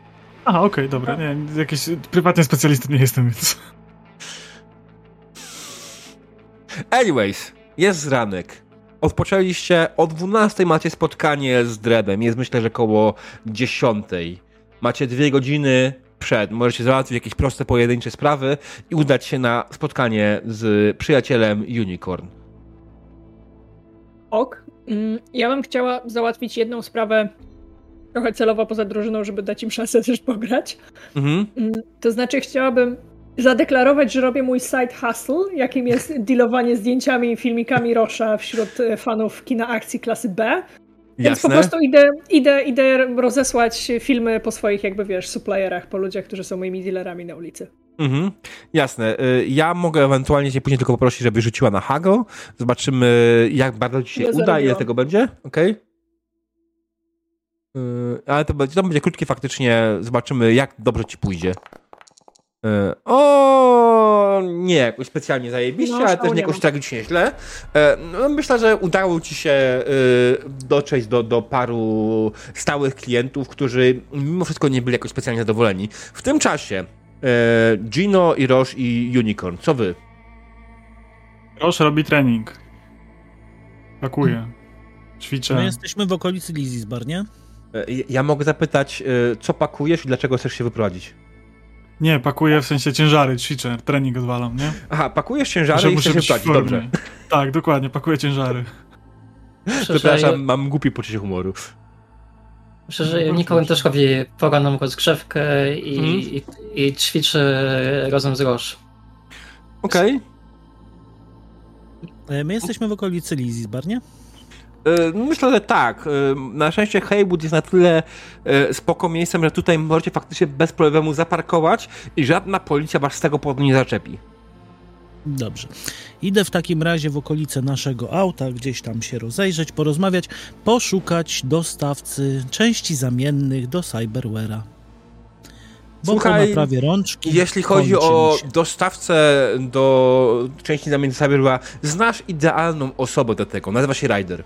A, okej, dobra. Nie, jakiś prywatnie specjalistą nie jestem, więc... Anyways, jest ranek. Odpoczęliście, o 12 macie spotkanie z Dredem. Jest myślę, że koło 10. Macie dwie godziny przed. Możecie załatwić jakieś proste, pojedyncze sprawy i udać się na spotkanie z przyjacielem Unicorn. Ok. Mm, Ja bym chciała załatwić jedną sprawę trochę celowo poza drużyną, żeby dać im szansę [LAUGHS] też pograć. Mhm. Mm, To znaczy chciałabym zadeklarować, że robię mój side hustle, jakim jest [LAUGHS] dealowanie zdjęciami i filmikami Rosza wśród e, fanów kina akcji klasy B. Więc po Jasne. prostu idę, idę, idę rozesłać filmy po swoich jakby, wiesz, supplayerach, po ludziach, którzy są moimi dealerami na ulicy. Mhm, jasne. Y, Ja mogę ewentualnie cię później tylko poprosić, żebyś rzuciła na Hago. Zobaczymy, jak bardzo ci się Ile uda, ile zarobiłam. tego będzie. Okej. Y, Ale to będzie, to będzie krótkie faktycznie. Zobaczymy, jak dobrze ci pójdzie. Y, O, nie jakoś specjalnie zajebiście, No, ale też nie jakoś tragicznie źle. E, No, myślę, że udało ci się y, dotrzeć do, do paru stałych klientów, którzy mimo wszystko nie byli jakoś specjalnie zadowoleni. W tym czasie Gino i Roche i Unicorn, co wy? Roż robi trening. Pakuje. Ćwiczę. My jesteśmy w okolicy Lizis Bar, nie? E, Ja mogę zapytać, e, co pakujesz i dlaczego chcesz się wyprowadzić? Nie, pakuję w sensie ciężary, ćwiczę, trening odwalam, nie? Aha, pakujesz ciężary Że i muszę chcesz się wyprowadzić, dobrze. Tak, dokładnie, pakuję ciężary. [LAUGHS] Przepraszam, mam głupie poczucie humoru. Myślę, że Unicorn też robi poranną rozgrzewkę i, Mhm. i, i ćwiczy razem z Roż. Okej. E, My jesteśmy w okolicy Lizis Bar, nie? E, Myślę, że tak. E, Na szczęście Haywood jest na tyle spoko miejscem, że tutaj możecie faktycznie bez problemu zaparkować i żadna policja was z tego powodu nie zaczepi. Dobrze. Idę w takim razie w okolice naszego auta, gdzieś tam się rozejrzeć, porozmawiać, poszukać dostawcy części zamiennych do Cyberware'a. Bo Słuchaj, naprawie rączki. Jeśli chodzi o się. dostawcę do części zamiennych Cyberwa, znasz idealną osobę do tego. Nazywa się Ryder.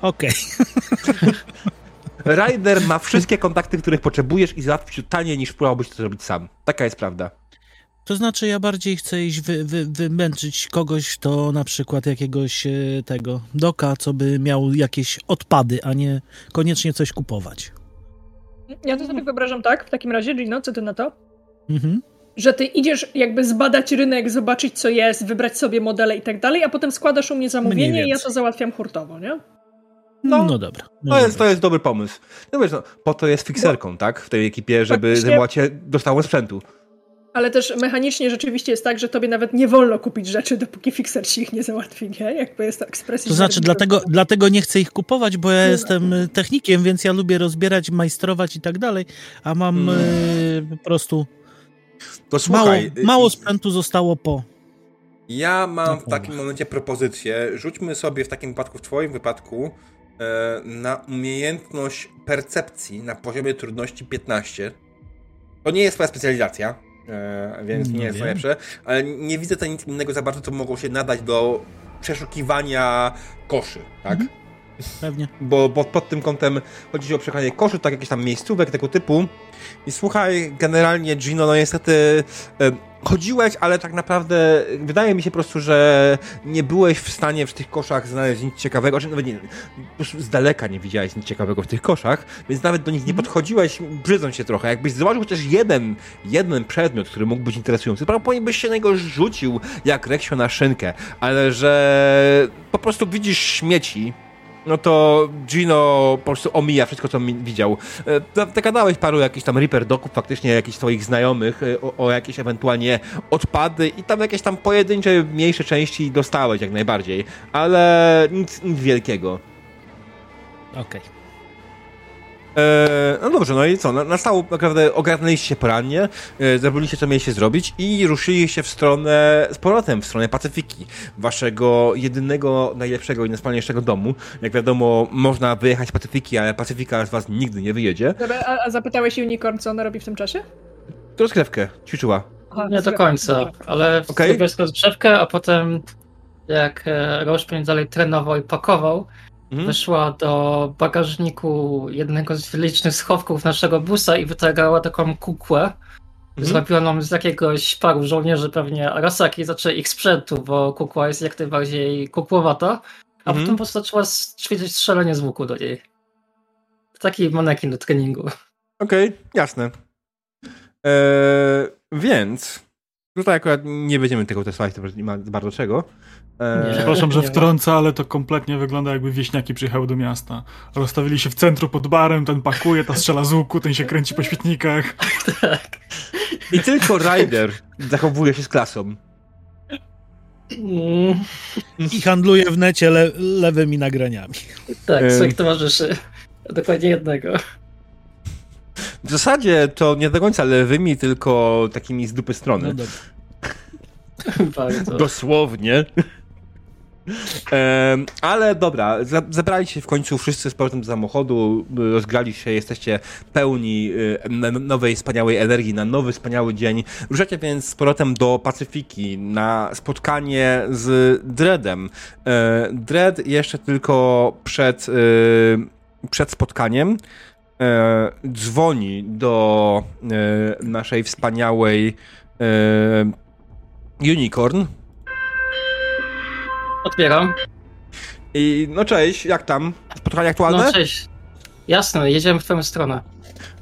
Okej, [LAUGHS] Ryder ma [LAUGHS] wszystkie kontakty, których potrzebujesz i załatwi taniej niż próbowałbyś to zrobić sam. Taka jest prawda. To znaczy, ja bardziej chcę iść wy, wy, wymęczyć kogoś, to na przykład jakiegoś e, tego doka, co by miał jakieś odpady, a nie koniecznie coś kupować. Ja to sobie wyobrażam tak, w takim razie, Gino, co ty na to? Mhm. Że ty idziesz jakby zbadać rynek, zobaczyć co jest, wybrać sobie modele i tak dalej, a potem składasz u mnie zamówienie i ja to załatwiam hurtowo, nie? No, No. dobra. To Może jest, to jest dobry pomysł. No wiesz, no, po to jest fikserką, tak? W tej ekipie, żeby zajmować się dostawą sprzętu. Ale też mechanicznie rzeczywiście jest tak, że tobie nawet nie wolno kupić rzeczy, dopóki fixer ci ich nie załatwi, nie? Jakby jest to ekspresja. To znaczy, dlatego, dlatego nie chcę ich kupować, bo ja jestem e, technikiem, więc ja lubię rozbierać, majstrować i tak dalej, a mam Mm. e, po prostu To mało, słuchaj, mało y, sprzętu zostało po. Ja mam w Dobra. takim momencie propozycję. Rzućmy sobie w takim wypadku, w Twoim wypadku, e, na umiejętność percepcji na poziomie trudności 15. To nie jest Twoja specjalizacja, więc nie Nie jest najlepsze, ale nie widzę tutaj nic innego za bardzo, co mogło się nadać do przeszukiwania koszy, tak? Mhm. Pewnie. bo, bo pod tym kątem chodzi o przekazanie koszy, tak jakichś tam miejscówek tego typu. I słuchaj, generalnie Gino, no niestety e, chodziłeś, ale tak naprawdę wydaje mi się po prostu, że nie byłeś w stanie w tych koszach znaleźć nic ciekawego, czy nawet nie, z daleka nie widziałeś nic ciekawego w tych koszach, więc nawet do nich nie podchodziłeś, brzydząc się trochę. Jakbyś zobaczył chociaż jeden, jeden przedmiot, który mógł być interesujący, prawdopodobnie byś się na niego rzucił jak reksio na szynkę, ale że po prostu widzisz śmieci, no to Gino po prostu omija wszystko, co widział. E, za- Zagadałeś paru jakichś tam Reaper doków, faktycznie jakichś swoich znajomych e, o, o jakieś ewentualnie odpady i tam jakieś tam pojedyncze, mniejsze części dostałeś jak najbardziej, ale nic, nic wielkiego. Okej. E, no dobrze, no i co? Na- Nastało, naprawdę ogarnęliście się porannie, e, zrobiliście co mieliście zrobić i ruszyliście w stronę, z powrotem w stronę Pacyfiki, waszego jedynego, najlepszego i najspalniejszego domu. Jak wiadomo, można wyjechać z Pacyfiki, ale Pacyfika z was nigdy nie wyjedzie. Dobra, a, a zapytałeś Unicorn, co ona robi w tym czasie? To rozgrywkę ćwiczyła. Aha, Nie do końca, ale Okej. okay. rozgrzewkę, a potem jak e, Roszpin dalej trenował i pakował, Mhm. weszła do bagażniku jednego z licznych schowków naszego busa i wytargała taką kukłę, Mhm. zrobioną z jakiegoś paru żołnierzy pewnie Arasaki, znaczy ich sprzętu, bo kukła jest jak najbardziej kukłowata, a Mhm. potem po prostu zaczęła ćwiczyć strzelanie z łuku do niej. Taki manekin do treningu. Okej, jasne. Eee, więc tutaj akurat nie będziemy tego testować, to nie ma bardzo czego. Eee. Przepraszam, że wtrącę, ale to kompletnie wygląda jakby wieśniaki przyjechały do miasta. Rozstawili się w centrum pod barem, ten pakuje, ta strzela z łuku, ten się kręci po świetnikach. [LAUGHS] tak. I tylko Ryder zachowuje się z klasą. Mm, I handluje w necie le, lewymi nagraniami. tak, Em. swoich towarzyszy. Dokładnie jednego. W zasadzie to nie do końca lewymi, tylko takimi z dupy strony. No. [LAUGHS] Dosłownie. Ale dobra, za- zabrali się w końcu wszyscy z powrotem do samochodu, rozgrali się, jesteście pełni nowej, wspaniałej energii na nowy, wspaniały dzień. Ruszacie więc z powrotem do Pacyfiki na spotkanie z Dreadem. E, Dread jeszcze tylko przed, y, przed spotkaniem e, dzwoni do e, naszej wspaniałej e, Unicorn, Otwieram. I no cześć, jak tam? Spotkanie aktualne? No cześć. Jasne, jedziemy w twoją stronę.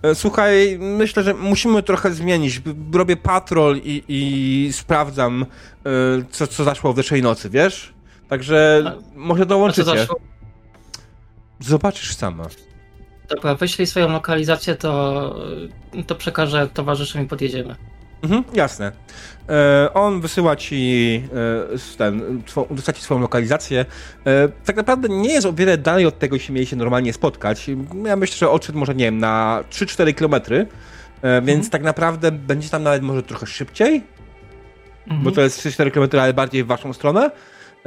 E, Słuchaj, myślę, że musimy trochę zmienić. Robię patrol i, i sprawdzam, e, co, co zaszło w zeszłej nocy, wiesz? Także A- może dołączycie. zaszło? Zobaczysz sama. Dobra, wyślij swoją lokalizację, to, to przekażę towarzyszom i podjedziemy. Mhm, jasne. E, on wysyła ci e, ten, wysyła ci swoją lokalizację. E, tak naprawdę nie jest o wiele dalej od tego, jeśli mieli się normalnie spotkać. Ja myślę, że odszedł może, nie wiem, na 3-4 kilometry. E, więc tak naprawdę będzie tam nawet może trochę szybciej, Mhm. bo to jest 3-4 km, ale bardziej w waszą stronę.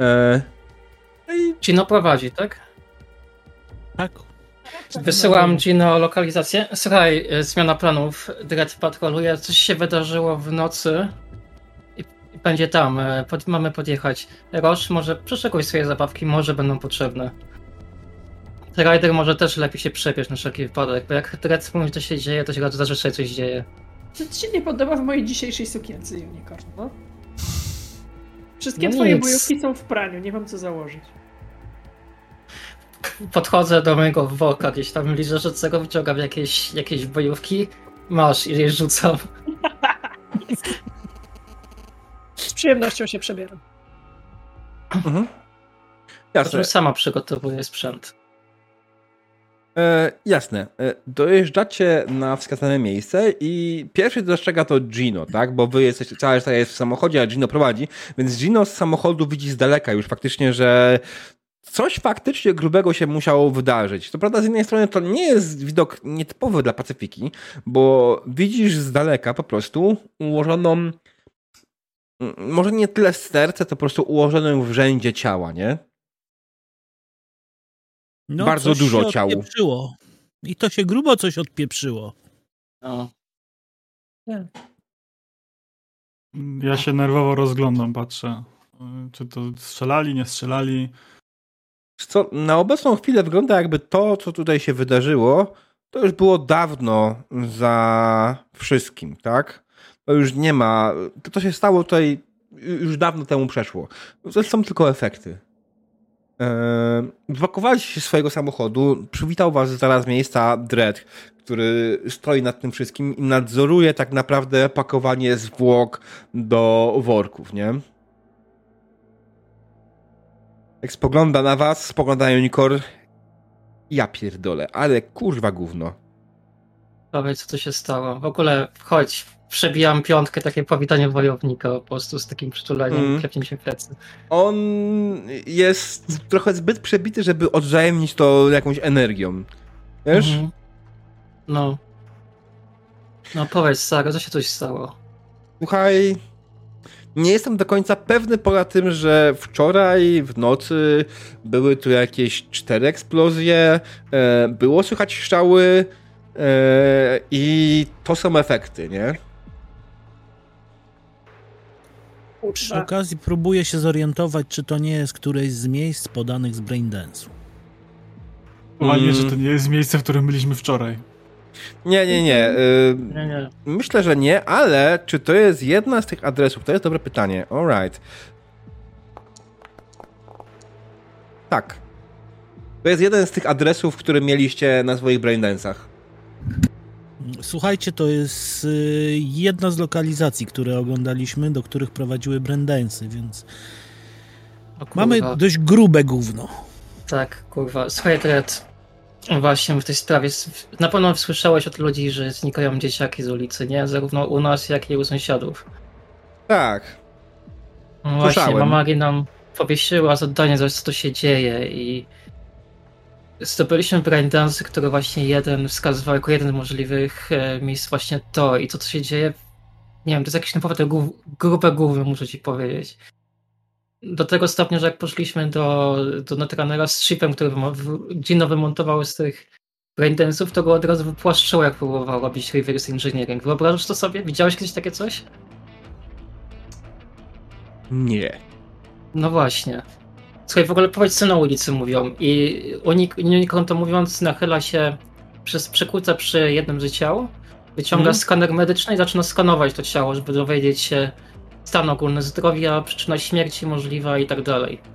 E, Gino prowadzi, tak? Tak. Wysyłam Gino lokalizację. Słuchaj, e, zmiana planów. Dread patroluje. Coś się wydarzyło w nocy. I będzie tam. e, Pod, mamy podjechać. Roż, może przeszykuj swoje zabawki, może będą potrzebne. Rider może też lepiej się przepiesz na wszelki wypadek, bo jak Dread mówi, to się dzieje, to się zazwyczaj coś dzieje. Co ci się nie podoba w mojej dzisiejszej sukience, Unicorn, no? Wszystkie No twoje nic. bojówki są w praniu, nie mam co założyć. Podchodzę do mojego worka, gdzieś tam liżerzącego, wyciągam jakieś, jakieś bojówki. Masz i je rzucam. Z przyjemnością się przebieram. Mhm. Jasne. sama przygotowuję sprzęt. E, jasne. E, dojeżdżacie na wskazane miejsce i pierwszy dostrzega to Gino, tak? Bo wy jesteście, cała reszta jest w samochodzie, a Gino prowadzi, więc Gino z samochodu widzi z daleka już faktycznie, że coś faktycznie grubego się musiało wydarzyć. To prawda, z jednej strony to nie jest widok nietypowy dla Pacyfiki, bo widzisz z daleka po prostu ułożoną mm, może nie tyle serce, to po prostu ułożoną w rzędzie ciała, nie? No, Bardzo coś dużo ciał. I to się grubo coś odpieprzyło. No. Ja się nerwowo rozglądam, patrzę. Czy to strzelali, nie strzelali. Co, na obecną chwilę wygląda jakby to, co tutaj się wydarzyło, to już było dawno za wszystkim, tak? To już nie ma. To, co się stało tutaj, już dawno temu przeszło. To są tylko efekty. Eee, się swojego samochodu, przywitał was zaraz miejsca Dread, który stoi nad tym wszystkim i nadzoruje tak naprawdę pakowanie zwłok do worków, nie? Jak spogląda na was, spogląda na Unicorn. Ja pierdolę, ale kurwa gówno. Powiedz, co tu się stało. W ogóle chodź. Przebijam piątkę, takie powitanie wojownika po prostu z takim przytuleniem, Mm. mm. klepnięciem plecy. On jest trochę zbyt przebity, żeby odwzajemnić to jakąś energią. Wiesz? Mhm. No. No powiedz, Sara, co się tu stało? Słuchaj, nie jestem do końca pewny poza tym, że wczoraj w nocy były tu jakieś cztery eksplozje, e, było słychać strzały e, i to są efekty, nie? Przy okazji próbuję się zorientować, czy to nie jest któreś z miejsc podanych z Braindance'u. A nie, Mm. że to nie jest miejsce, w którym byliśmy wczoraj. Nie, nie, nie. Nie, nie. Myślę, że nie, ale czy to jest jedna z tych adresów? To jest dobre pytanie. Alright. Tak. To jest jeden z tych adresów, które mieliście na swoich braindensach. Słuchajcie, to jest y, jedna z lokalizacji, które oglądaliśmy, do których prowadziły Braindance'y, więc mamy dość grube gówno. Tak, kurwa. Słuchaj, Red. Właśnie w tej sprawie. Na pewno słyszałeś od ludzi, że znikają dzieciaki z ulicy, nie? Zarówno u nas, jak i u sąsiadów. Tak. No właśnie, Słyszałem. mama Agi nam powiesiła zadanie, za co to się dzieje i zdobyliśmy braindance, który właśnie jeden wskazywał jako jeden z możliwych e, miejsc właśnie to i to, co się dzieje, nie wiem, to jest jakieś naprawdę grube głowy, muszę ci powiedzieć. Do tego stopnia, że jak poszliśmy do, do Netrunnera z chipem, który Gino wymontował z tych braindance'ów, to go od razu wypłaszczyło, jak próbował robić reverse engineering. Wyobrażasz to sobie? Widziałeś kiedyś takie coś? Nie. No właśnie. Słuchaj, w ogóle powiedz, co na ulicy mówią. I unik, Unicorn to mówiąc, nachyla się przez przekłóca przy jednym z ciał, wyciąga Mhm. skaner medyczny i zaczyna skanować to ciało, żeby dowiedzieć się stan ogólny zdrowia, przyczyna śmierci możliwa i tak dalej.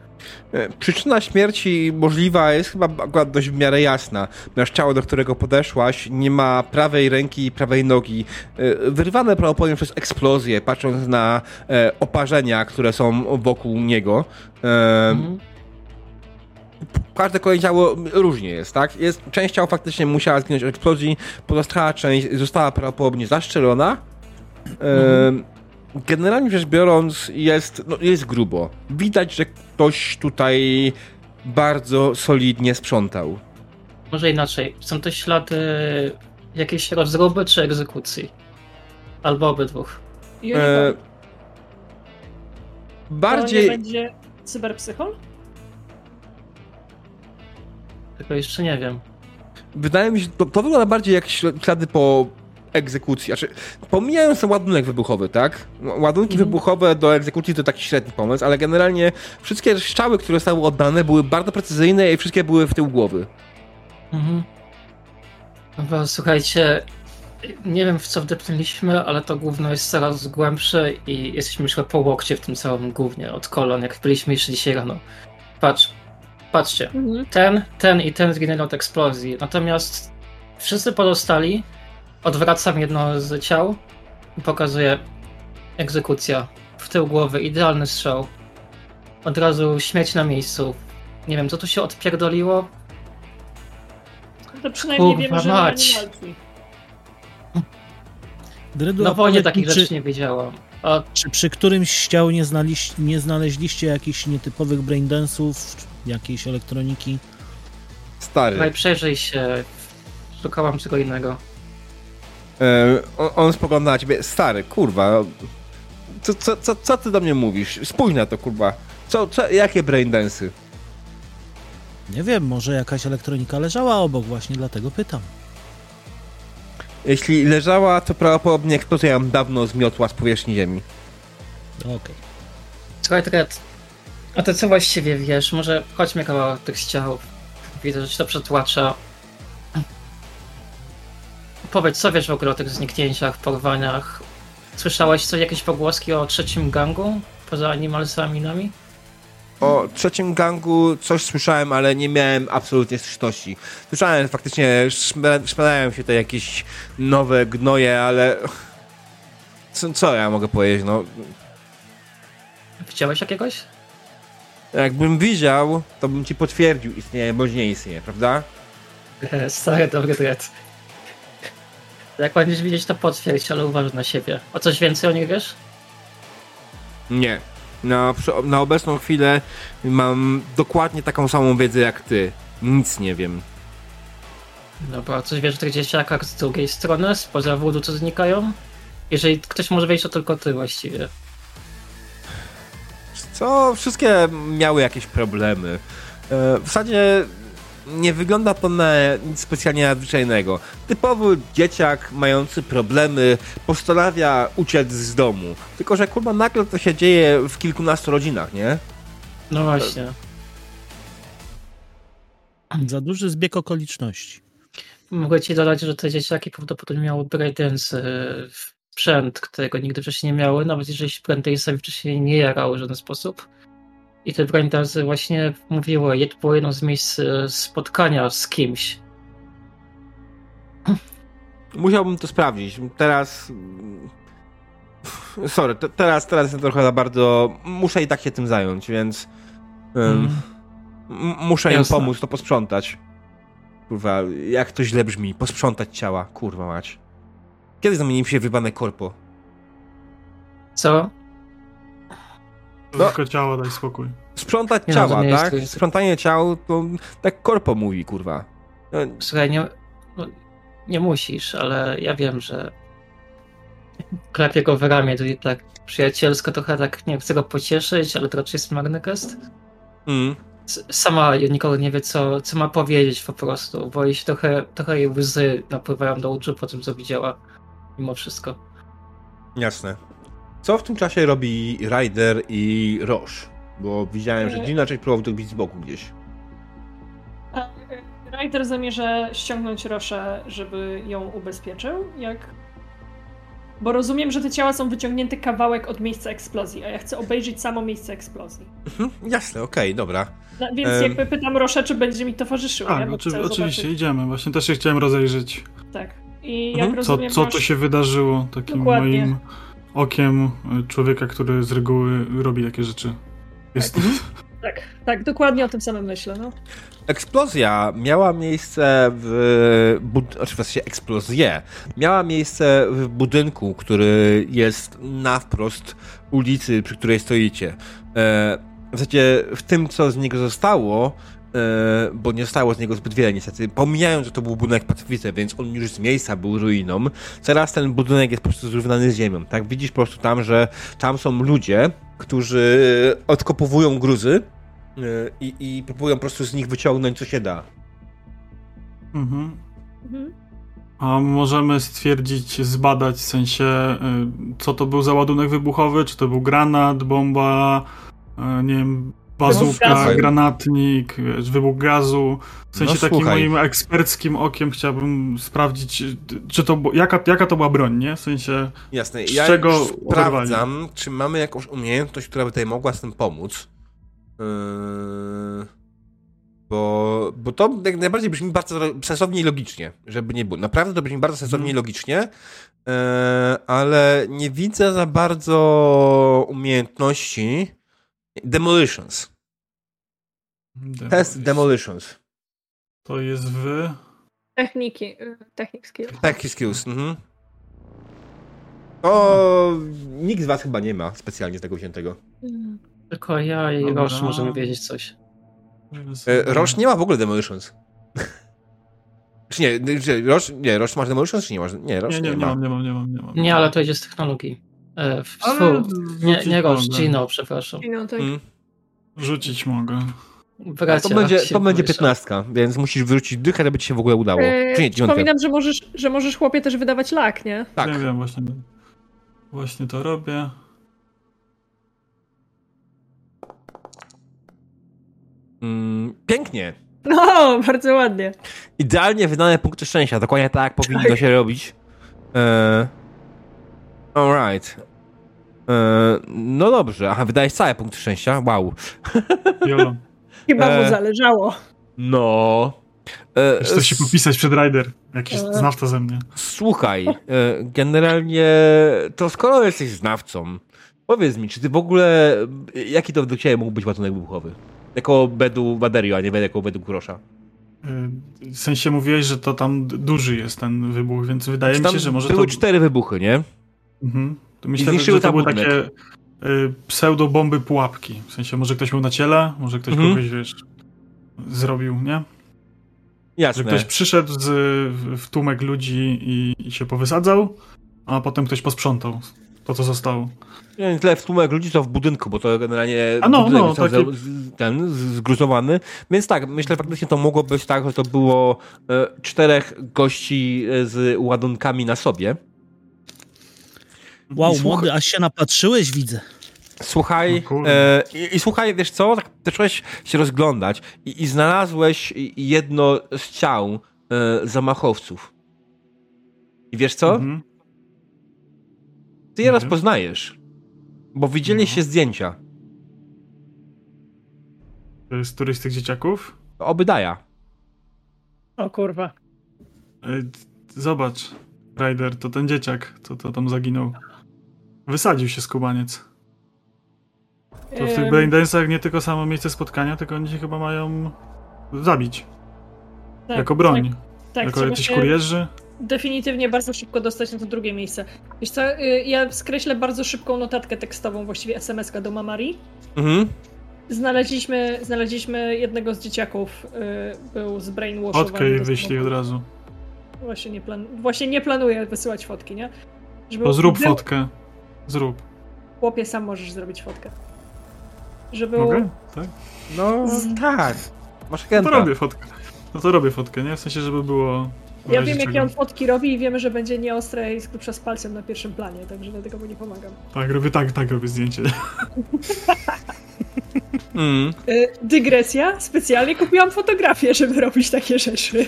E, Przyczyna śmierci możliwa jest chyba akurat dość w miarę jasna. Nasz ciało, do którego podeszłaś, nie ma prawej ręki i prawej nogi. E, Wyrwane prawdopodobnie przez eksplozję, patrząc na e, oparzenia, które są wokół niego. Mhm. każde kolejne ciało różnie jest, tak? Jest, część ciał faktycznie musiała zginąć od eksplozji, pozostała część została prawdopodobnie zaszczelona. E, Generalnie rzecz biorąc, jest, no, jest grubo. Widać, że ktoś tutaj bardzo solidnie sprzątał. Może inaczej. Są to ślady jakiejś rozruby czy egzekucji? Albo obydwóch. Unicorn, E, to nie bardziej. będzie cyberpsychol? Tego jeszcze nie wiem. Wydaje mi się, to, to wygląda bardziej jak śl- ślady po egzekucji. Znaczy, pomijając ładunek wybuchowy, tak? Ładunki Mhm. wybuchowe do egzekucji to taki średni pomysł, ale generalnie wszystkie strzały, które zostały oddane, były bardzo precyzyjne i wszystkie były w tył głowy. Mhm. Dobra, słuchajcie, Nie wiem w co wdepnęliśmy, ale to gówno jest coraz głębsze i jesteśmy już po łokcie w tym całym gównie od kolon, jak byliśmy jeszcze dzisiaj rano. Patrz, patrzcie. Mhm. Ten, ten i ten zginęli od eksplozji. Natomiast wszyscy pozostali, odwracam jedno z ciał i pokazuję egzekucja. W tył głowy, idealny strzał. Od razu śmierć na miejscu. Nie wiem, co tu się odpierdoliło. To przynajmniej Kurwa wiemy, że mać. nie walki. Dredu, Na a wojnie takich czy, rzeczy nie wiedziałam. A czy przy którymś z ciał nie, znaliś, nie znaleźliście jakichś nietypowych braindensów, jakiejś elektroniki? Stary. Słuchaj, przejrzyj się. Szukałam czego innego. E, on, on spogląda na ciebie. Stary, kurwa. Co, co, co, co ty do mnie mówisz? Spójrz na to, kurwa. Co, co, jakie braindensy? Nie wiem, może jakaś elektronika leżała obok, właśnie dlatego pytam. Jeśli leżała, to prawdopodobnie eksplozja ją dawno zmiotła z powierzchni ziemi. Okej. Słuchaj, Tret, a ty co właściwie wiesz? Może chodźmy kawałek tych ciał. Widzę, że ci to przetłacza. Powiedz, co wiesz w ogóle o tych zniknięciach, porwaniach? Słyszałeś co, jakieś pogłoski o trzecim gangu? Poza animalsami nami? O trzecim gangu coś słyszałem, ale nie miałem absolutnie styczności. Słyszałem, faktycznie szmelają się te jakieś nowe gnoje, ale... [LAUGHS] Co, co ja mogę powiedzieć, no... Widziałeś jakiegoś? Jakbym widział, to bym ci potwierdził istnieje bądź nie istnieje, prawda? [LAUGHS] Stary, dobry Tret. Jak będziesz widzieć, to potwierdź, ale uważaj na siebie. O coś więcej o nich wiesz? Nie. Na, na obecną chwilę mam dokładnie taką samą wiedzę jak ty. Nic nie wiem. Dobra, a coś wiesz o tych dzieciakach z drugiej strony, spoza wódu, co znikają? Jeżeli ktoś może wejść, to tylko ty właściwie. Co? Wszystkie miały jakieś problemy. E, W zasadzie nie wygląda to na nic specjalnie nadzwyczajnego. Typowy dzieciak mający problemy postanawia uciec z domu. Tylko, że kurwa nagle to się dzieje w kilkunastu rodzinach, nie? No właśnie. Za duży zbieg okoliczności. Mogę ci dodać, że te dzieciaki prawdopodobnie miały breakdance sprzęt, którego nigdy wcześniej nie miały, nawet jeżeli się breakdance'ami wcześniej nie jarały w żaden sposób. I te breakdance właśnie mówiły, je- było jedno z miejsc e, spotkania z kimś. Musiałbym to sprawdzić. Teraz. mm, Sorry, te- teraz, teraz jestem trochę za bardzo. Muszę i tak się tym zająć, więc. em, Mm. muszę im pomóc to posprzątać. Kurwa, jak to źle brzmi. Posprzątać ciała, kurwa mać. Kiedy zamieni się w wybane korpo? Co? No. Tylko ciała, daj spokój. Sprzątać Nie no, ciała, nie jest tak? jest- Sprzątanie ciał to tak korpo mówi, kurwa. No, Słuchaj, nie, no, nie musisz, ale ja wiem, że klepię go w ramię tutaj tak przyjacielsko, trochę tak nie chcę go pocieszyć, ale to raczej jest marny gest. mm. Sama nikogo nie wie, co, co ma powiedzieć po prostu, bo jej się trochę, trochę jej łzy napływają do oczu po tym, co widziała, mimo wszystko. Jasne. Co w tym czasie robi Ryder i Roche? Bo widziałem, że E. Gina część próbował to bić z boku gdzieś. A y, Ryder zamierza ściągnąć Roszę, żeby ją ubezpieczył, jak... Bo rozumiem, że te ciała są wyciągnięte kawałek od miejsca eksplozji, a ja chcę obejrzeć samo miejsce eksplozji. Mhm, jasne, okej, dobra. No, więc Em. jakby pytam Roszę, czy będzie mi towarzyszyła. Tak, Bo oczy, oczywiście zobaczyć- idziemy. Właśnie też się chciałem rozejrzeć, Tak. I Mhm. jak co, rozumiem, co masz... tu się wydarzyło takim Dokładnie. moim okiem człowieka, który z reguły robi takie rzeczy. Jest, [LAUGHS] Tak, tak, dokładnie o tym samym myślę, no. Eksplozja miała miejsce w. Bud- znaczy właściwie eksplozję. Miała miejsce w budynku, który jest na wprost ulicy, przy której stoicie. E, w zasadzie w tym, co z niego zostało, bo nie zostało z niego zbyt wiele niestety, pomijając, że to był budynek Pacyfice, więc on już z miejsca był ruiną, teraz ten budynek jest po prostu zrównany z ziemią. Tak widzisz po prostu tam, że tam są ludzie, którzy odkopowują gruzy Yy, i, i próbują po prostu z nich wyciągnąć co się da. mhm. Mhm. A możemy stwierdzić, zbadać w sensie, y, co to był za ładunek wybuchowy? Czy to był granat, bomba, nie wiem, bazuka, granatnik, wiesz, wybuch gazu. W sensie No, takim moim eksperckim okiem chciałbym sprawdzić, czy to, jaka, jaka to była broń, nie? W sensie, Jasne. Z Ja czego sprawdzam, czy mamy jakąś umiejętność, która by tutaj mogła z tym pomóc. Yy, bo, bo to jak najbardziej brzmi bardzo sensownie i logicznie, żeby nie było. Naprawdę to brzmi bardzo sensownie i logicznie, yy, ale nie widzę za bardzo umiejętności. Demolitions. Test Demolitions. To jest w... Techniki, y, technik skill. Tech skills. Mhm. O, nikt z was chyba nie ma specjalnie tego wziętego. Tylko ja i Dobra. Roż możemy wiedzieć coś. E, Roż nie ma w ogóle Demolitions. czy nie, czy Roż, nie, Roż masz Demolitions, czy nie masz? Nie, Roż Nie, nie, nie, nie ma. mam, nie mam, nie mam, nie mam. Nie, ale to idzie z technologii. E, w, Ale nie, nie mogę. Gino, przepraszam. No tak. Mm. Rzucić mogę. Bracia To będzie, to będzie pomyślą. piętnastka, więc musisz wyrzucić dychę, żeby ci się w ogóle udało. E, czy nie, dziewiątkę. Przypominam, że możesz, że możesz chłopie też wydawać lak, nie? Tak. Nie wiem, właśnie, właśnie to robię. Mm, pięknie. No, bardzo ładnie. Idealnie wydane punkty szczęścia, dokładnie tak powinno się robić. E... Alright. E... No dobrze, aha, wydajesz całe punkty szczęścia? Wow. Jolo. [LAUGHS] Chyba E. mu zależało. No. E, się popisać przed Rider. Jakiś E. znawca ze mnie. Słuchaj, e, generalnie to skoro jesteś znawcą, powiedz mi, czy ty w ogóle, jaki to według ciebie mógł być ładunek wybuchowy? Jako bedu baterii, a nie jako bedu grosza. W sensie mówiłeś, że to tam duży jest ten wybuch, więc wydaje mi się, że może były to... cztery wybuchy, nie? Mhm. To myślę, że to były budynek. takie y, pseudo-bomby pułapki. W sensie może ktoś miał na ciele, może ktoś Mhm. kogoś, wiesz, zrobił, nie? Że Jasne. ktoś przyszedł z, w- tłumek ludzi i, i się powysadzał, a potem ktoś posprzątał to, co zostało. Nie tyle w tłumek ludzi, co w budynku, bo to generalnie A no, budynek no, z- ten, zgruzowany. Więc tak, myślę, że faktycznie to mogło być tak, że to było e, czterech gości e, z ładunkami na sobie. Wow, Słucha- młody, aż się napatrzyłeś, widzę. Słuchaj, No e, i, i słuchaj, wiesz co, tak zacząłeś się rozglądać i, i znalazłeś jedno z ciał e, zamachowców. I wiesz co? Mhm. Ty je Mhm. rozpoznajesz, bo widzieliście No. zdjęcia. To jest któryś z tych dzieciaków? Obydaja. O kurwa. Zobacz, Ryder, to ten dzieciak, co to tam zaginął. Wysadził się skubaniec. To w tych Em, braindance'ach nie tylko samo miejsce spotkania, tylko oni się chyba mają zabić. tak, jako broń. Tak, tak jako jacyś kurierzy. definitywnie bardzo szybko dostać na to drugie miejsce. Wiesz co, y, ja skreślę bardzo szybką notatkę tekstową, właściwie SMS-ka do Mamari. Mhm. Znaleźliśmy, znaleźliśmy jednego z dzieciaków, y, był zbrainwashowany. Fotkę jej do wyślij od razu. Właśnie nie, plan... Właśnie nie planuję wysyłać fotki, nie? Żeby To zrób był... fotkę. Zrób. Chłopie, sam możesz zrobić fotkę. Żeby Mogę? Tak? No Z- tak. Masz No to robię fotkę. No to robię fotkę, nie? W sensie, żeby było... Ja wiem, jakie on fotki robi i wiemy, że będzie nieostre i z grubsza z palcem na pierwszym planie, także dlatego mu nie pomagam. Tak, robię tak, tak robię zdjęcie. Mm. Y, dygresja. Specjalnie kupiłam fotografię, żeby robić takie rzeczy.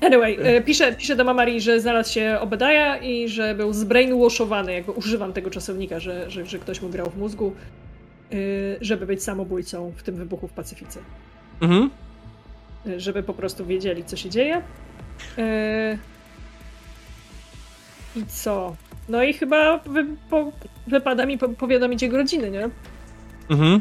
Anyway, y, piszę, piszę do Mamari, że znalazł się Obadaja i że był zbrainwashowany, jakby używam tego czasownika, że, że, że ktoś mu grał w mózgu, y, żeby być samobójcą w tym wybuchu w Pacyfice. Mhm. Y, Żeby po prostu wiedzieli, co się dzieje. I co? No i chyba wy, po, wypada mi po, powiadomić jego rodziny, nie? Mhm.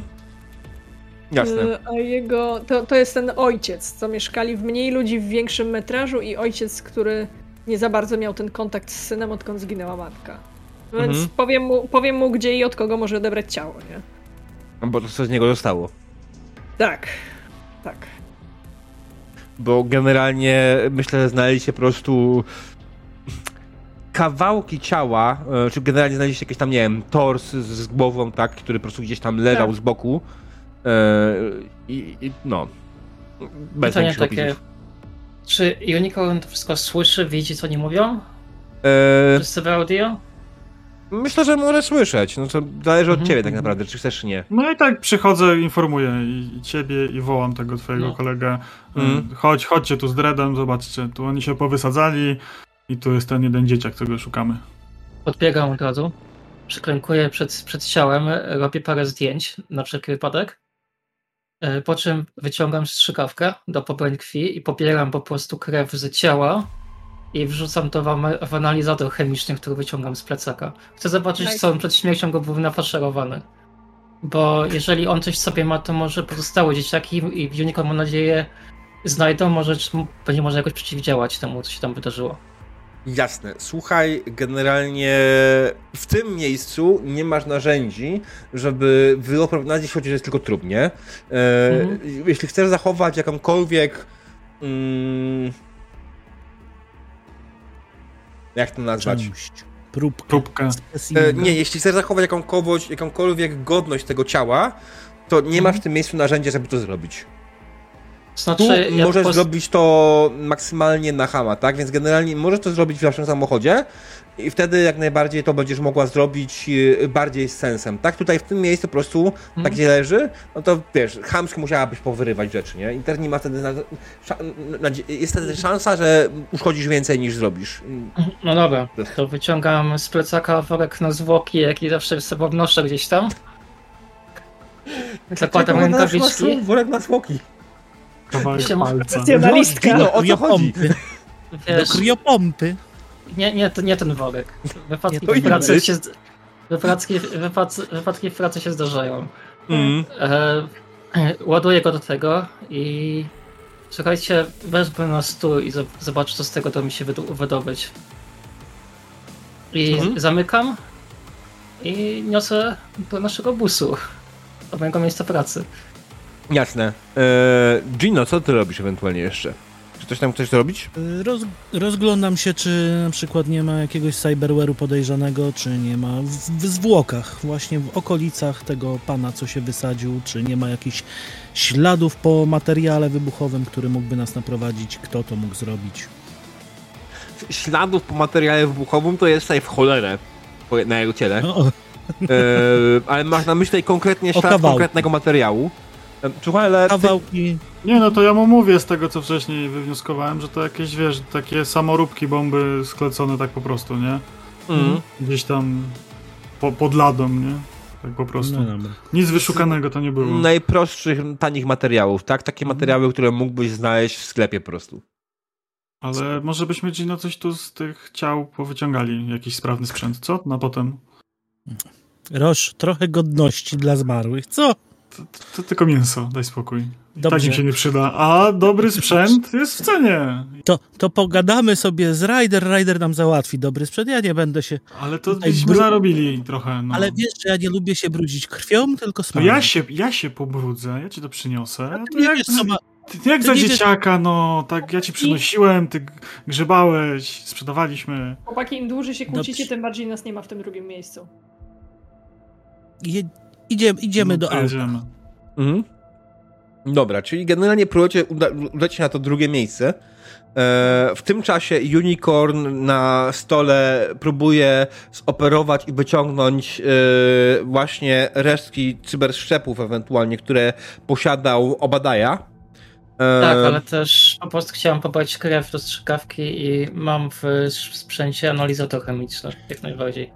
Jasne. Y, A jego. To, to jest ten ojciec, co mieszkali w mniej ludzi w większym metrażu, i ojciec, który nie za bardzo miał ten kontakt z synem, odkąd zginęła matka. Więc Mhm. powiem, mu, powiem mu, gdzie i od kogo może odebrać ciało, nie? No Bo to co z niego zostało. Tak. Tak. Bo generalnie myślę, że znaleźliście po prostu kawałki ciała, e, czy generalnie znaleźliście jakiś tam, nie wiem, tors z, z głową, tak, który po prostu gdzieś tam leżał Tak. z boku. E, i, I no. Bez Pytanie takie. opisów. Czy Unicorn to wszystko słyszy, widzi, co oni mówią? E, Wszyscy w audio? Myślę, że może słyszeć. No to zależy od Mhm. ciebie tak naprawdę, czy chcesz, czy nie. No i tak przychodzę, informuję i, i ciebie i wołam tego twojego No. kolegę. Mhm. Y, Chodź, chodźcie tu z Dreadem, zobaczcie. Tu oni się powysadzali i tu jest ten jeden dzieciak, którego szukamy. Podbiegam od razu, przyklękuję przed, przed ciałem, robię parę zdjęć na wszelki wypadek, e, po czym wyciągam strzykawkę do pobrań krwi i pobieram po prostu krew z ciała i wrzucam to w, analizator chemiczny, który wyciągam z plecaka. Chcę zobaczyć, Nice. co on przed śmiercią go był nafaszerowany. Bo jeżeli on coś sobie ma, to może pozostałe dzieciaki i Unicorn, mam nadzieję, znajdą, może będzie może jakoś przeciwdziałać temu, co się tam wydarzyło. Jasne. Słuchaj, generalnie w tym miejscu nie masz narzędzi, żeby wyoprowadzić, choć jest tylko trup, nie? E, Mhm. Jeśli chcesz zachować jakąkolwiek... Mm, jak to nazwać? Część, próbkę, Próbkę. E, nie, jeśli chcesz zachować jakąkolwiek, jakąkolwiek godność tego ciała, to nie masz w tym miejscu narzędzia, żeby to zrobić. Tu Znaczy, ja możesz zrobić to maksymalnie na hama, tak? Więc generalnie możesz to zrobić w naszym samochodzie i wtedy jak najbardziej to będziesz mogła zrobić e, bardziej z sensem, tak? Tutaj w tym miejscu po prostu, tak Mhm. gdzie leży, no to wiesz, chamsko musiałabyś powyrywać rzeczy, nie? Internet nie ma wtedy, na, nadzie- jest wtedy szansa, że uszkodzisz więcej niż zrobisz. No dobra, to wyciągam z plecaka worek na zwłoki, jaki zawsze z sobą noszę gdzieś tam. Zakładam rękawiczki. Worek na smoki. Kawałek Się- palca. Profesjonalistka. No, o co chodzi? Wiesz, Do kriopompy. nie, nie, to nie ten worek. Wypadki to w pracy się... Wypadki, wypadki, wypadki w pracy się zdarzają. Mm. E, ładuję go do tego i słuchajcie, wezmę na stół i zob- zobaczę, co z tego to mi się wydobyć. I Mhm. zamykam i niosę do naszego busu, do mojego miejsca pracy. Jasne. Eee, Gino, co ty robisz ewentualnie jeszcze? Czy coś tam chcesz zrobić? Y, Roz, rozglądam się, czy na przykład nie ma jakiegoś cyberware'u podejrzanego, czy nie ma w, w zwłokach, właśnie w okolicach tego pana, co się wysadził, czy nie ma jakichś śladów po materiale wybuchowym, który mógłby nas naprowadzić, kto to mógł zrobić. Śladów po materiale wybuchowym to jest tutaj w cholerę na jego ciele. No, Eee, ale masz na myśli konkretnie ślad konkretnego materiału. Słuchaj, ale kawałki, Nie no, to ja mu mówię z tego, co wcześniej wywnioskowałem, że to jakieś, wiesz, takie samoróbki, bomby sklecone tak po prostu, nie? mm, Gdzieś tam po, pod ladą, nie? Tak po prostu. no. Nic wyszukanego to nie było. najprostszych, tanich materiałów, tak? Takie Mhm. materiały, które mógłbyś znaleźć w sklepie po prostu. Ale może byśmy Gino coś tu z tych ciał powyciągali, jakiś sprawny sprzęt, co? Na potem. Roż, trochę godności dla zmarłych, co? To, to tylko mięso, daj spokój. Dobrze. tak im się nie przyda. A dobry sprzęt jest w cenie. To, to pogadamy sobie z Ryder, Ryder nam załatwi dobry sprzęt, ja nie będę się... Ale to byśmy bru- zarobili trochę, no. Ale wiesz, że ja nie lubię się brudzić krwią, tylko To smarem. ja się, ja się pobrudzę, ja ci to przyniosę. To jak, wiesz, ma... ty, jak ty za nie wiesz- dzieciaka, no, tak ja ci przynosiłem, ty grzebałeś, sprzedawaliśmy. Chłopaki, im dłużej się kłócicie, Dobrze. tym bardziej nas nie ma w tym drugim miejscu. Je, idziemy idziemy No, do auta. Mhm. Dobra, czyli generalnie próbujecie uda, udać się na to drugie miejsce. E, w tym czasie Unicorn na stole próbuje zoperować i wyciągnąć e, właśnie resztki cyberszczepów ewentualnie, które posiadał Obadaja. E, Tak, ale też po prostu chciałem pobrać krew do strzykawki i mam w sprzęcie analizator chemiczny, jak najbardziej.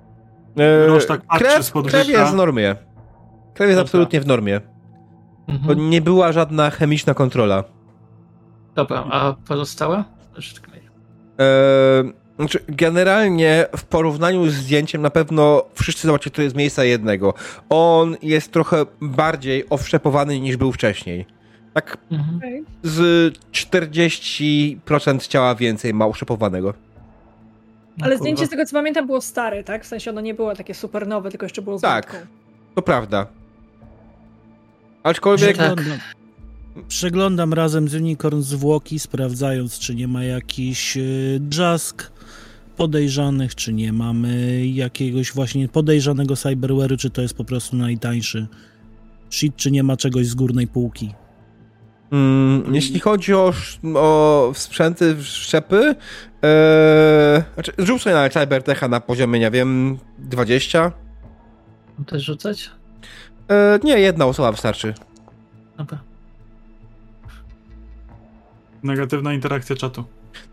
e, Roż tak patrzy krew, krew jest w normie. Krew jest Dobra. absolutnie w normie. To Mhm. nie była żadna chemiczna kontrola. Dobra, a pozostałe? Mówię. Eee, znaczy, generalnie w porównaniu z zdjęciem na pewno wszyscy zobaczycie, to jest miejsca jednego. On jest trochę bardziej owszczepowany niż był wcześniej. Tak Mhm. Z 40% ciała więcej ma oszczepowanego. No Ale kurwa. zdjęcie z tego co pamiętam było stare, tak? W sensie ono nie było takie super nowe, tylko jeszcze było z Tak. wędką. To prawda. Aczkolwiek Tak. Przeglądam, przeglądam razem z Unicorn zwłoki, sprawdzając, czy nie ma jakichś y, drzask podejrzanych, czy nie mamy jakiegoś właśnie podejrzanego cyberware'u, czy to jest po prostu najtańszy shit, czy nie ma czegoś z górnej półki. Mm, jeśli chodzi o, o sprzęty, szczepy, e, znaczy, rzuć sobie na Cybertecha na poziomie, nie wiem, 20. Mam też rzucać? E, nie, jedna osoba wystarczy. Dobra. Negatywna interakcja czatu.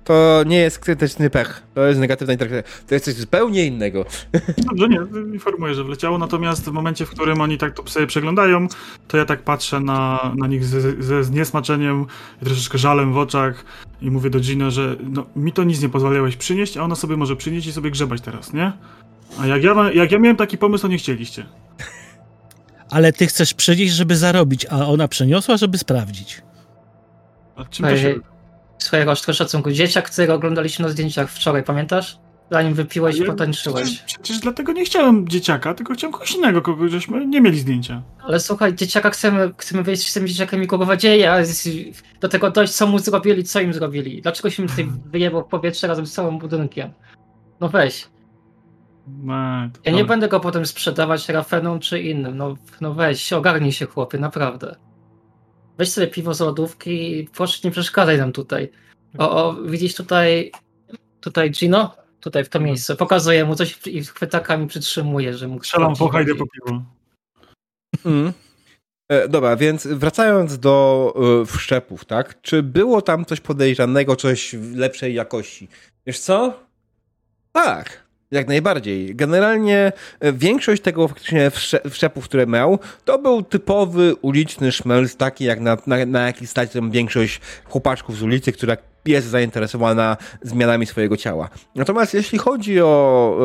To nie jest krytyczny pech. To jest negatywna interakcja. To jest coś zupełnie innego. [LAUGHS] Dobrze, nie, informuję, że wleciało, natomiast w momencie, w którym oni tak to sobie przeglądają, to ja tak patrzę na, na nich ze, ze zniesmaczeniem i troszeczkę żalem w oczach i mówię do Gino, że no, mi to nic nie pozwalałeś przynieść, a ona sobie może przynieść i sobie grzebać teraz, nie? A jak ja, jak ja miałem taki pomysł, to nie chcieliście. Ale ty chcesz przynieść, żeby zarobić, a ona przeniosła, żeby sprawdzić. A czym to się... Swojego szacunku. Dzieciak, którego oglądaliśmy na zdjęciach wczoraj, pamiętasz? Zanim wypiłeś i potańczyłeś. Przecież, przecież dlatego nie chciałem dzieciaka, tylko chciałem kogoś innego, kogo żeśmy nie mieli zdjęcia. Ale słuchaj, dzieciaka chcemy, chcemy wyjść z tym dzieciakiem i kogo dzieje, a do tego dojść, co mu zrobili, co im zrobili. Dlaczego się tutaj wyjebał w powietrze razem z całym budynkiem? No weź. No, ja nie będę go potem sprzedawać Rafenom czy innym. No, no weź, ogarnij się chłopie, naprawdę. Weź sobie piwo z lodówki i proszę nie przeszkadzaj nam tutaj. O, o widzisz tutaj, tutaj Gino? Tutaj w to miejsce. Pokazuję mu coś i chwytakami przytrzymuje, że mógł... Strzelam po hajdę po piwo. Mm. E, dobra, więc wracając do e, wszczepów, tak? Czy było tam coś podejrzanego, coś lepszej jakości? Wiesz co? Tak. Jak najbardziej. Generalnie e, większość tego faktycznie wszczepów, które miał, to był typowy uliczny szmelc, taki jak na, na, na jaki stać większość chłopaczków z ulicy, która jest zainteresowana zmianami swojego ciała. Natomiast jeśli chodzi o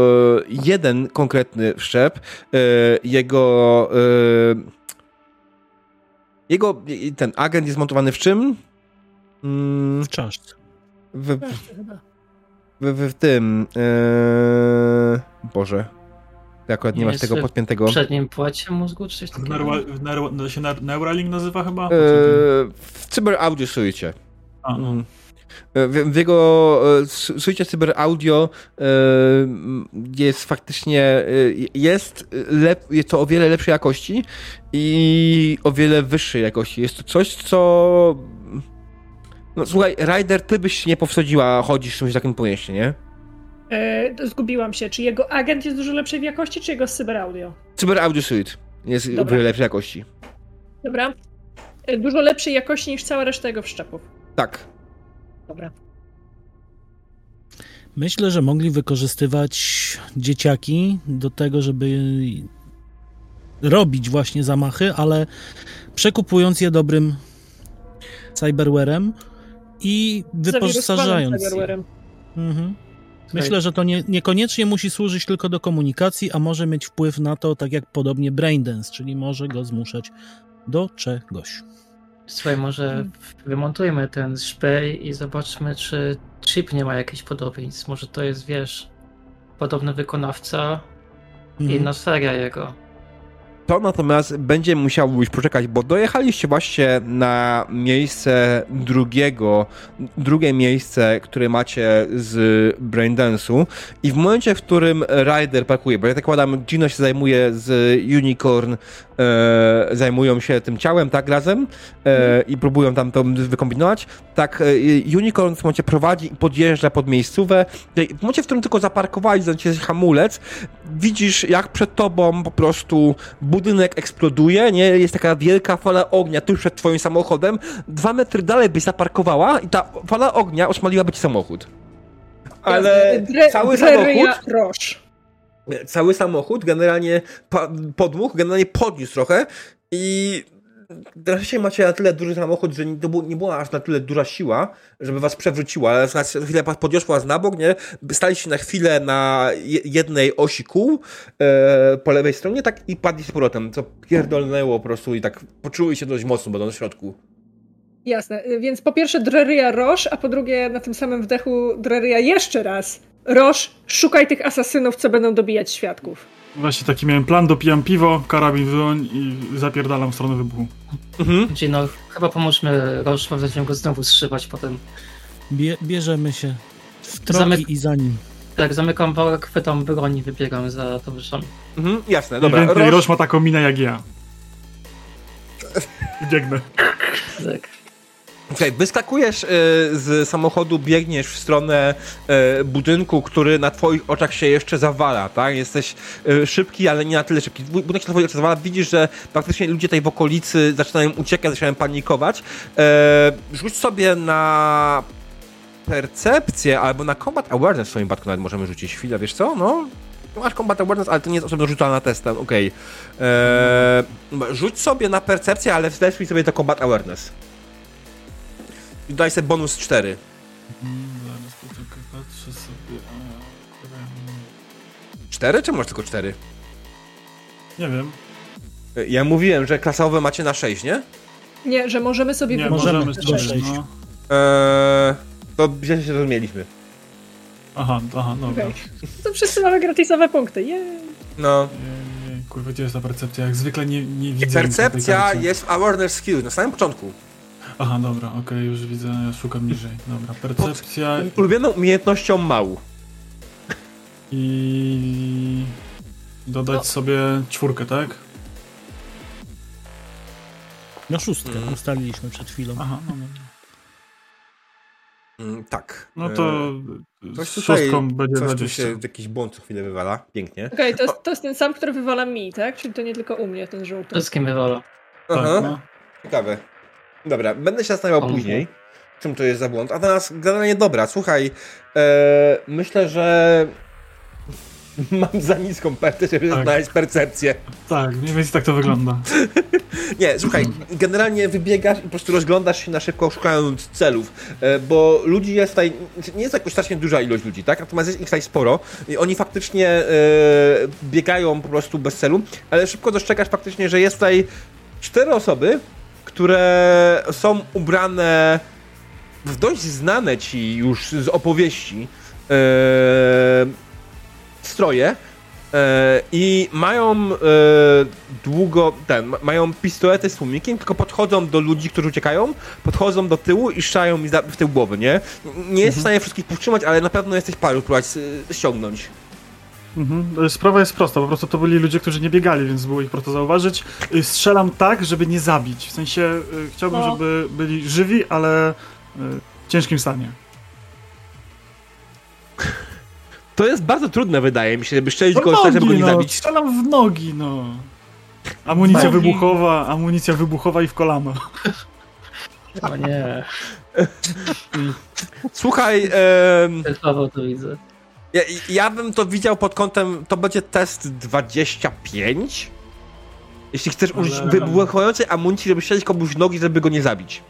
y, jeden konkretny wszczep, y, jego y, jego ten agent jest montowany w czym? Mm, w czaszce. W, w, w, w tym. Yy... Boże. Ty akurat nie, nie masz tego podpiętego. W przednim płacie mózgu czy coś takiego? Nerwa, nerwa, to się Neuralink nazywa chyba? Yy, w Cyber Audio Suite. Mm. W, w, jego suite Cyber Audio jest faktycznie jest, lep, jest to o wiele lepszej jakości i o wiele wyższej jakości. Jest to coś, co no słuchaj, Ryder, ty byś się nie powschodziła chodzić czymś takim po mieście, nie? E, zgubiłam się. Czy jego agent jest dużo lepszej jakości, czy jego Cyber Audio? Cyber Audio Suite jest Dobra. lepszej jakości. Dobra. E, dużo lepszej jakości niż cała reszta jego wszczepów. Tak. Dobra. Myślę, że mogli wykorzystywać dzieciaki do tego, żeby robić właśnie zamachy, ale przekupując je dobrym cyberwarem i wyposażając mhm. Myślę, że to nie, niekoniecznie musi służyć tylko do komunikacji, a może mieć wpływ na to, tak jak podobnie Braindance, czyli może go zmuszać do czegoś. Słuchaj, może wymontujmy ten szpej i zobaczmy, czy chip nie ma jakichś podobieństw. Może to jest, wiesz, podobny wykonawca mhm. i inna seria jego. To natomiast będzie musiało już poczekać, bo dojechaliście właśnie na miejsce drugiego, drugie miejsce, które macie z Braindance'u i w momencie, w którym Ryder parkuje, bo ja tak kładam, Gino się zajmuje z Unicorn, e, zajmują się tym ciałem, tak, razem e, i próbują tam to wykombinować, tak, e, Unicorn w momencie prowadzi i podjeżdża pod miejscówę, w momencie, w którym tylko zaparkowali, znaczy hamulec, widzisz, jak przed tobą po prostu budynek eksploduje, nie? Jest taka wielka fala ognia tuż przed twoim samochodem. Dwa metry dalej byś zaparkowała i ta fala ognia oszmaliłaby ci samochód. Ale Dre, cały samochód... Roż. Cały samochód, generalnie podmuch, generalnie podniósł trochę i na szczęście macie na tyle duży samochód, że nie, była aż na tyle duża siła, żeby was przewróciła, ale na chwilę podniosła was na bok, nie? Staliście na chwilę na jednej osi kół e, po lewej stronie, tak i padli z powrotem, co pierdolnęło po prostu i tak poczuły się dość mocno, będąc w środku. Jasne, więc po pierwsze Dreria Roż, a po drugie na tym samym wdechu Dreria jeszcze raz. Roż, szukaj tych asasynów, co będą dobijać świadków. Właśnie taki miałem plan, dopijam piwo, karabin w dłoń i zapierdalam w stronę wybuchu. Mhm. Czyli no, chyba pomóżmy Roż, mam nadzieję go znowu strzybać potem. Bie bierzemy się w troki Zamyk i za nim. Tak, zamykam worek, chwytam broń i wybiegam za towarzyszami. Mhm, jasne, dobra. Roż... Roż ma taką minę jak ja. Biegnę. Tak. Okej, wyskakujesz e, z samochodu, biegniesz w stronę e, budynku, który na twoich oczach się jeszcze zawala, tak? Jesteś e, szybki, ale nie na tyle szybki. Bu- Budynek się na twoich oczach zawala, widzisz, że praktycznie ludzie tutaj w okolicy zaczynają uciekać, zaczynają panikować. Rzuć sobie na percepcję albo na combat awareness w swoim przypadku nawet możemy rzucić chwilę, wiesz co? No, masz combat awareness, ale to nie jest osobno rzucana testem, okej. E, Rzuć sobie na percepcję, ale wlesuj sobie to combat awareness. I daj sobie bonus 4. Mm, Zaraz poczekaj, patrzę sobie. a, które- 4 czy masz tylko 4? Nie wiem. Ja mówiłem, że klasowe macie na 6, nie? Nie, że możemy sobie Nie, wybrać. możemy możemy sobie strzelić. sześć. No. Eee, to źle się zrozumieliśmy. Aha, aha, dobra. Okej. To wszyscy mamy gratisowe punkty. Jej. No. Jej, Kurwa, gdzie jest ta percepcja? Jak zwykle nie, nie widzę. nic na tej Percepcja karcie. jest w awareness skill, na samym początku. Aha, dobra, okej, już widzę, ja szukam niżej. Dobra, percepcja Ulubioną umiejętnością mału. i... Dodać No. sobie czwórkę, tak? No szóstkę Mhm. ustaliliśmy przed chwilą. Aha, no dobra. Mm, tak. No to Eee, coś z tutaj, szóstką będzie coś tu 20. się, jakiś błąd co chwilę wywala. Pięknie. Okej, to, jest, to jest ten sam, który wywala mi, tak? Czyli to nie tylko u mnie ten żółty. Wszystkim wywala. Tak, Aha, no. ciekawe. Dobra, będę się zastanawiał Mhm. później, czym to jest za błąd. A teraz generalnie dobra, słuchaj, e, myślę, że [LAUGHS] mam za niską percepcję, żeby Tak. znaleźć percepcję. tak, mniej więcej tak to wygląda. [LAUGHS] Nie, słuchaj, generalnie wybiegasz i po prostu rozglądasz się na szybko, szukając celów, e, bo ludzi jest tutaj, nie jest jakoś strasznie duża ilość ludzi, tak? Natomiast jest ich tutaj sporo i oni faktycznie e, biegają po prostu bez celu, ale szybko dostrzegasz faktycznie, że jest tutaj cztery osoby, które są ubrane w dość znane ci już z opowieści e, stroje, E, I mają e, długo, ten, ma- mają pistolety z tłumikiem, tylko podchodzą do ludzi, którzy uciekają, podchodzą do tyłu i strzelają mi w tył głowy, nie? Nie jest w stanie wszystkich powstrzymać, ale na pewno jesteś paru próbować ściągnąć. Mhm. Sprawa jest prosta, po prostu to byli ludzie, którzy nie biegali, więc było ich prosto zauważyć. Y, Strzelam tak, żeby nie zabić. W sensie y, chciałbym, No. żeby byli żywi, ale y, w ciężkim stanie. To jest bardzo trudne, wydaje mi się, żeby strzelić No go tak, żeby go nie no, zabić. strzelam w nogi, no. Amunicja Nogi. wybuchowa, amunicja wybuchowa i w kolano. O nie, [LAUGHS] Słuchaj, em, ten Paweł to widzę. Ja, ja bym to widział pod kątem, to będzie test 25? Jeśli chcesz użyć wybuchającej amunicji, żeby strzelić komuś w nogi, żeby go nie zabić.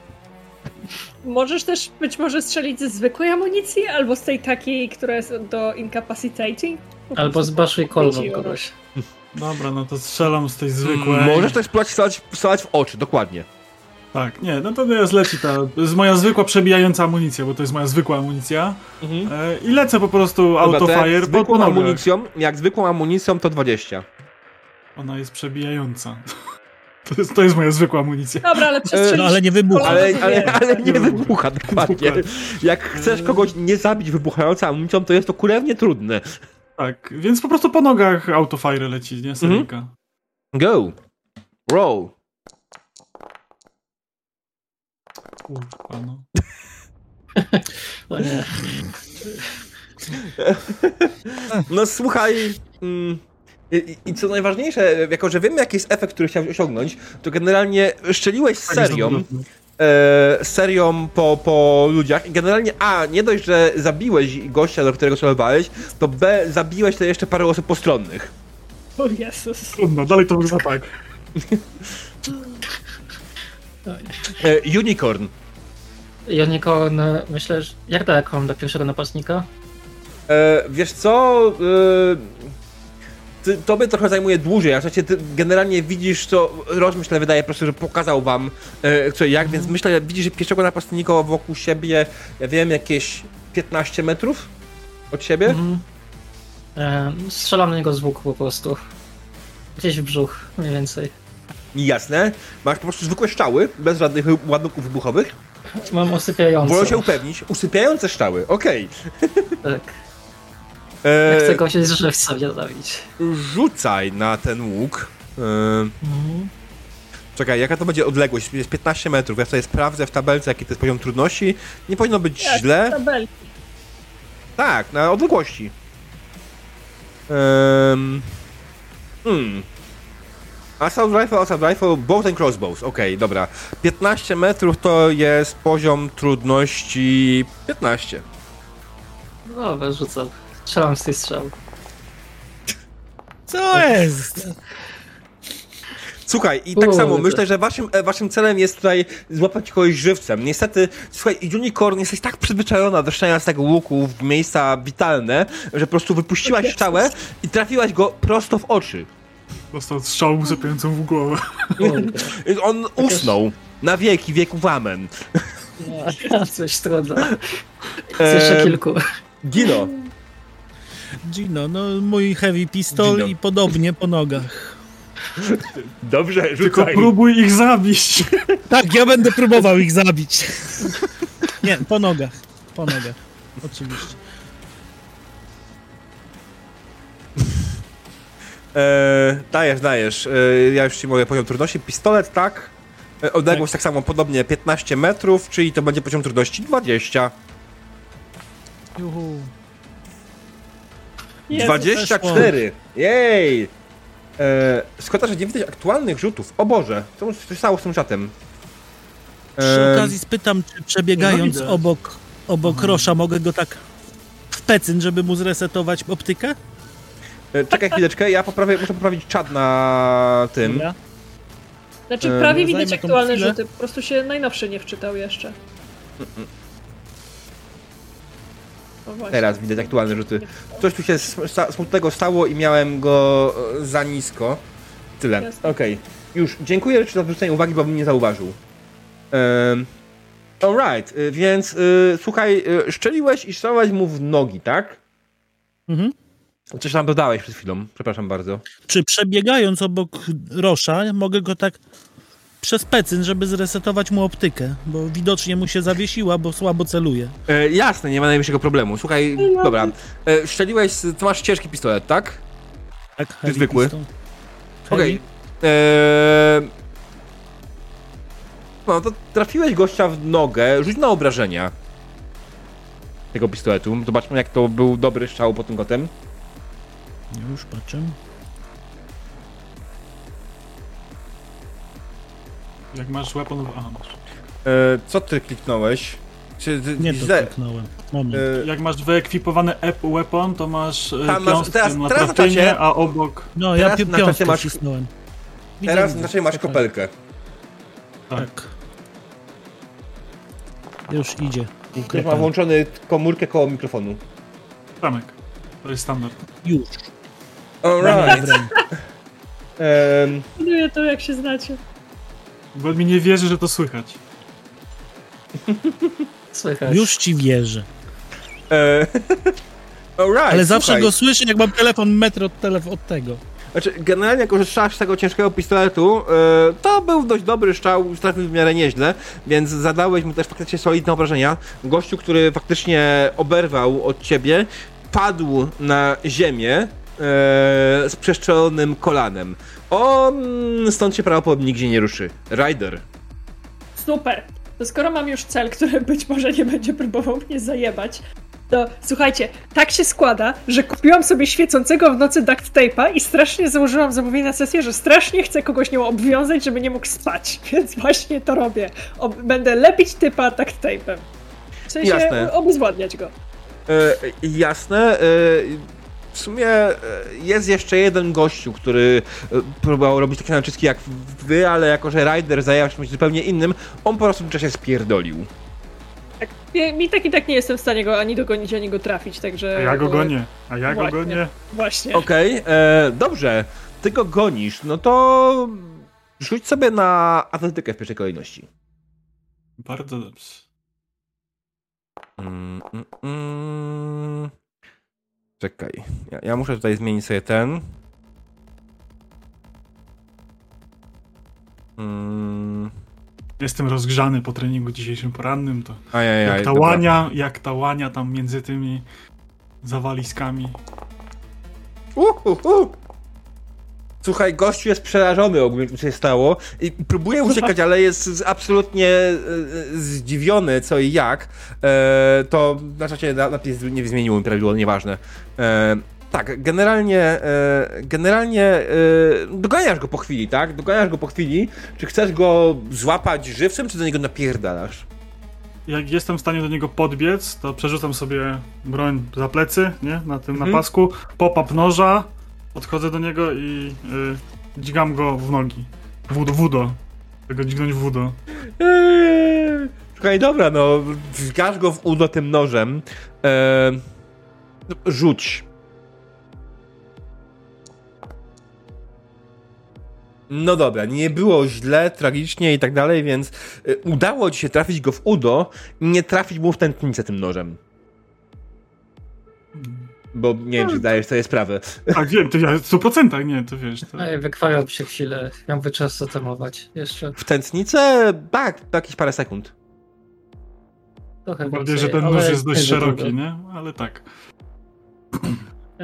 Możesz też być może strzelić ze zwykłej amunicji, albo z tej takiej, która jest do incapacitating. Albo z baszu i kolbą kogoś. Dobra, no to strzelam z tej zwykłej. Możesz też strzelać, strzelać w oczy, dokładnie. Tak, nie, no to jest leci ta. To jest moja zwykła przebijająca amunicja, bo to jest moja zwykła amunicja. E, I lecę po prostu Dobra, autofire jak po zwykłą amunicją, jak zwykłą amunicją to 20. Ona jest przebijająca. [LAUGHS] To jest, to jest moja zwykła amunicja. Dobra, ale przestrzelić... No ale nie wybucha. Ale, ale, nie. ale nie Nie wybucha, dokładnie. Dokładnie. Jak chcesz kogoś nie zabić wybuchającą amunicją, to jest to kurewnie trudne. Tak, więc po prostu po nogach autofire leci, nie? Seryjka. Go. Roll. Kurwa, no. [LAUGHS] [LAUGHS] No słuchaj. Mm, i, I co najważniejsze, jako że wiemy jaki jest efekt, który chciałeś osiągnąć, to generalnie szczeliłeś z serią, e, serią po, po ludziach i generalnie A, nie dość, że zabiłeś gościa, do którego celowałeś, to B, zabiłeś to jeszcze parę osób postronnych. O Jezus. Trudno, dalej to wygląda tak. E, unicorn. Unicorn, myślę, że... Jak daleko mam do pierwszego napastnika? E, wiesz co? E, ty, tobie trochę zajmuje dłużej, a ty generalnie widzisz, co rozmyśle wydaje po prostu, że pokazał wam e, co jak, więc myślę, widzisz że pierwszego napastnika wokół siebie, ja wiem, jakieś 15 metrów od siebie. Mhm. E, strzelam na niego z łuku po prostu. Gdzieś w brzuch, mniej więcej. Jasne. Masz po prostu zwykłe szczały, bez żadnych ładunków wybuchowych. Mam osypiającą. Wolę się upewnić. Usypiające szczały, okej. Tak. E, Ja chcę kogoś mnie zabić. Rzucaj na ten łuk. E, Mhm. Czekaj, jaka to będzie odległość? Jest 15 metrów. Ja sobie sprawdzę w tabelce, jaki to jest poziom trudności. Nie powinno być Jak źle. Tabelki. Tak, na odległości. Um, hmm. Assault Rifle, Assault Rifle, Bow and Crossbows. Okej, dobra. 15 metrów to jest poziom trudności 15. No, wyrzucam. Strzelam z tej strzały. Co jest? Słuchaj, i tak Kurde. samo myślę, że waszym, e, waszym celem jest tutaj złapać kogoś żywcem. Niestety, słuchaj, Unicorn, jesteś tak przyzwyczajona do strzelania z tego łuku w miejsca witalne, że po prostu wypuściłaś strzałę i trafiłaś go prosto w oczy. Dostał strzał usypiającą w głowę. On usnął. Na wieki, wieków amen. No, [LAUGHS] coś trudno. Em, kilku. Gino. Gino, no mój heavy pistol Gino. i podobnie po nogach. Dobrze, Tylko próbuj ich zabić. [LAUGHS] Tak, ja będę próbował ich zabić. Nie, po nogach. Po nogach. Oczywiście. E, dajesz, dajesz. E, ja już ci mówię poziom trudności. Pistolet, tak. E, odległość tak. samo, podobnie 15 metrów, czyli to będzie poziom trudności 20. Juhu. Jezu, 24! Jej! E, szkoda, że nie widać aktualnych rzutów. O Boże, co się stało z tym czatem? Przy E, okazji spytam, czy przebiegając No obok, obok Rosza mogę go tak w pecyn, żeby mu zresetować optykę? E, czekaj chwileczkę, ja poprawię, muszę poprawić czat na tym. Dobra. Znaczy E, prawie widać zajmę tą aktualne chwilę. rzuty, po prostu się najnowszy nie wczytał jeszcze. No właśnie. Teraz widać aktualne rzuty. Coś tu się sta- smutnego stało i miałem go e, za nisko. Tyle. Jasne. Okej. Już, dziękuję Ryczy za zwrócenie uwagi, bo bym nie zauważył. Um, alright, y, więc y, słuchaj, y, szczeliłeś i strzelałeś mu w nogi, tak? Mhm. Coś tam dodałeś przed chwilą, przepraszam bardzo. Czy przebiegając obok Rosza mogę go tak przez pecyn, żeby zresetować mu optykę, bo widocznie mu się zawiesiła, bo słabo celuje. E, jasne, nie ma najmniejszego problemu. Słuchaj, dobra. E, szczeliłeś, to masz ciężki pistolet, tak? Tak, heavy zwykły? Okej. Heavy. Eee... No to trafiłeś gościa w nogę, rzuć na obrażenia tego pistoletu. Zobaczmy jak to był dobry strzał pod tym kotem. Już patrzę. Jak masz weapon... Aha, masz. Eee, co ty kliknąłeś? Czy ty, Nie to źle? kliknąłem. Moment. Eee, Jak masz wyekwipowany ep weapon, to masz e, Tam masz- piąstkę teraz- na teraz na trafienie, czacie- a obok... No, ja teraz pi- na czacie piątkę masz- wcisnąłem. Widzę, teraz widzę. znaczy masz Czekaj. kopelkę. Tak. Już idzie. Ktoś ma włączony komórkę koło mikrofonu. Ramek. To jest standard. Już. Alright. Szanuję to, jak się znacie. Bo mi nie wierzy, że to słychać. Słychać. Już ci wierzę. [LAUGHS] eee, Alright, Ale zawsze słuchaj. go słyszę, jak mam telefon metr od, telef- od tego. Znaczy, generalnie jak korzystasz z tego ciężkiego pistoletu, e, to był dość dobry strzał, trafił w miarę nieźle, więc zadałeś mu też faktycznie solidne obrażenia. Gościu, który faktycznie oberwał od ciebie, padł na ziemię e, z przeszczelonym kolanem. On stąd się prawdopodobnie nigdzie nie ruszy. Rider. Super. To skoro mam już cel, który być może nie będzie próbował mnie zajebać, to słuchajcie, tak się składa, że kupiłam sobie świecącego w nocy duct tape'a i strasznie założyłam zamówienie na sesję, że strasznie chcę kogoś nią obwiązać, żeby nie mógł spać. [LAUGHS] Więc właśnie to robię. Ob- będę lepić typa duct tape'em. W sensie Jasne. obezwładniać go. E, jasne. E, w sumie e, jest jeszcze jeden gościu, który e, próbował robić takie naciski jak wy, ale jako, że Rider zajął się czymś zupełnie innym, on po prostu w czasie spierdolił. Tak, mi, tak i tak nie jestem w stanie go ani dogonić, ani go trafić, także... A ja go gonię. A ja go Właśnie. gonię. Właśnie. Okej, e, dobrze. Ty go gonisz, no to rzuć sobie na atletykę w pierwszej kolejności. Bardzo dobrze. Mm, mm, mm. Czekaj, ja, ja muszę tutaj zmienić sobie ten. Mm. Jestem rozgrzany po treningu dzisiejszym porannym, to Ajajaj, jak ta dobra. łania, jak ta łania tam między tymi zawaliskami. Uhuhu. Słuchaj, gościu jest przerażony ogólnie, co się stało i próbuje uciekać, ale jest absolutnie e, zdziwiony, co i jak. E, to na czacie napis nie zmieniło mi prawidłowo, nieważne. E, tak, generalnie, e, generalnie e, doganiasz go po chwili, tak? Doganiasz go po chwili. Czy chcesz go złapać żywcem, czy do niego napierdalasz? Jak jestem w stanie do niego podbiec, to przerzucam sobie broń za plecy, nie? Na tym Mhm. napasku, pop-up noża, podchodzę do niego i y, dźgam go w nogi. Wudo, wudo. Tego dźgnąć wudo. Eee, Słuchaj, dobra, no, zgasz go w udo tym nożem. Eee, rzuć. No dobra, nie było źle, tragicznie i tak dalej, więc y, udało ci się trafić go w udo i nie trafić mu w tętnicę tym nożem. Bo nie wiem, czy zdajesz sobie sprawę. Tak, wiem, to ja w 100% nie, to wiesz. To... Ej, wykwajał się chwilę, miałby czas zatamować jeszcze. W tętnicę, tak, jakieś parę sekund. Trochę bardziej, więcej, że ten nóż jest dość szeroki, długo. nie? Ale tak.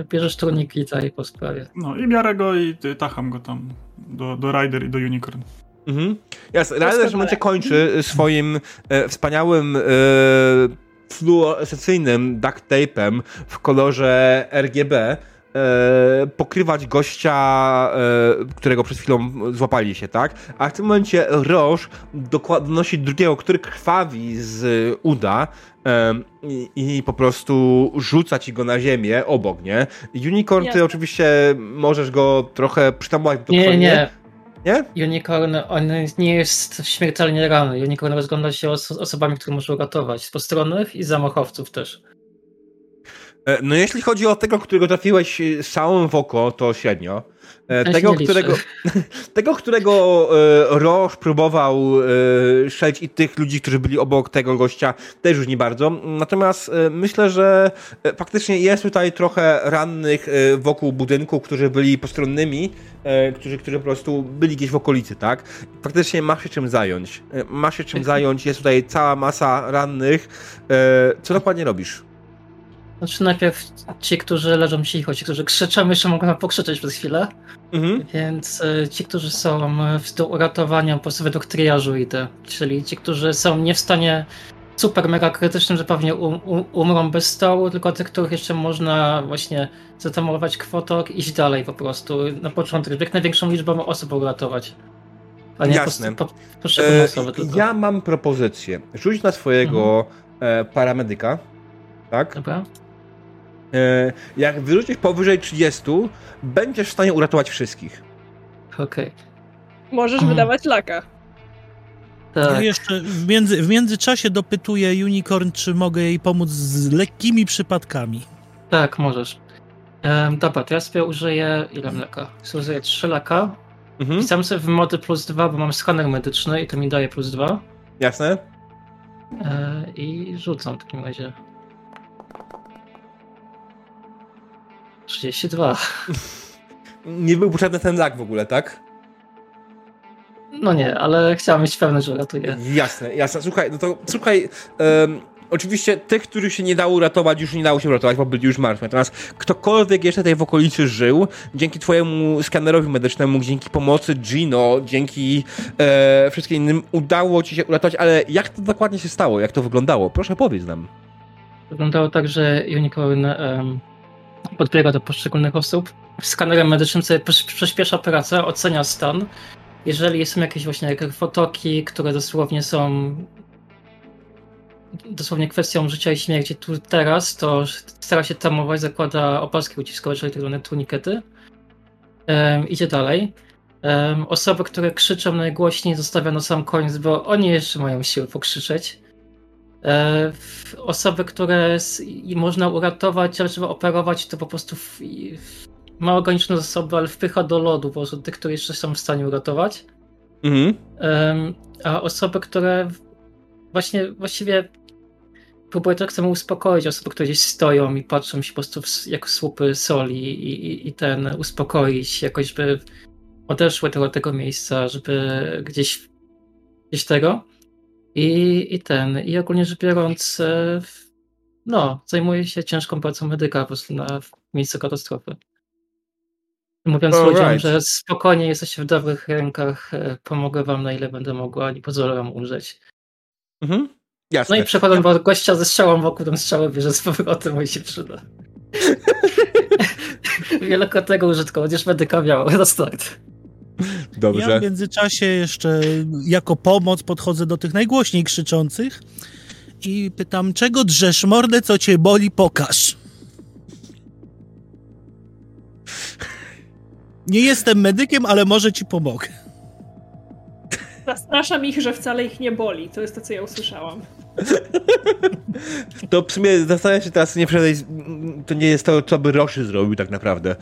Bierzesz turnikita i po sprawie. No i biorę go i tacham go tam do, do Rider i do Unicorn. Mhm. Jasne, Ryder w momencie kończy swoim e, wspaniałym e, fluorescencyjnym duct tape'em w kolorze RGB e, pokrywać gościa, e, którego przed chwilą złapali się, tak? A w tym momencie Roche dokła- donosi drugiego, który krwawi z uda e, i, i po prostu rzuca ci go na ziemię obok, nie? Unicorn, ty oczywiście możesz go trochę przytamować. Nie, nie. Nie? Unicorn, on nie jest śmiertelnie ranny. Unicorn rozgląda się os- osobami, które może uratować. Z postronnych i zamachowców też. E, No jeśli chodzi o tego, którego trafiłeś e, strzałem w oko, to średnio. E, Ja [LAUGHS] Tego, którego, tego, którego Roche próbował strzelić i tych ludzi, którzy byli obok tego gościa, też już nie bardzo. Natomiast myślę, że faktycznie jest tutaj trochę rannych wokół budynku, którzy byli postronnymi, którzy, którzy po prostu byli gdzieś w okolicy, tak? Faktycznie ma się czym zająć. Ma się czym [LAUGHS] zająć, jest tutaj cała masa rannych. Co dokładnie robisz? Znaczy najpierw ci, którzy leżą cicho, ci, którzy krzyczą, jeszcze mogą nam pokrzyczeć przez chwilę. Mhm. Więc y, ci, którzy są w- do uratowania, po prostu według triażu idę. Czyli ci, którzy są nie w stanie super mega krytycznym, że pewnie um, um, umrą bez stołu, tylko tych, których jeszcze można właśnie zatamować kwotok, iść dalej po prostu. Na początek, jak największą liczbę osób uratować. A nie Jasne. Po, po, poszczególne E, osoby tylko. ja mam propozycję. Rzuć na swojego Mhm. e, paramedyka. Tak? Dobra? E, jak wyrzucisz powyżej 30, będziesz w stanie uratować wszystkich. Okej. Możesz Mm. wydawać laka. Tak. jeszcze w, między, w międzyczasie dopytuję Unicorn, czy mogę jej pomóc z lekkimi przypadkami. Tak, możesz. Um, dobra, to ja sobie użyję ile mleka? Sobie użyję 3 leka. Mhm. Pisałem sobie w mody plus 2, bo mam skaner medyczny i to mi daje plus 2. Jasne? E, I rzucam w takim razie. 32. Nie był potrzebny ten lag w ogóle, tak? No nie, ale chciałem mieć pewność, że ratuję. Jasne, jasne. Słuchaj, no to słuchaj. em, oczywiście tych, których się nie dało uratować, już nie dało się uratować, bo byli już martwi. Natomiast ktokolwiek jeszcze tutaj w okolicy żył, dzięki twojemu skanerowi medycznemu, dzięki pomocy Gino, dzięki e, wszystkim innym, udało ci się uratować, ale jak to dokładnie się stało? Jak to wyglądało? Proszę powiedz nam. Wyglądało tak, że Unicorn um, podbiega do poszczególnych osób. Skanerem medycznym sobie przyspiesza pracę, ocenia stan. Jeżeli są jakieś właśnie krwotoki, które dosłownie są dosłownie kwestią życia i śmierci tu teraz, to stara się tamować, zakłada opaski uciskowe, czyli tak zwane turnikety. Um, idzie dalej. Um, osoby, które krzyczą najgłośniej zostawia na sam koniec, bo oni jeszcze mają siłę pokrzyczeć. E, Osoby, które i można uratować, ale trzeba operować, to po prostu w, w, ma ograniczone zasoby, ale wpycha do lodu po prostu tych, które jeszcze są w stanie uratować. Mhm. A osoby, które właśnie właściwie próbuję tak samo uspokoić, osoby, które gdzieś stoją i patrzą się po prostu w, jak słupy soli i, i, i ten uspokoić, jakoś by odeszły od tego miejsca, żeby gdzieś gdzieś tego. I, i ten, i ogólnie rzecz biorąc, e, no, zajmuję się ciężką pracą medyka po prostu na w miejscu katastrofy. Mówiąc Alright. ludziom, że spokojnie jesteście w dobrych rękach, e, pomogę wam na ile będę mogła i pozwolę wam umrzeć. Mhm. Jasne. No i przekładam wa- gościa ze strzałą wokół, tą strzałę bierze z powrotem, i się przyda. [LAUGHS] [LAUGHS] Wielokrotnego użytku, chociaż medyka miał [LAUGHS] na start. [LAUGHS] Dobrze. Ja w międzyczasie jeszcze jako pomoc podchodzę do tych najgłośniej krzyczących i pytam, czego drzesz mordę, co cię boli, pokaż. Nie jestem medykiem, ale może ci pomogę. Zastraszam ich, że wcale ich nie boli. To jest to, co ja usłyszałam. [LAUGHS] To w sumie zastanawiam się teraz, nie przedej, to nie jest to, co by Roszy zrobił tak naprawdę.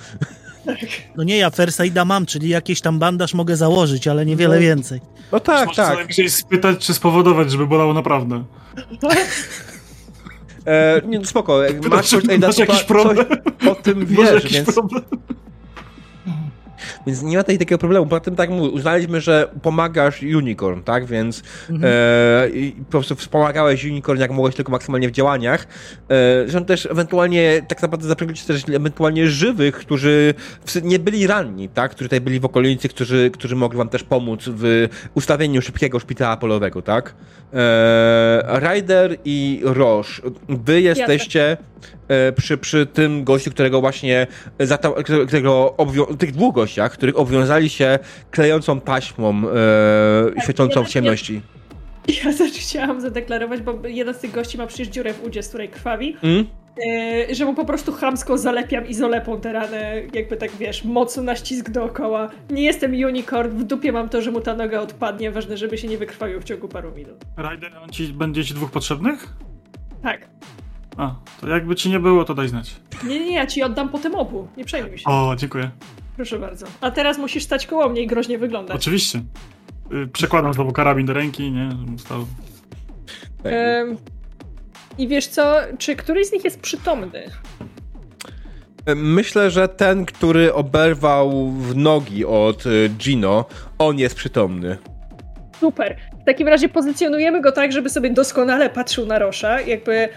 No nie, ja Fersaida mam, czyli jakiś tam bandaż mogę założyć, ale niewiele No. więcej. No tak, Można co tak. najwyżej spytać, czy spowodować, żeby bolało naprawdę. [LAUGHS] E, nie, spoko, jak masz, Masz, ej, masz jakiś problem? o tym Masz wiesz, jakiś więc, problem? Więc nie ma tutaj takiego problemu. Poza tym tak mówię, uznaliśmy, że pomagasz Unicorn, tak, więc Mhm. e, po prostu wspomagałeś Unicorn jak mogłeś tylko maksymalnie w działaniach. E, zresztą też ewentualnie tak naprawdę zaprosić też ewentualnie żywych, którzy nie byli ranni, tak, którzy tutaj byli w okolicy, którzy, którzy mogli wam też pomóc w ustawieniu szybkiego szpitala polowego, tak. E, Ryder i Roche, wy jesteście e, przy, przy tym gościu, którego właśnie którego obwią- tych dwóch gościach, których obwiązali się klejącą taśmą e, świecącą ja- w ciemności. Ja też chciałam zadeklarować, bo jeden z tych gości ma przecież dziurę w udzie, z której krwawi, Mm? e, że mu po prostu chamsko zalepiam izolepą te rany, jakby tak wiesz, mocno na ścisk dookoła. Nie jestem unicorn, w dupie mam to, że mu ta noga odpadnie, ważne, żeby się nie wykrwawił w ciągu paru minut. Ryder, on ci będzie ci dwóch potrzebnych? Tak. A, to jakby ci nie było, to daj znać. Nie, nie, ja ci oddam potem obu, nie przejmuj się. O, dziękuję. Proszę bardzo. A teraz musisz stać koło mnie i groźnie wyglądać. Oczywiście. Y, Przekładam znowu karabin do ręki, nie? Żebym stał. Tak. Em, I wiesz co, czy któryś z nich jest przytomny? Myślę, że ten, który oberwał w nogi od e, Gino, on jest przytomny. Super. W takim razie pozycjonujemy go tak, żeby sobie doskonale patrzył na Rosza. Jakby y,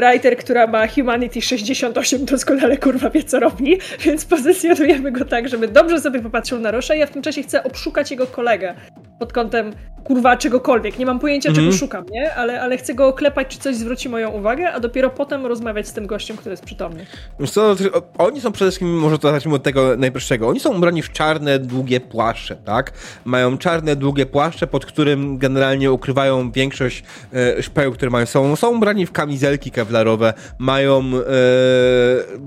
writer, która ma Humanity 68, doskonale kurwa wie co robi, [LAUGHS] więc pozycjonujemy go tak, żeby dobrze sobie popatrzył na Rosza. Ja w tym czasie chcę obszukać jego kolegę pod kątem kurwa czegokolwiek. Nie mam pojęcia, Mhm. czego szukam, nie? Ale, ale chcę go oklepać, czy coś zwróci moją uwagę, a dopiero potem rozmawiać z tym gościem, który jest przytomny. Co, o- oni są przede wszystkim, może to zacznijmy od tego najprostszego, oni są ubrani w czarne, długie płaszcze, tak? Mają czarne, długie płaszcze, pod którym generalnie ukrywają większość e, szpeł, które mają. Są, są ubrani w kamizelki kevlarowe, mają e,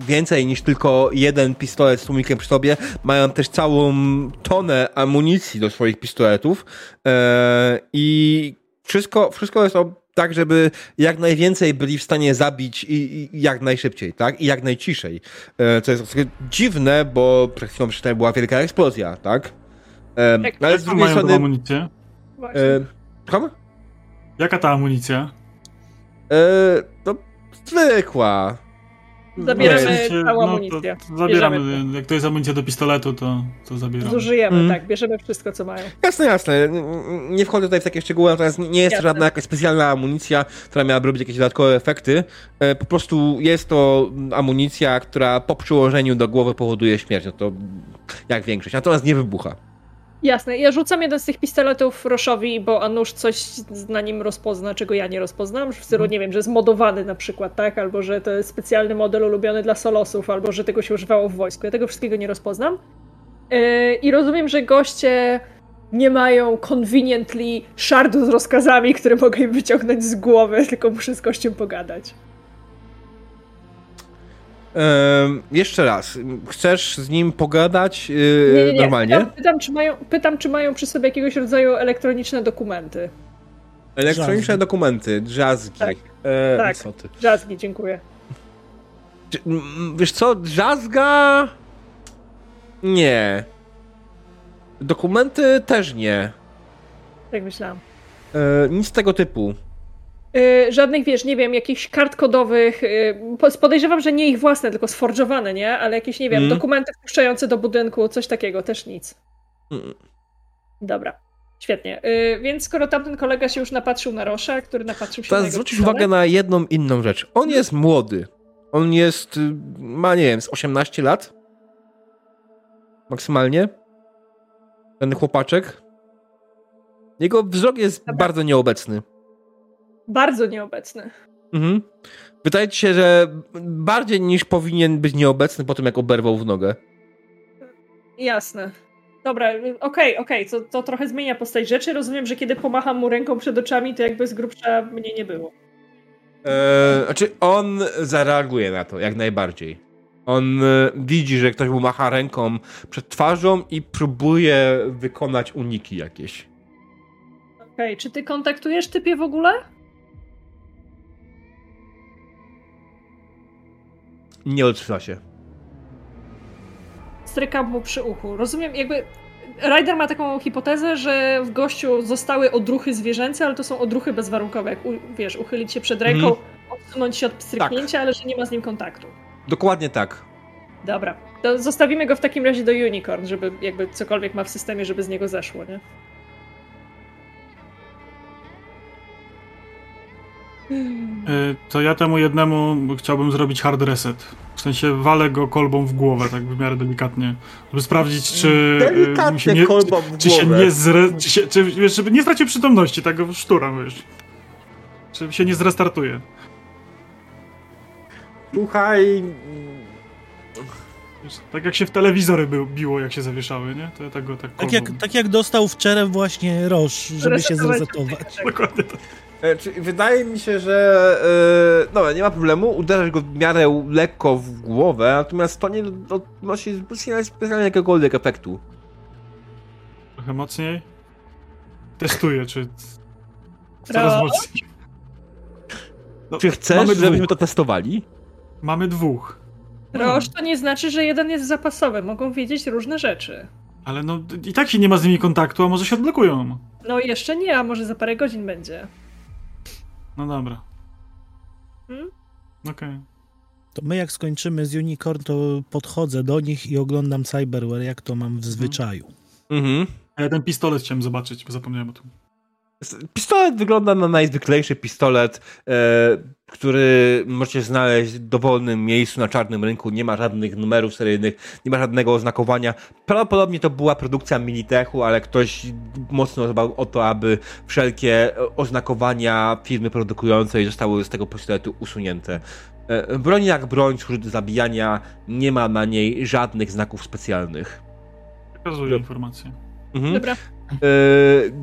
więcej niż tylko jeden pistolet z tłumikiem przy sobie, mają też całą tonę amunicji do swoich pistoletów e, i wszystko, wszystko jest o, tak, żeby jak najwięcej byli w stanie zabić i, i jak najszybciej, tak? I jak najciszej. E, co jest dziwne, bo przed chwilą była wielka eksplozja, tak? E, ale z drugiej strony... amunicję? Właśnie. E, słucham? Jaka ta amunicja? E, to zwykła. Zabieramy sensie, całą no, to- amunicję. to Zabieramy. Bierzemy Jak to jest amunicja do pistoletu, to, to zabieramy. Zużyjemy, Mm. tak, bierzemy wszystko, co mają. Jasne, jasne. Nie wchodzę tutaj w takie szczegóły, natomiast nie jest to Jasne. żadna jakaś specjalna amunicja, która miałaby robić jakieś dodatkowe efekty. E, Po prostu jest to amunicja, która po przyłożeniu do głowy powoduje śmierć. No to jak większość. Natomiast nie wybucha. Jasne, ja rzucam jeden z tych pistoletów Roszowi, bo a nuż coś na nim rozpozna, czego ja nie rozpoznam. W stylu, nie wiem, że jest modowany na przykład, tak? Albo że to jest specjalny model ulubiony dla solosów, albo że tego się używało w wojsku. Ja tego wszystkiego nie rozpoznam. Yy, I rozumiem, że goście nie mają conveniently szardu z rozkazami, które mogę im wyciągnąć z głowy, tylko muszę z gościem pogadać. Jeszcze raz, chcesz z nim pogadać yy, Nie, nie, nie. normalnie? Pytam, pytam, czy mają, pytam, czy mają przy sobie jakiegoś rodzaju elektroniczne dokumenty. Elektroniczne dokumenty, drzazgi. Tak. E, Tak. Drzazgi, dziękuję. Wiesz co, drzazga? Nie. Dokumenty też nie. Tak myślałam. E, nic tego typu. Y, żadnych, wiesz, nie wiem, jakichś kart kodowych. y, po- podejrzewam, że nie ich własne, tylko sforżowane, nie? Ale jakieś, nie wiem, Mm. dokumenty wpuszczające do budynku, coś takiego, też nic. Mm. Dobra. Świetnie. Y, więc skoro tamten kolega się już napatrzył na Rosza, który napatrzył się na Teraz jego zwrócisz pistolet, uwagę na jedną inną rzecz. On jest młody. On jest, ma nie wiem, z 18 lat. maksymalnie. Ten chłopaczek. Jego wzrok jest Dobra. bardzo nieobecny. Bardzo nieobecny. Mhm. Wydaje ci się, że bardziej niż powinien być nieobecny po tym, jak oberwał w nogę. Jasne. Dobra, okej, okej, to, to trochę zmienia postać rzeczy. Rozumiem, że kiedy pomacham mu ręką przed oczami, to jakby z grubsza mnie nie było. Eee, znaczy, on zareaguje na to jak najbardziej. On e, widzi, że ktoś mu macha ręką przed twarzą i próbuje wykonać uniki jakieś. Okej, czy ty kontaktujesz typie w ogóle? Nie odzywa się. Strykam mu przy uchu. Rozumiem, jakby. Ryder ma taką hipotezę, że w gościu zostały odruchy zwierzęce, ale to są odruchy bezwarunkowe. Jak u, wiesz, uchylić się przed ręką, Mhm. odsunąć się od stryknięcia, ale że nie ma z nim kontaktu. Dokładnie tak. Dobra. To zostawimy go w takim razie do Unicorn, żeby jakby cokolwiek ma w systemie, żeby z niego zeszło, nie? To ja temu jednemu chciałbym zrobić hard reset. W sensie walę go kolbą w głowę, tak w miarę delikatnie. Żeby sprawdzić, czy. y, mu się nie, kolbą w czy się nie zre, czy, się, czy wiesz, żeby nie stracił przytomności, tak go szturam, wiesz. Czy się nie zrestartuje. Słuchaj... Wiesz, Tak jak się w telewizory by, biło, jak się zawieszały, nie? To ja tak go tak Tak jak, tak jak dostał w czerep właśnie roż, żeby się Resetować. zresetować. Dokładnie tak. E, czy- Wydaje mi się, że. No, nie ma problemu. Uderzasz go w miarę lekko w głowę, natomiast to nie odnosi specjalnie jakiegokolwiek efektu. Trochę mocniej. Testuję, czy. Coraz mocniej. No, Czy chcesz, mamy dwóch. żebyśmy to testowali? Mamy dwóch. Roż to nie znaczy, że jeden jest zapasowy. Mogą wiedzieć różne rzeczy. Ale no i tak się nie ma z nimi kontaktu, a może się odblokują. No jeszcze nie, a może za parę godzin będzie. No dobra. Hmm? Okej. To my jak skończymy z Unicorn, to podchodzę do nich i oglądam Cyberware, jak to mam w zwyczaju. Mhm. A Ja ten pistolet chciałem zobaczyć, bo zapomniałem o tym. Pistolet wygląda na najzwyklejszy pistolet, e, który możecie znaleźć w dowolnym miejscu na czarnym rynku. Nie ma żadnych numerów seryjnych, nie ma żadnego oznakowania. Prawdopodobnie to była produkcja Militechu, ale ktoś mocno dbał o to, aby wszelkie oznakowania firmy produkującej zostały z tego pistoletu usunięte. E, broń jak broń, służy do zabijania, nie ma na niej żadnych znaków specjalnych. Przekazuję informację. Mhm. Dobra. E,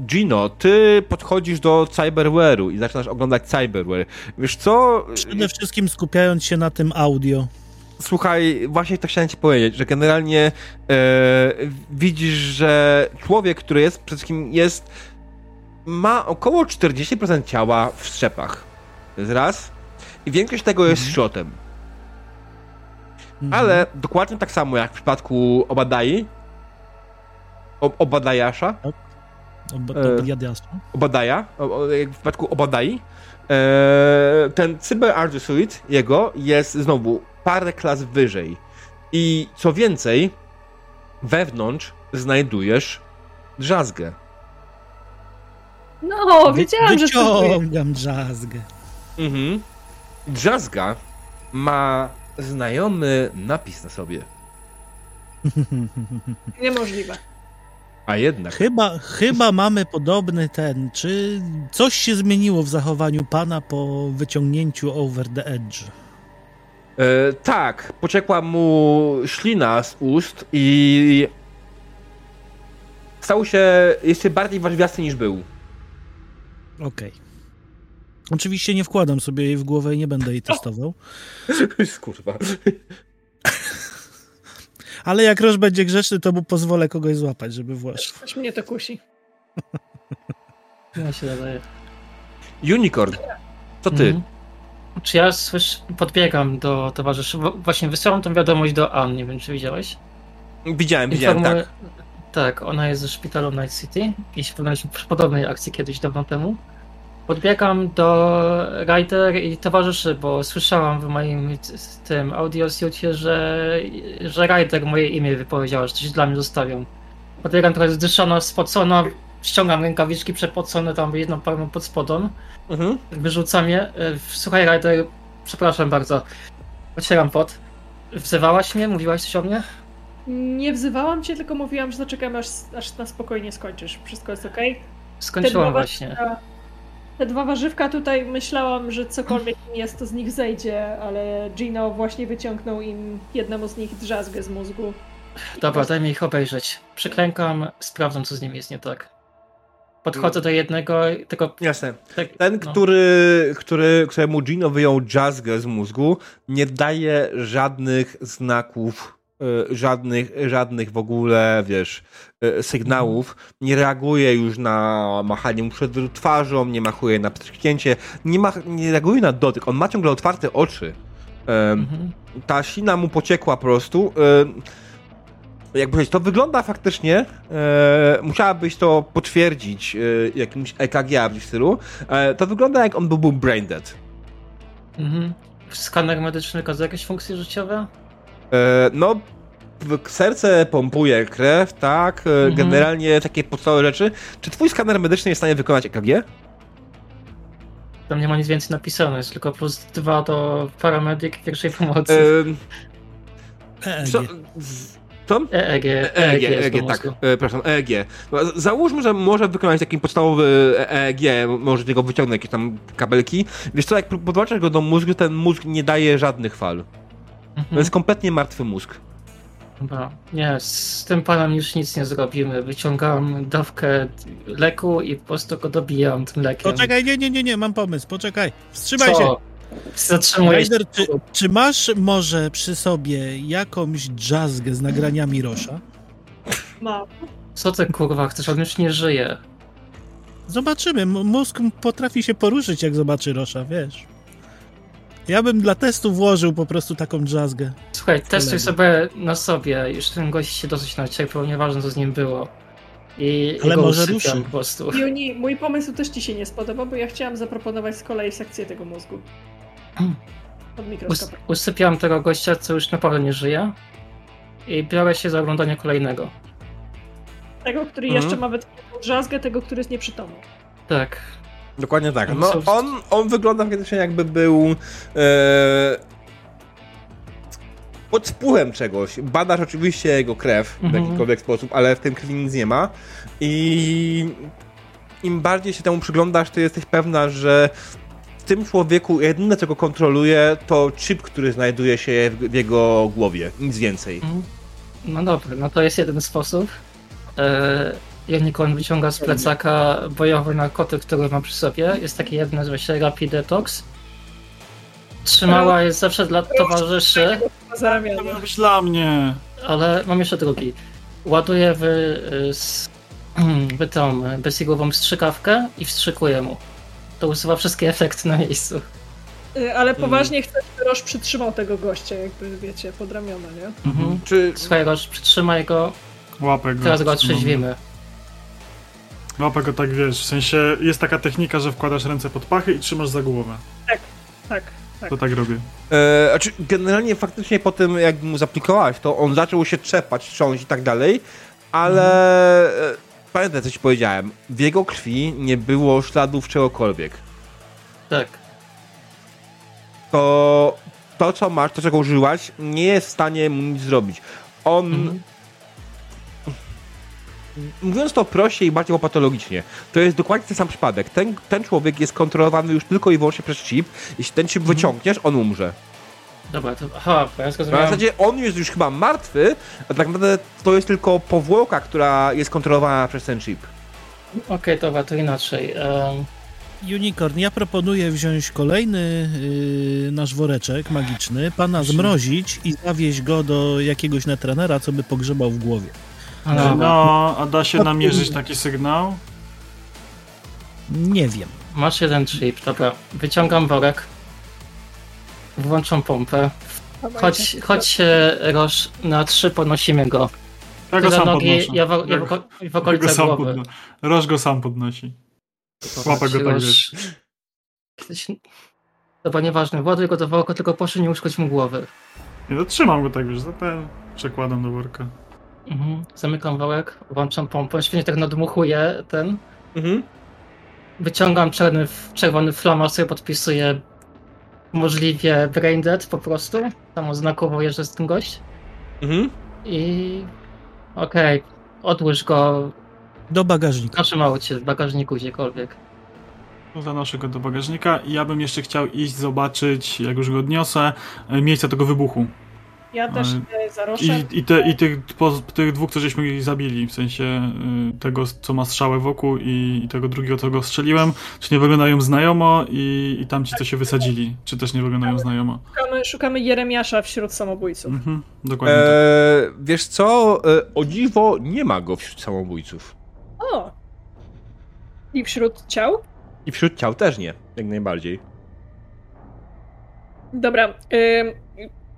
Gino, ty podchodzisz do Cyberware'u i zaczynasz oglądać Cyberware. Wiesz co? Przede wszystkim skupiając się na tym audio. Słuchaj, właśnie to chciałem ci powiedzieć, że generalnie e, widzisz, że człowiek, który jest przede wszystkim jest ma około 40% ciała w strzepach. To jest raz. I większość tego jest Mhm. szrotem. Mhm. Ale dokładnie tak samo jak w przypadku Obadai, Obadajasza, Ob- e. Obadaja, w przypadku Obadai, e, ten Cyber Ardusuit jego jest znowu parę klas wyżej. I co więcej, wewnątrz znajdujesz drzazgę. No, wiedziałam, że to Wyciągam drzazgę. Mhm. Drzazga ma znajomy napis na sobie. niemożliwe. A jednak. Chyba, chyba mamy podobny ten. Czy coś się zmieniło w zachowaniu pana po wyciągnięciu over the edge? E, tak, pociekła mu ślina z ust i stał się jeszcze bardziej warźwiasty niż był. Okej. Oczywiście nie wkładam sobie jej w głowę i nie będę jej testował. [LAUGHS] Kurwa. Ale jak Roż będzie grzeczny, to mu pozwolę kogoś złapać, żeby włożył. Coś mnie to kusi. Ja się nadaje. Unicorn, to ty. Mhm. Czy ja słysz, podbiegam do towarzyszy. Właśnie wysyłam tą wiadomość do Ann, nie wiem czy widziałeś. Widziałem, widziałem, Informuję- tak. Tak, ona jest ze szpitalu Night City i się poznaliśmy przy podobnej akcji kiedyś dawno temu. Podbiegam do Ryder i towarzyszy, bo słyszałam w moim tym audiosucie, że, że Ryder moje imię wypowiedziała, że coś dla mnie zostawią. Podbiegam trochę zdyszona, spocona, ściągam rękawiczki przepocone, tam jedną parą pod spodem. Mhm. Wyrzucam je. E, Słuchaj, Ryder, przepraszam bardzo. Otwieram pot. Wzywałaś mnie? Mówiłaś coś o mnie? Nie wzywałam cię, tylko mówiłam, że zaczekamy aż, aż na spokojnie skończysz. Wszystko jest okej? Skończyłam Te dwa właśnie. warzywka- Te dwa warzywka tutaj myślałam, że cokolwiek im jest, to z nich zejdzie, ale Gino właśnie wyciągnął im jednemu z nich drzazgę z mózgu. Dobra, daj mi ich obejrzeć. Przyklękam, sprawdzam, co z nimi jest nie tak. Podchodzę do jednego, tylko Jasne. tak, Ten, no. który, który, któremu Gino wyjął jazzgę z mózgu, nie daje żadnych znaków, żadnych, żadnych w ogóle, wiesz, e, sygnałów. Nie reaguje już na machanie mu przed twarzą, nie machuje na pstryknięcie, nie, mach, nie reaguje na dotyk. On ma ciągle otwarte oczy. Mhm. ta sina mu pociekła po prostu. E, jak powiedzieć, to wygląda faktycznie, e, musiałabyś to potwierdzić e, jakimś EKG w stylu, e, to wygląda jak on by był brain dead. Mhm. Skaner medyczny jakieś funkcje życiowe? E, no, w- serce pompuje krew, tak, e, Mhm. generalnie takie podstawowe rzeczy. Czy twój skaner medyczny jest w stanie wykonać EKG? Tam nie ma nic więcej napisane, jest tylko plus dwa do paramedyk pierwszej pomocy. E, EEG. co, z- co? EEG, EEG, EEG, tak, e, przepraszam, EEG. No, Załóżmy, że może wykonać taki podstawowy EEG, może tego wyciągnąć jakieś tam kabelki. Wiesz co, jak podłączasz go do mózgu, ten mózg nie daje żadnych fal. To Mhm. jest kompletnie martwy mózg. Dobra. Nie, z tym panem już nic nie zrobimy. Wyciągam dawkę leku i po prostu go dobijam tym lekiem. Poczekaj, nie, nie, nie, nie, mam pomysł, poczekaj. Wstrzymaj się. Co? Zatrzymuję się. Raider, czy, czy masz może przy sobie jakąś jazzgę z nagraniami Rosza? Ma. Co ty kurwa chcesz? On już nie żyje. Zobaczymy. M- Mózg potrafi się poruszyć, jak zobaczy Rosza, wiesz. Ja bym dla testu włożył po prostu taką jazzgę. Słuchaj, testuj sobie na sobie. Już ten gość się dosyć nacierpiał, nieważne co z nim było. I Ale może ruszy. po prostu. Juni, mój pomysł też ci się nie spodoba, bo ja chciałam zaproponować z kolei sekcję tego mózgu. [CLEARS THROAT] Pod Us mikroskopem. usypiam tego gościa, co już naprawdę nie żyje. I biorę się za oglądanie kolejnego. Tego, który Mhm. jeszcze ma wytkniętą drzazgę, tego, który jest nieprzytomny. Tak. Dokładnie tak. No, są- on, on wygląda faktycznie jakby był e, pod wpływem czegoś. Badasz oczywiście jego krew w Mhm. jakikolwiek sposób, ale w tym krwi nic nie ma. I im bardziej się temu przyglądasz, to jesteś pewna, że w tym człowieku jedyne, co go kontroluje, to chip, który znajduje się w, jego głowie. Nic więcej. Mhm. No dobra, no to jest jeden sposób. Eee, Unicorn wyciąga z plecaka bojowy narkotyk, który ma przy sobie. Jest taki jeden, nazywa się Rapid Detox. Trzymała jest zawsze dla towarzyszy. To miał być dla mnie. ale mam jeszcze drugi. Ładuję w, [CLEARS THROAT] w tą bezsigłową strzykawkę i wstrzykuję mu. To usuwa wszystkie efekty na miejscu. Y, Ale poważnie chcę, żeby Roż przytrzymał tego gościa, jakby wiecie, pod ramiona, nie? Mhm. Czy Słuchaj, Roż, przytrzymaj go, Łapę go. teraz go otrzeźwimy. Łapę go tak, wiesz, w sensie jest taka technika, że wkładasz ręce pod pachy i trzymasz za głowę. Tak, tak. To tak robię. E, znaczy, generalnie faktycznie po tym, jak mu zaplikowałaś, to on zaczął się trzepać, trząść i tak dalej, ale e, pamiętaj, co ci powiedziałem. W jego krwi nie było śladów czegokolwiek. Tak. To to, co masz, to, czego użyłaś, nie jest w stanie mu nic zrobić. On, Mhm. Mówiąc to prościej i bardziej patologicznie, to jest dokładnie ten sam przypadek. Ten, ten człowiek jest kontrolowany już tylko i wyłącznie przez chip. Jeśli ten chip wyciągniesz, on umrze. Dobra, to. Aha, bo ja Na zrozumiałem. zasadzie on jest już chyba martwy, a tak naprawdę to jest tylko powłoka, która jest kontrolowana przez ten chip. Okej, dobra, to inaczej. Em, Unicorn, ja proponuję wziąć kolejny yy, nasz woreczek magiczny, pana zmrozić i zawieźć go do jakiegoś netrenera, co by pogrzebał w głowie. No, No, a da się namierzyć taki sygnał? Nie wiem. Masz jeden chip, dobra. Wyciągam worek. Włączam pompę. Chodź, chodź się, Roż, na trzy ponosimy go. Ja go za sam nogi, podnoszę. ja w, ja Ja w, go okolice sam głowy. podno... Roż go sam podnosi. Łapę go tak, wiesz. Jesteś... Dobra, nieważne, właduj go do worka, tylko proszę nie uszkodź mu głowy. Nie, no trzymam go tak, wiesz, za ten przekładam do worka. Mhm. Zamykam worek, włączam pompę, świetnie tak nadmuchuję ten. Mhm. Wyciągam czerwony, czerwony flamar, sobie podpisuję możliwie brain dead po prostu. Tam oznakowuję, że jest ten gość. Mhm. I okej, odłóż go Do w bagażnika. naszym aucie, w bagażniku, gdziekolwiek. No, Zanoszę go do bagażnika i ja bym jeszcze chciał iść zobaczyć, jak już go odniosę, e, miejsce tego wybuchu. Ja też e, zaroszę. I, i, te, i tych, po, tych dwóch, co żeśmy zabili, w sensie y, tego, co ma strzałę wokół i, i tego drugiego, co go strzeliłem, czy nie wyglądają znajomo i, i tamci, co się wysadzili, czy też nie wyglądają znajomo. Szukamy, szukamy Jeremiasza wśród samobójców. Mhm, dokładnie tak. Eee, wiesz co? E, o dziwo nie ma go wśród samobójców. O! I wśród ciał? I wśród ciał też nie, jak najbardziej. Dobra. ym,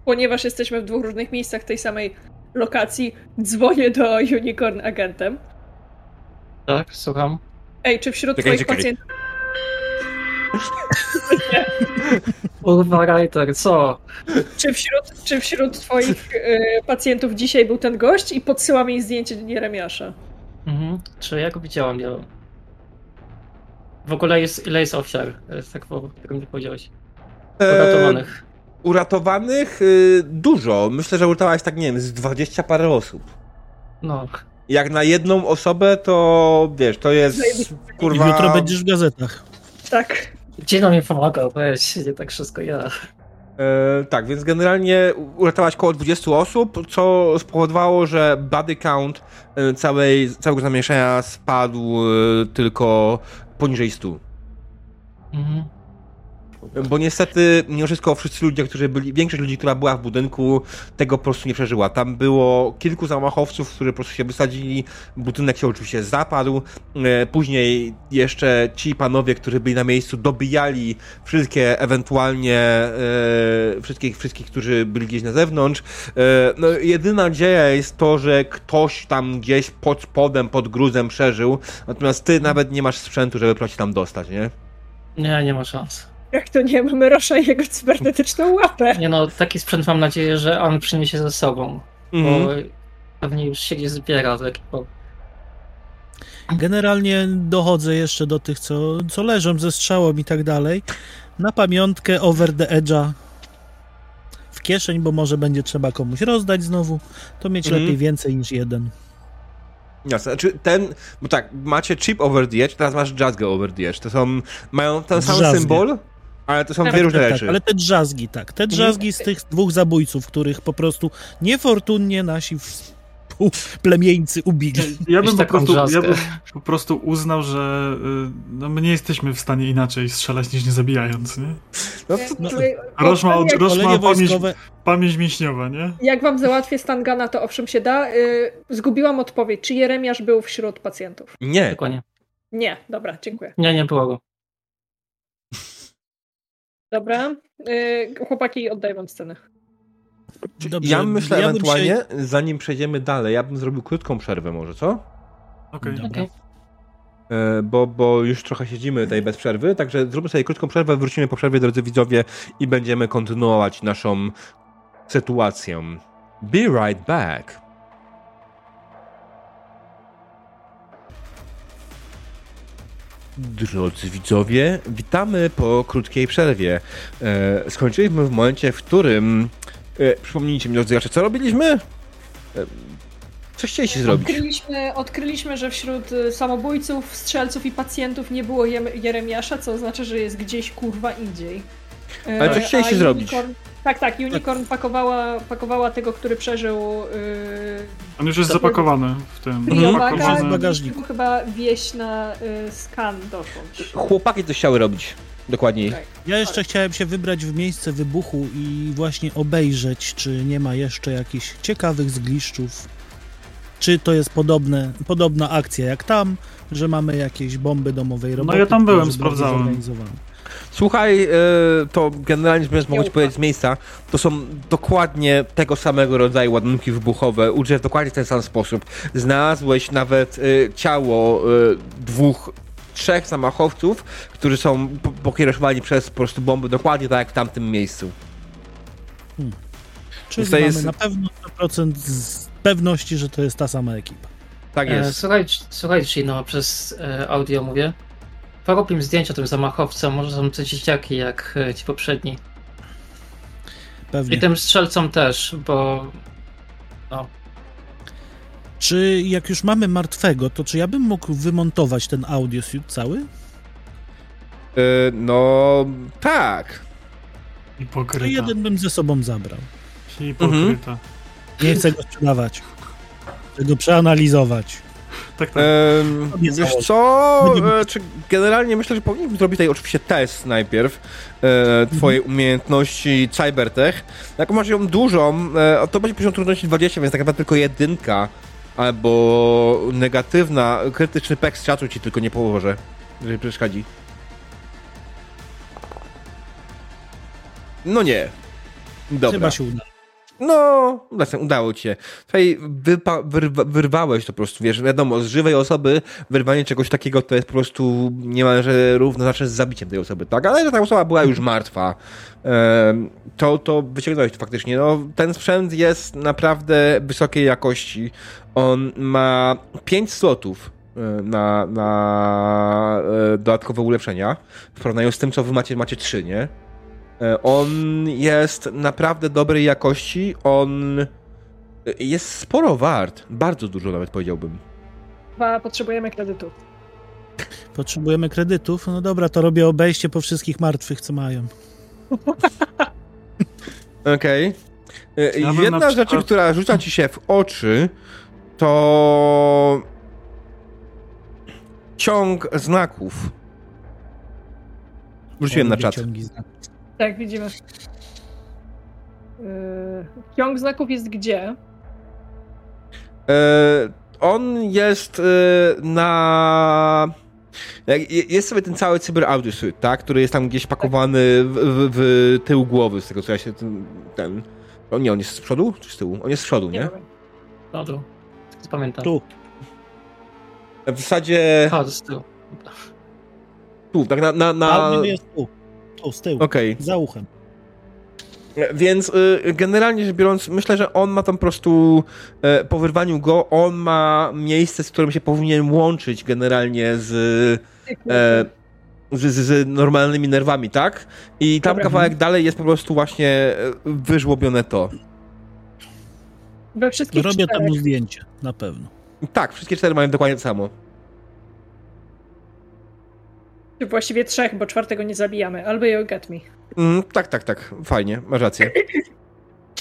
ponieważ jesteśmy w dwóch różnych miejscach tej samej lokacji, dzwonię do Unicorn agentem. Tak, słucham. Ej, czy wśród Czekaj, twoich czekaj. pacjentów... Kurwa, Reiter, co? Czy wśród, czy wśród twoich y, pacjentów dzisiaj był ten gość? I podsyła mi zdjęcie Jeremiasza. Mhm. Czy ja go widziałam? Ja... W ogóle jest, ile jest ofiar? E, Tak, po którym nie powiedziałeś. Eee, Uratowanych. Uratowanych y, dużo. Myślę, że uratowałaś tak, nie wiem, z 20 parę osób. No, Jak na jedną osobę, to wiesz, to jest. I kurwa. jutro będziesz w gazetach. Tak. gdzie nam nie pomagał? Weź, nie tak wszystko ja. E, tak, więc generalnie uratowałaś około 20 osób, co spowodowało, że body count e, całej, całego zamieszania spadł e, tylko poniżej 100. Mhm. Bo niestety, mimo wszystko, wszyscy ludzie, którzy byli, większość ludzi, która była w budynku, tego po prostu nie przeżyła. Tam było kilku zamachowców, którzy po prostu się wysadzili, budynek się oczywiście zapadł. E, Później jeszcze ci panowie, którzy byli na miejscu, dobijali wszystkie ewentualnie, e, wszystkich, wszystkich, którzy byli gdzieś na zewnątrz. E, No, jedyna nadzieja jest to, że ktoś tam gdzieś pod spodem, pod gruzem przeżył, natomiast ty nawet nie masz sprzętu, żeby się tam dostać, nie? Nie, nie ma szans. Jak to nie, mamy Rosza i jego cybernetyczną łapę. Nie no, taki sprzęt mam nadzieję, że on przyniesie ze sobą, bo Mhm. pewnie już się gdzieś zbiera z ekipą. Generalnie dochodzę jeszcze do tych, co, co leżą ze strzałem i tak dalej. Na pamiątkę over the edge'a w kieszeń, bo może będzie trzeba komuś rozdać znowu, to mieć Mhm. lepiej więcej niż jeden. Jasne, znaczy ten, bo tak, macie chip over the edge, teraz masz jazzgę over the edge. To są, mają ten sam symbol, ale to są Tak, dwie różne tak, rzeczy. tak, ale te drzazgi, tak. Te drzazgi z tych dwóch zabójców, których po prostu niefortunnie nasi plemieńcy ubili. Ja bym, po prostu, ja bym po prostu uznał, że y, no, my nie jesteśmy w stanie inaczej strzelać niż nie zabijając, nie? No, No, Roż ma, jak, Roż ma Szkolenie pamięć, pamięć mięśniowa, nie? jak wam załatwię stangana, to owszem się da. Y, zgubiłam odpowiedź. Czy Jeremiasz był wśród pacjentów? nie. Dokładnie. Nie, dobra, dziękuję. Nie, nie było go. Dobra. Y, chłopaki, oddaję wam scenę. Dobrze, ja myślę ja ewentualnie, się- zanim przejdziemy dalej, ja bym zrobił krótką przerwę może, co? Okej. Dobra. Okej. E, Bo, bo już trochę siedzimy tutaj bez przerwy, także zróbmy sobie krótką przerwę, wrócimy po przerwie, drodzy widzowie, i będziemy kontynuować naszą sytuację. Be right back. Drodzy widzowie, witamy po krótkiej przerwie. E, skończyliśmy w momencie, w którym. E, przypomnijcie mi, drodzy, jeszcze co robiliśmy? E, co chcieliście zrobić? Odkryliśmy, odkryliśmy, że wśród y, samobójców, strzelców i pacjentów nie było Jeremiasza, co oznacza, że jest gdzieś kurwa indziej. Y, Ale co chcieliście zrobić? Unicorn- Tak, tak, Unicorn pakowała, pakowała tego, który przeżył yy, On już jest To- zapakowany w tym. Priobaga Zapakowany. w bagażniku. chyba wieść na y, skan dokądś. Chłopaki coś chciały robić. Dokładniej. Okej. Ja jeszcze chciałem się wybrać w miejsce wybuchu i właśnie obejrzeć, czy nie ma jeszcze jakichś ciekawych zgliszczów. Czy to jest podobne, podobna akcja jak tam, że mamy jakieś bomby domowej roboty. ja tam byłem, sprawdzałem. Słuchaj, e, to generalnie rzecz mogę ci powiedzieć z miejsca, to są dokładnie tego samego rodzaju ładunki wybuchowe, w dokładnie ten sam sposób. Znalazłeś nawet e, ciało e, dwóch, trzech zamachowców, którzy są po- pokierowani przez po prostu bomby dokładnie tak jak w tamtym miejscu. Czyli To mamy jest- na pewno 100% z pewności, że to jest ta sama ekipa. Tak E, jest. Słuchaj, słuchaj Gino, przez e, audio mówię. Porób im zdjęcia tym zamachowcom, może są te dzieciaki jak e, ci poprzedni. Pewnie. I tym strzelcom też, bo no, Czy jak już mamy martwego, to czy ja bym mógł wymontować ten audiosuit cały? E, no, tak. To Hipokryta. jeden bym ze sobą zabrał. Hipokryta. Nie chcę go sprzedawać. Chcę go przeanalizować. Tak, tak. Ehm, wiesz co? E, czy generalnie myślę, że powinniśmy zrobić tutaj oczywiście test najpierw e, twojej umiejętności Cybertech. Jak masz ją dużą, e, to będzie poziom trudności 20, więc tak naprawdę tylko jedynka albo negatywna, krytyczny pek z czatu ci tylko nie położę, jeżeli przeszkadzi. No nie. Dobra. Chyba się uda. No, właśnie, udało ci się. Tutaj wypa- wyrwa- wyrwałeś to po prostu, wiesz, wiadomo, z żywej osoby wyrwanie czegoś takiego to jest po prostu niemalże równoznaczne z zabiciem tej osoby, tak? Ale że ta osoba była już martwa, to, to wyciągnąłeś to faktycznie. No, ten sprzęt jest naprawdę wysokiej jakości. On ma 5 slotów e, na, na e, dodatkowe ulepszenia w porównaniu z tym, co wy macie, macie 3, nie? E, On jest naprawdę dobrej jakości. On e, jest sporo wart. Bardzo dużo nawet powiedziałbym. Dwa, potrzebujemy kredytu. Potrzebujemy kredytów. No dobra, to robię obejście po wszystkich martwych, co mają. [LAUGHS] Okej. E, Ja bym Jedna na z rzeczy, przykład- która rzuca ci się w oczy, to ciąg znaków. Wrzuciłem na czat. ciągi znaków. Tak, widzimy. Yy, ciąg znaków jest gdzie? E, On jest e, na. Jest sobie ten cały cyber audiosuit, tak? Który jest tam gdzieś pakowany w, w, w tył głowy, z tego co ja się ten. ten... O nie, on jest z przodu czy z tyłu? On jest z przodu, nie? wiem. No tu. Pamiętam. Tu. W zasadzie. Chodź z tyłu. Tu, tak na. na, na... Jest tu. Tu, z tyłu. Okej. Za uchem. Więc y, generalnie rzecz biorąc, myślę, że on ma tam po prostu e, po wyrwaniu go, on ma miejsce, z którym się powinien łączyć generalnie z, e, z, z, z normalnymi nerwami, tak? I tam Dobra. kawałek dalej jest po prostu właśnie e, wyżłobione to. We wszystkich Robię czterech. temu zdjęcie, na pewno. Tak, wszystkie cztery mają dokładnie to samo. Właściwie trzech, bo czwartego nie zabijamy. Albo you get me. Mm, tak, tak, tak, fajnie, masz rację.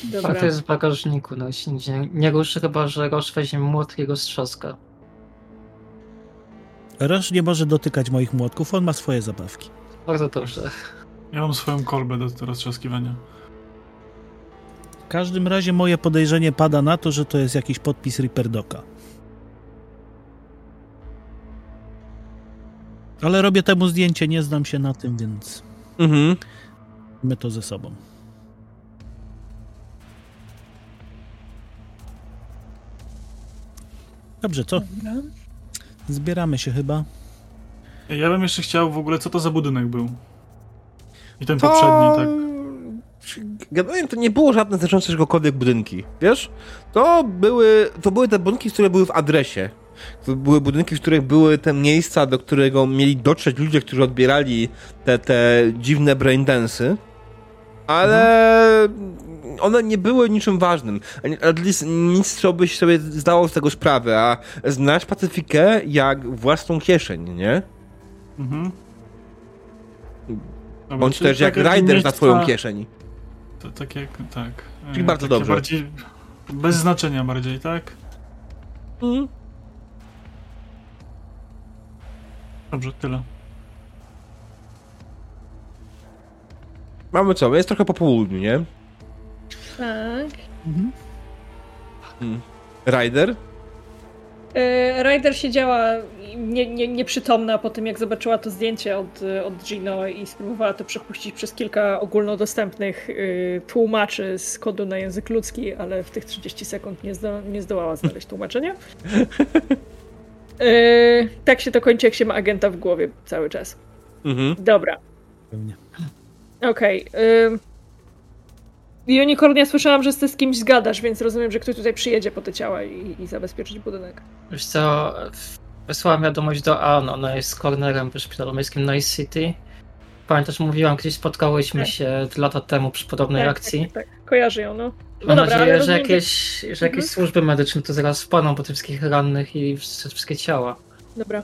Dobra. A to jest w bagażniku, no jeśli nie, nie ruszy chyba, że Roż weźmie młot i go strzaska. Roż nie może dotykać moich młotków, on ma swoje zabawki. Bardzo dobrze. Ja mam swoją kolbę do roztrzaskiwania. W każdym razie moje podejrzenie pada na to, że to jest jakiś podpis Ripperdoka. Ale robię temu zdjęcie, nie znam się na tym, więc Mhm. my to ze sobą. Dobrze, co? Dobra. Zbieramy się chyba. Ja bym jeszcze chciał w ogóle, co to za budynek był? I ten To... poprzedni, tak? Generalnie to nie było żadne znaczące czegokolwiek budynki, wiesz? To były, to były te budynki, które były w adresie. Były budynki, w których były te miejsca, do którego mieli dotrzeć ludzie, którzy odbierali te, te dziwne braindensy. Ale one nie były niczym ważnym. At least nic, co byś sobie zdało z tego sprawę, a znasz Pacyfikę jak własną kieszeń, nie? Mhm. Dobra, Bądź też jak Rider na twoją kieszeń. To, tak jak, tak. Czyli E, bardzo dobrze. Bardziej, bez znaczenia bardziej, tak? Mhm. Dobrze, tyle. Mamy co? Jest trochę po południu, nie? Tak. Mhm. Rider? E, Ryder siedziała nie, nie, nieprzytomna po tym, jak zobaczyła to zdjęcie od, od Gino i spróbowała to przepuścić przez kilka ogólnodostępnych y, tłumaczy z kodu na język ludzki, ale w tych 30 sekund nie, zdo, nie zdołała znaleźć tłumaczenia. [LAUGHS] E, tak się to kończy, jak się ma agenta w głowie cały czas. Mhm. Dobra, Pewnie. okej. Okay. Unicornia słyszałam, że ty z kimś zgadasz, więc rozumiem, że ktoś tutaj przyjedzie po te ciała i, i zabezpieczyć budynek. Wiesz co, wysłałam wiadomość do Ann, ona jest cornerem w szpitalu miejskim Nice City. Pamiętasz, mówiłam, gdzieś spotkałyśmy Tak. się lata temu przy podobnej Tak, akcji. Tak, tak, tak. Kojarzy ją, no. Mam dobra, ale nadzieję, że rozumiem, jakieś, że jakieś Mhm. służby medyczne to zaraz wpadną po tych wszystkich rannych i wszystkie wszystkie ciała. Dobra.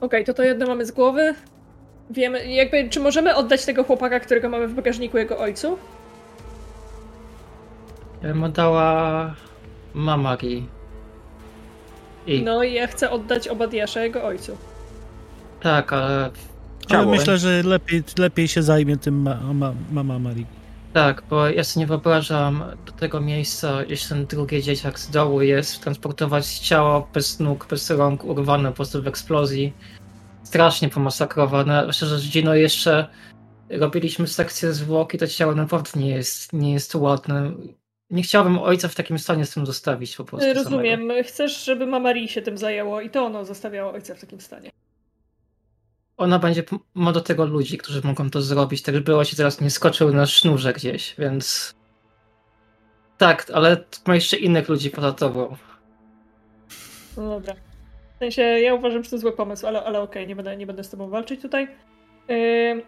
Okej, to to jedno mamy z głowy. Wiemy, jakby, czy możemy oddać tego chłopaka, którego mamy w bagażniku jego ojcu? Ja bym oddała Mamari. I No i ja chcę oddać Obadiasza jego ojcu. tak, ale Ale Ciało. myślę, że lepiej, lepiej się zajmie tym ma, ma, mama Marii. Tak, bo ja sobie nie wyobrażam do tego miejsca, jeśli ten drugi dzieciak z dołu jest, transportować ciało bez nóg, bez rąk, urwane po prostu w eksplozji. Strasznie pomasakrowane. Myślę, że z Gino jeszcze robiliśmy sekcję zwłok i to ciało naprawdę nie jest, nie jest ładne. Nie chciałbym ojca w takim stanie z tym zostawić po prostu. samego. Rozumiem. Chcesz, żeby Mama Ri się tym zajęło i to ono zostawiało ojca w takim stanie. Ona będzie, ma do tego ludzi, którzy mogą to zrobić, tak żeby ojciec teraz nie skoczył na sznurze gdzieś, więc... Tak, ale ma jeszcze innych ludzi poza tobą. No dobra. W sensie, ja uważam, że to zły pomysł, ale, ale okej, nie, będę, nie będę z tobą walczyć tutaj. Ym,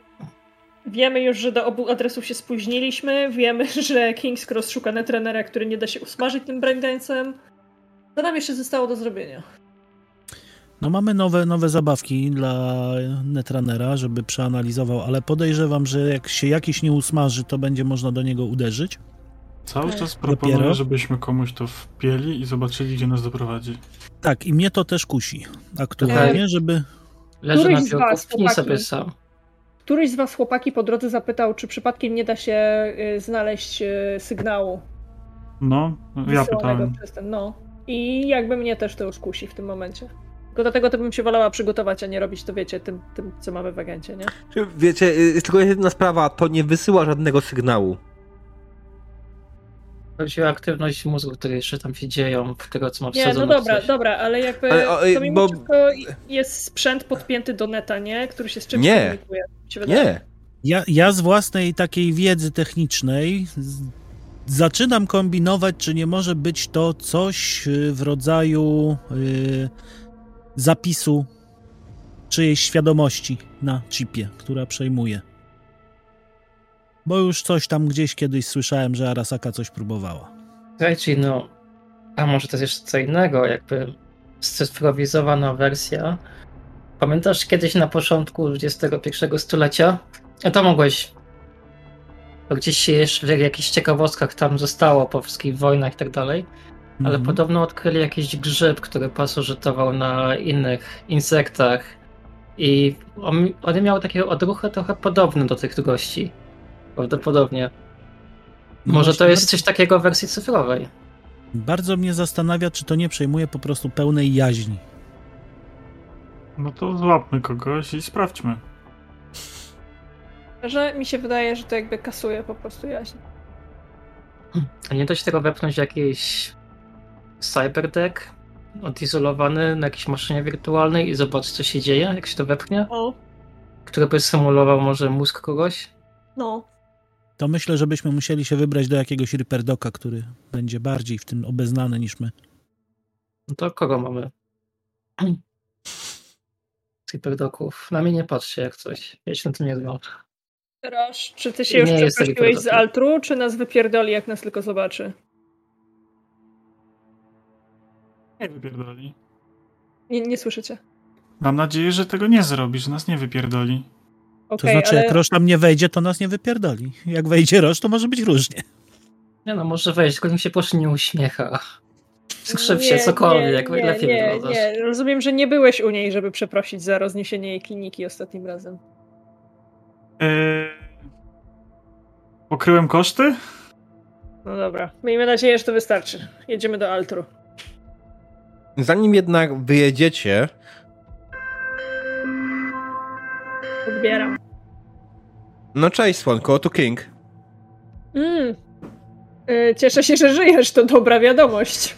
wiemy już, że do obu adresów się spóźniliśmy. Wiemy, [LAUGHS] że King's Cross szuka netrenera, który nie da się usmażyć tym braindance'em. Co nam jeszcze zostało do zrobienia? No mamy nowe, nowe zabawki dla Netrunnera, żeby przeanalizował, ale podejrzewam, że jak się jakiś nie usmaży, to będzie można do niego uderzyć. Cały Tak. czas proponuję, Dopiero? żebyśmy komuś to wpieli i zobaczyli, gdzie nas doprowadzi. Tak, i mnie to też kusi aktualnie, żeby... Leży Któryś na z biurku, was, wpnij chłopaki? sobie sam. Któryś z was chłopaki po drodze zapytał, czy przypadkiem nie da się y, znaleźć y, sygnału No, ja pytałem. ten, no. I jakby mnie też to już kusi w tym momencie. Tylko dlatego to bym się wolała przygotować, a nie robić to, wiecie, tym, tym co mamy w agencie, nie? Wiecie, jest tylko jedna sprawa, to nie wysyła żadnego sygnału. Chodzi o aktywność mózgu, które jeszcze tam się dzieją, w tego co ma Nie, no dobra, coś. dobra, ale jakby Ale, o, to mimo bo- wszystko jest sprzęt podpięty do neta, nie? Który się z czymś Nie. komunikuje. Nie. Ja, ja z własnej takiej wiedzy technicznej z, zaczynam kombinować, czy nie może być to coś y, w rodzaju y, zapisu czyjejś świadomości na chipie, która przejmuje. Bo już coś tam gdzieś kiedyś słyszałem, że Arasaka coś próbowała. Słuchajcie, no, a może to jest jeszcze co innego, jakby scyfrowizowana wersja. Pamiętasz kiedyś na początku XXI stulecia? A to mogłeś. Gdzieś się jeszcze w jakichś ciekawostkach tam zostało po wszystkich wojnach i tak dalej. Ale Mhm. podobno odkryli jakiś grzyb, który pasożytował na innych insektach. I on, one miały takie odruchy trochę podobne do tych gości. Prawdopodobnie. No Może to jest bardzo- coś takiego w wersji cyfrowej. Bardzo mnie zastanawia, czy to nie przejmuje po prostu pełnej jaźni. No to złapmy kogoś i sprawdźmy. Że mi się wydaje, że to jakby kasuje po prostu jaźń. A nie da się tego wepchnąć w jakiś cyberdeck odizolowany na jakiejś maszynie wirtualnej i zobaczyć co się dzieje, jak się to wepchnie? O, Który by symulował może mózg kogoś? no. To myślę, że byśmy musieli się wybrać do jakiegoś Ripperdoka, który będzie bardziej w tym obeznany niż my. No to kogo mamy? [CLEARS THROAT] Cyberdoków. Na mnie nie patrzcie jak coś. Ja się na tym nie znam. Roż, czy ty się już Nie przeprosiłeś z Altru, czy nas wypierdoli, jak nas tylko zobaczy? Nie wypierdoli. Nie, nie słyszycie. Mam nadzieję, że tego nie zrobi, że nas nie wypierdoli. To Okej, znaczy, ale... jak Roż tam nie wejdzie, to nas nie wypierdoli. Jak wejdzie Roż, to może być różnie. Nie no, może wejść, tylko mi się proszę nie uśmiecha. Skrzyp się, cokolwiek, nie, lepiej nie, wyglądasz. nie, rozumiem, że nie byłeś u niej, żeby przeprosić za rozniesienie jej kliniki ostatnim razem. Eee... Pokryłem koszty? No dobra, miejmy nadzieję, że to wystarczy. Jedziemy do Altru. Zanim jednak wyjedziecie, Odbieram. no cześć słonko, tu King. Mm. Y, Cieszę się, że żyjesz, to dobra wiadomość.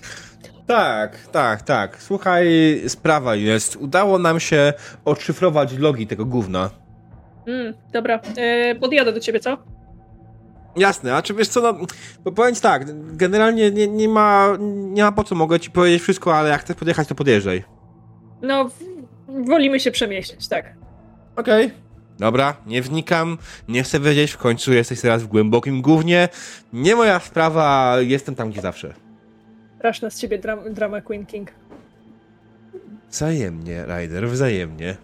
Tak, tak, tak. Słuchaj, sprawa jest. Udało nam się odszyfrować logi tego gówna. Mm, dobra, y, podjadę do ciebie, co? Jasne, a czy wiesz co, no, bo powiem ci tak, generalnie nie, nie ma, nie ma po co, mogę ci powiedzieć wszystko, ale jak chcesz podjechać, to podjeżdżaj. No, wolimy się przemieścić, tak. Okej. Dobra, nie wnikam, nie chcę wiedzieć, w końcu jesteś teraz w głębokim gównie. Nie moja sprawa, jestem tam, gdzie zawsze. Straszna z ciebie dram drama Queen King. Wzajemnie, Ryder, wzajemnie.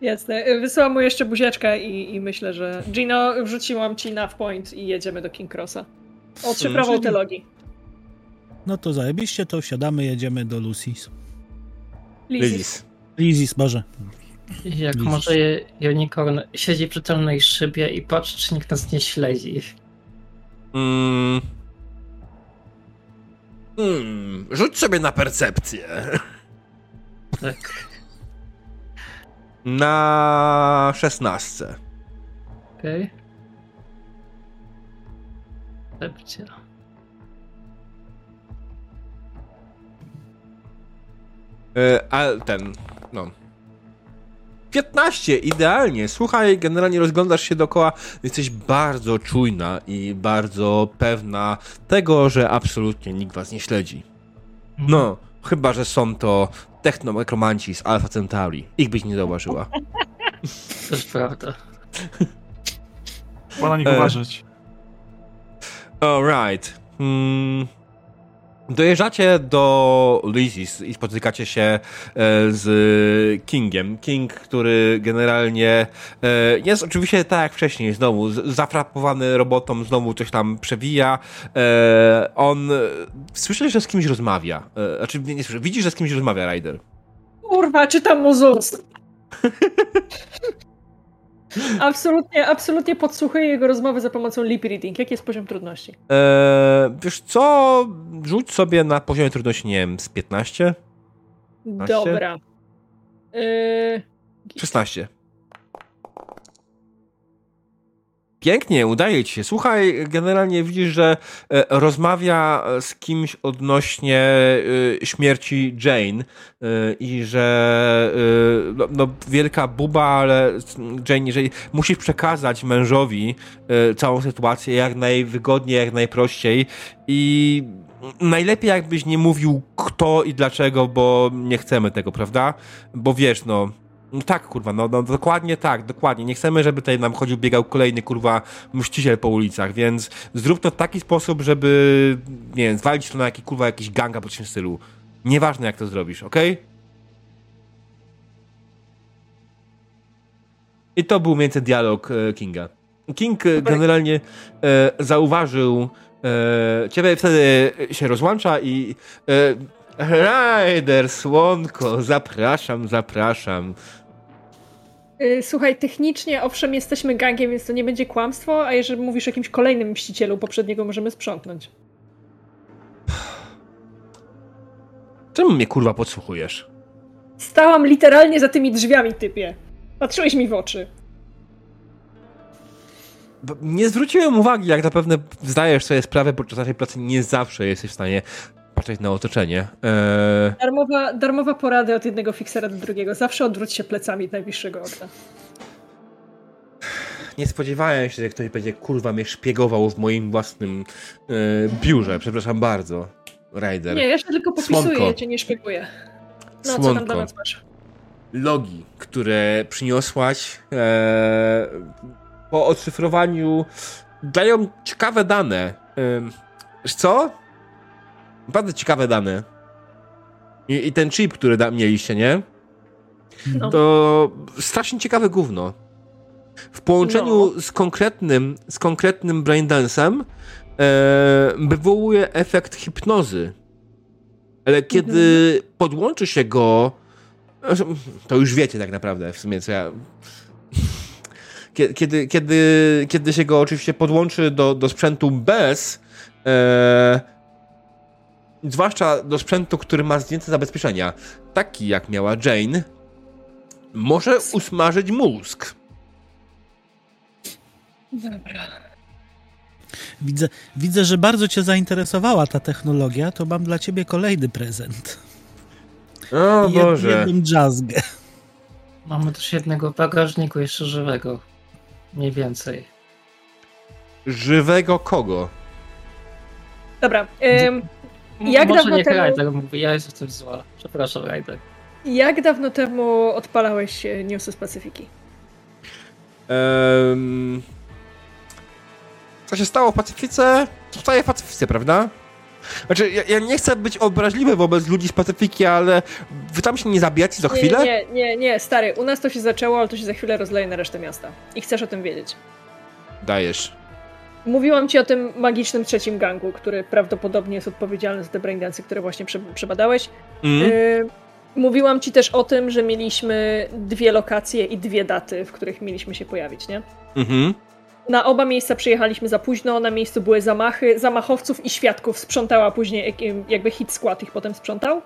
Jasne. Wysyłam mu jeszcze buzieczkę i, i myślę, że Gino, wrzuciłam ci nav point i jedziemy do King Crossa. Hmm. te logi. No to zajebiście, to wsiadamy, jedziemy do Lucy's. Lizzie. Lizis. Lizis, Boże. Jak Widzisz. może unicorn siedzi przy tylnej szybie i patrzy, czy nikt nas nie śledzi. Mm. Mm. Rzuć sobie na percepcję. Tak, Na szesnastce. okej. Okay. E, ale ten, no. 15, idealnie. Słuchaj, generalnie rozglądasz się dookoła, jesteś bardzo czujna i bardzo pewna tego, że absolutnie nikt was nie śledzi. No, chyba, że są to technomekromanci z Alpha Centauri. Ich byś nie zauważyła. [LAUGHS] Też prawda. Pora na nich E. uważać. Alright. Hmm. Dojeżdżacie do Lizzie's i spotykacie się e, z Kingiem. King, który generalnie e, jest oczywiście tak jak wcześniej, znowu zafrapowany robotą, znowu coś tam przewija. E, on słyszy, że z kimś rozmawia. Znaczy, nie, nie słyszy, widzi, że z kimś rozmawia Ryder. Kurwa, czytam mu z ust. [LAUGHS] absolutnie, absolutnie podsłuchuję jego rozmowy za pomocą lip reading. Jaki jest poziom trudności? E, wiesz co? Rzuć sobie na poziomie trudności, nie wiem, z 15? Dobra. Yy, 16. Pięknie, udaje ci się. Słuchaj, generalnie widzisz, że e, rozmawia z kimś odnośnie e, śmierci Jane e, i że e, no, no, wielka buba, ale Jane, jeżeli musisz przekazać mężowi e, całą sytuację jak najwygodniej, jak najprościej i najlepiej jakbyś nie mówił kto i dlaczego, bo nie chcemy tego, prawda? Bo wiesz, no, no tak, kurwa, no, no dokładnie tak, dokładnie. Nie chcemy, żeby tutaj nam chodził, biegał kolejny, kurwa, mściciel po ulicach, więc zrób to w taki sposób, żeby, nie wiem, zwalić to na jakiś, kurwa, jakiś gang albo coś w tym stylu. Nieważne, jak to zrobisz, okej? I to był między dialog e, Kinga. King e, generalnie e, zauważył e, ciebie, wtedy się rozłącza i e, Ryder, słonko, zapraszam, zapraszam. Yy, słuchaj, technicznie owszem jesteśmy gangiem, więc to nie będzie kłamstwo, a jeżeli mówisz o jakimś kolejnym mścicielu, poprzedniego możemy sprzątnąć. Czemu mnie kurwa podsłuchujesz? Stałam literalnie za tymi drzwiami, typie. Patrzyłeś mi w oczy. Nie zwróciłem uwagi, jak zapewne zdajesz sobie sprawę podczas naszej pracy, nie zawsze jesteś w stanie patrzeć na otoczenie. Eee, Darmowa, darmowa porada od jednego fiksera do drugiego. Zawsze odwróć się plecami najbliższego okna. nie spodziewałem się, że ktoś będzie kurwa mnie szpiegował w moim własnym e, biurze. Przepraszam bardzo, Ryder. Nie, ja się tylko popisuję, Słonko. ja cię nie szpieguję. No, co tam Słonko. dla nas masz? logi, które przyniosłaś e, po odszyfrowaniu dają ciekawe dane. E, co? Naprawdę ciekawe dane. I, i ten chip, który da, mieliście, nie? No. To strasznie ciekawe gówno. W połączeniu No. z konkretnym, z konkretnym braindance'em e, wywołuje efekt hipnozy. Ale kiedy podłączy się go to już wiecie tak naprawdę w sumie, co ja... [LAUGHS] Kie- Kiedy, kiedy, kiedy się go oczywiście podłączy do, do sprzętu bez, e, zwłaszcza do sprzętu, który ma zdjęte zabezpieczenia, taki jak miała Jane, może usmażyć mózg. Dobra. Widzę, widzę, że bardzo cię zainteresowała ta technologia, to mam dla ciebie kolejny prezent. O Jed, Boże. jedną jazzgę. Mamy też jednego w bagażniku jeszcze żywego. Mniej więcej. Żywego kogo? Dobra. Ym, Jak Może dawno niech temu- Ryder mówi, ja jestem coś zła. Przepraszam, Ryder. jak dawno temu odpalałeś e, Newsy z Pacyfiki? Um, co się stało w Pacyfice? Zostaje w Pacyfice, prawda? Znaczy, ja, ja, nie chcę być obraźliwy wobec ludzi z Pacyfiki, ale wy tam się nie zabijacie za chwilę? Nie, nie, nie, nie, stary, u nas to się zaczęło, ale to się za chwilę rozleje na resztę miasta. I chcesz o tym wiedzieć. Dajesz. Mówiłam ci o tym magicznym trzecim gangu, który prawdopodobnie jest odpowiedzialny za te braindance, które właśnie przebadałeś. Mm. Y mówiłam ci też o tym, że mieliśmy dwie lokacje i dwie daty, w których mieliśmy się pojawić, nie? Mhm. Na oba miejsca przyjechaliśmy za późno, na miejscu były zamachy, zamachowców i świadków sprzątała później, jakby hit skład ich potem sprzątał.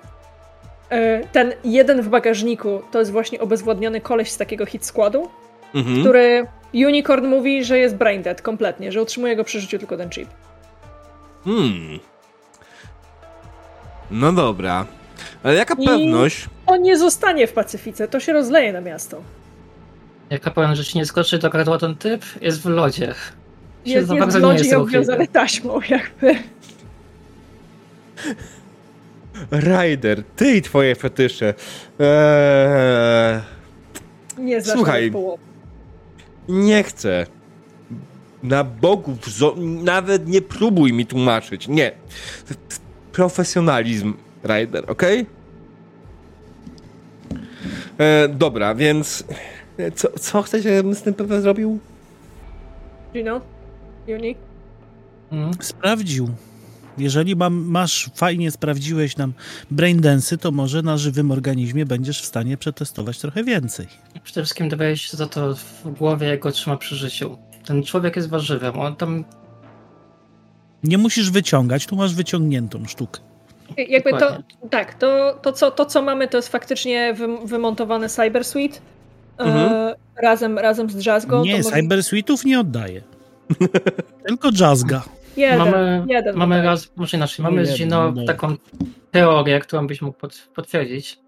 E, ten jeden w bagażniku to jest właśnie obezwładniony koleś z takiego hit składu, mhm. który Unicorn mówi, że jest brain dead kompletnie, że utrzymuje go przy życiu tylko ten chip. Hmm. No dobra. Ale jaka I pewność? On nie zostanie w Pacyfice, to się rozleje na miasto. Jaka pewność, że ci nie skoczy do gardła ten typ? Jest w lodzie. Jest, jest w lodzie i obwiązany taśmą [LAUGHS] jakby. Ryder, ty i twoje fetysze. Eee... Nie znasz Słuchaj, nie chcę. Na bogów, nawet nie próbuj mi tłumaczyć. Nie. Profesjonalizm, Ryder, ok? E, dobra, więc co, co chcecie, żebym z tym pewnie zrobił? Gino? Juni? Hmm? Sprawdził. Jeżeli mam, masz, fajnie sprawdziłeś nam braindensy, to może na żywym organizmie będziesz w stanie przetestować trochę więcej. Przede wszystkim dowiesz za to w głowie, jak go trzyma przy życiu. Ten człowiek jest warzywem, on tam... Nie musisz wyciągać, tu masz wyciągniętą sztukę. Jakby to, tak, to, to, co, to co mamy to jest faktycznie wymontowany Cyber Suite mhm. e, razem, razem z Jazzgą. Nie, Cyber Suite'ów nie oddaję. [LAUGHS] Tylko Jazzga. Jeden, mamy, jeden mamy raz, może inaczej, mamy z Gino taką teorię, którą byś mógł potwierdzić,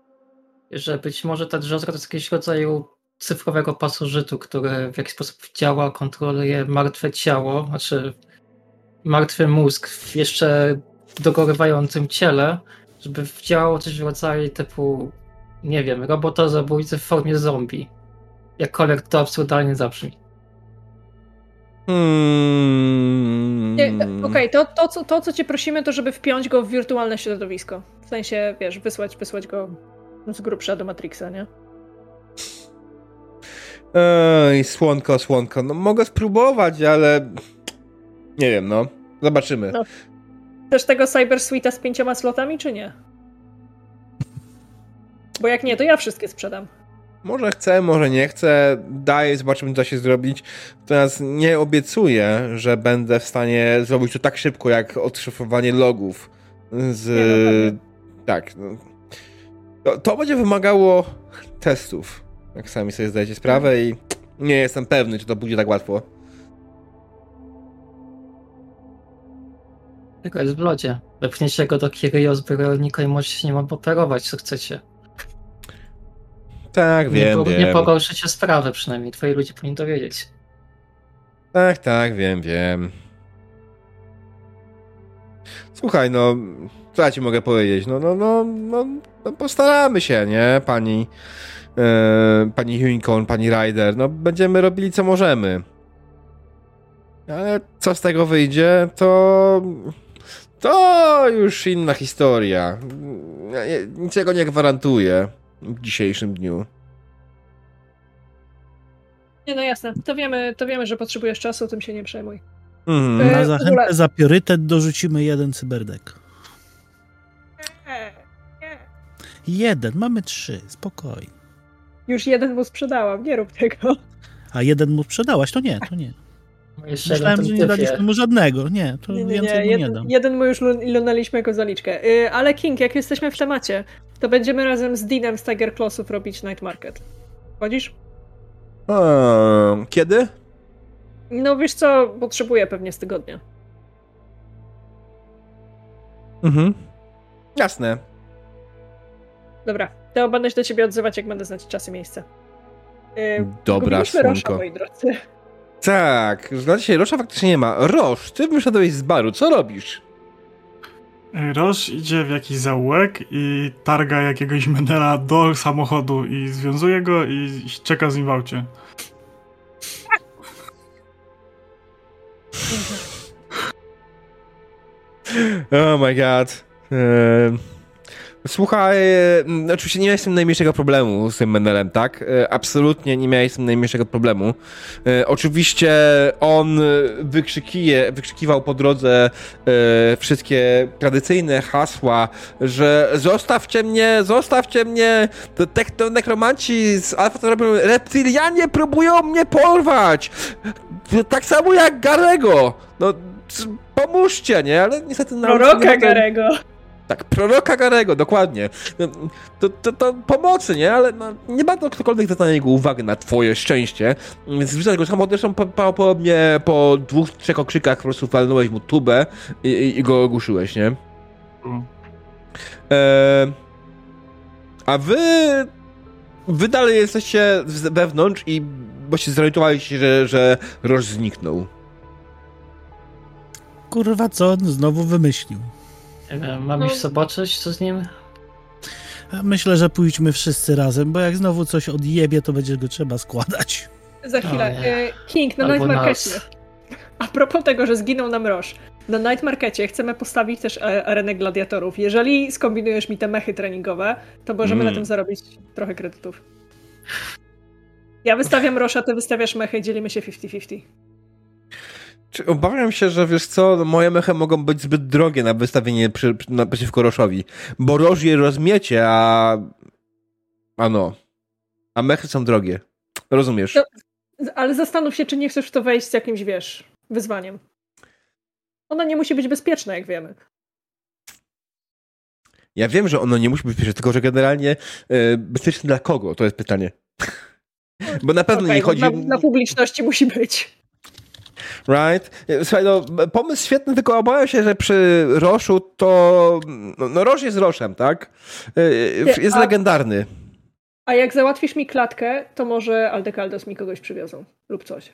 że być może ta drzazga to jest jakiś rodzaju cyfrowego pasożytu, który w jakiś sposób działa, kontroluje martwe ciało, znaczy martwy mózg w jeszcze dogorywającym ciele, żeby działało coś w rodzaju typu, nie wiem, robota zabójcy w formie zombie. Jakkolwiek to absurdalnie zabrzmi. Hmm. Okej, okay, to, to, co, to co cię prosimy, to żeby wpiąć go w wirtualne środowisko. W sensie, wiesz, wysłać, wysłać go z grubsza do Matrixa, nie? Ej, słonko, słonko. No mogę spróbować, ale nie wiem, no. Zobaczymy. No. Chcesz tego Cyber Suite'a z pięcioma slotami, czy nie? Bo jak nie, to ja wszystkie sprzedam. Może chcę, może nie chcę. Daję, zobaczymy, co da się zrobić. Natomiast nie obiecuję, że będę w stanie zrobić to tak szybko, jak odszyfrowanie logów. Z. Nie, no tak. No. To, to, będzie wymagało testów. Jak sami sobie zdajecie sprawę, i nie jestem pewny, czy to będzie tak łatwo. Tylko jest w lodzie. Wepchniecie go do Kiryjo z i możecie nie nim operować, co chcecie. Tak, wiem, nie, wiem. Nie pogorszycie sprawy przynajmniej, twoi ludzie powinni to wiedzieć. Tak, tak, wiem, wiem. Słuchaj, no, co ja ci mogę powiedzieć? No, no, no, no, no postaramy się, nie, pani, e, pani Unicorn, pani Ryder, no, będziemy robili co możemy. Ale co z tego wyjdzie, to to już inna historia. Ja niczego nie gwarantuję w dzisiejszym dniu. Nie, no jasne. To wiemy, to wiemy, że potrzebujesz czasu, tym się nie przejmuj. E, Na zachętę ogóle... za priorytet dorzucimy jeden cyberdek. Jeden, mamy trzy, spokojnie. Już jeden mu sprzedałam, nie rób tego. A jeden mu sprzedałaś, to nie, to nie. Jeszcze Myślałem, że nie daliśmy mu żadnego. Nie, to nie, nie, więcej nie. Jeden, nie dam. Jeden mu już lunaliśmy jako zaliczkę. Yy, ale King, jak jesteśmy w temacie, to będziemy razem z Deanem z Tiger Clawsów robić Night Market. Chodzisz? Um, kiedy? No wiesz co, potrzebuję pewnie z tygodnia. Mhm. Jasne. Dobra, to będę się do ciebie odzywać, jak będę znać czas i miejsce. Yy, Dobra, Słonko. Rosza, moi drodzy. Tak, na dzisiaj Rosza faktycznie nie ma. Rosz, ty wyszedłeś z baru, co robisz? E, Rosz idzie w jakiś zaułek i targa jakiegoś menela do samochodu i związuje go i czeka z nim w aucie. [LAUGHS] oh my god. Słuchaj, e, oczywiście nie miałeś z tym najmniejszego problemu z tym Menelem, tak? E, Absolutnie nie miałeś z tym najmniejszego problemu. E, Oczywiście on wykrzykuje, wykrzykiwał po drodze e, wszystkie tradycyjne hasła, że zostawcie mnie, zostawcie mnie, to, te, nekromanci z Alfa to robią, reptylianie próbują mnie porwać! Tak samo jak Garego! No, pomóżcie, nie? Ale niestety... na- Proroka Garego. Tak, proroka Garego, dokładnie. To, to, to pomocy, nie? Ale no, nie ma to ktokolwiek zwraca na niego uwagę, na twoje szczęście. Więc wrzucać go samochód, zresztą po, po, po mnie po dwóch, trzech okrzykach po prostu walnąłeś mu tubę i, i, i go ogłuszyłeś, nie? Tu. E, a wy... Wy dalej jesteście z- wewnątrz i właśnie zorientowaliście się, że, że Roż zniknął. Kurwa, co on znowu wymyślił? Nie wiem, mam No. iść zobaczyć, co z nim? Myślę, że pójdźmy wszyscy razem, bo jak znowu coś odjebie, to będzie go trzeba składać. Za chwilę. E, King, na Albo Night nas. Markecie. A propos tego, że zginął nam Roż. Na Night Markecie chcemy postawić też e, arenę gladiatorów. Jeżeli skombinujesz mi te mechy treningowe, to możemy Mm. na tym zarobić trochę kredytów. Ja wystawiam Rosza, ty wystawiasz mechy, dzielimy się 50-50. Czy obawiam się, że wiesz co, no, moje mechy mogą być zbyt drogie na wystawienie przy, na, przeciwko Roszowi. Bo Roż je rozmiecie, a... A no. A mechy są drogie. Rozumiesz? No. Ale zastanów się, czy nie chcesz w to wejść z jakimś, wiesz, wyzwaniem. Ona nie musi być bezpieczna, jak wiemy. Ja wiem, że ono nie musi być bezpieczne, tylko że generalnie e, bezpieczne dla kogo? To jest pytanie. [LAUGHS] Bo na pewno Okej, nie chodzi... na, na publiczności musi być. Right? Słuchaj, no, pomysł świetny, tylko obawiam się, że przy Roszu to... No, no Rosz jest Roszem, tak? E, Jest a- legendarny. A jak załatwisz mi klatkę, to może Aldekaldos mi kogoś przywiozą. Lub coś.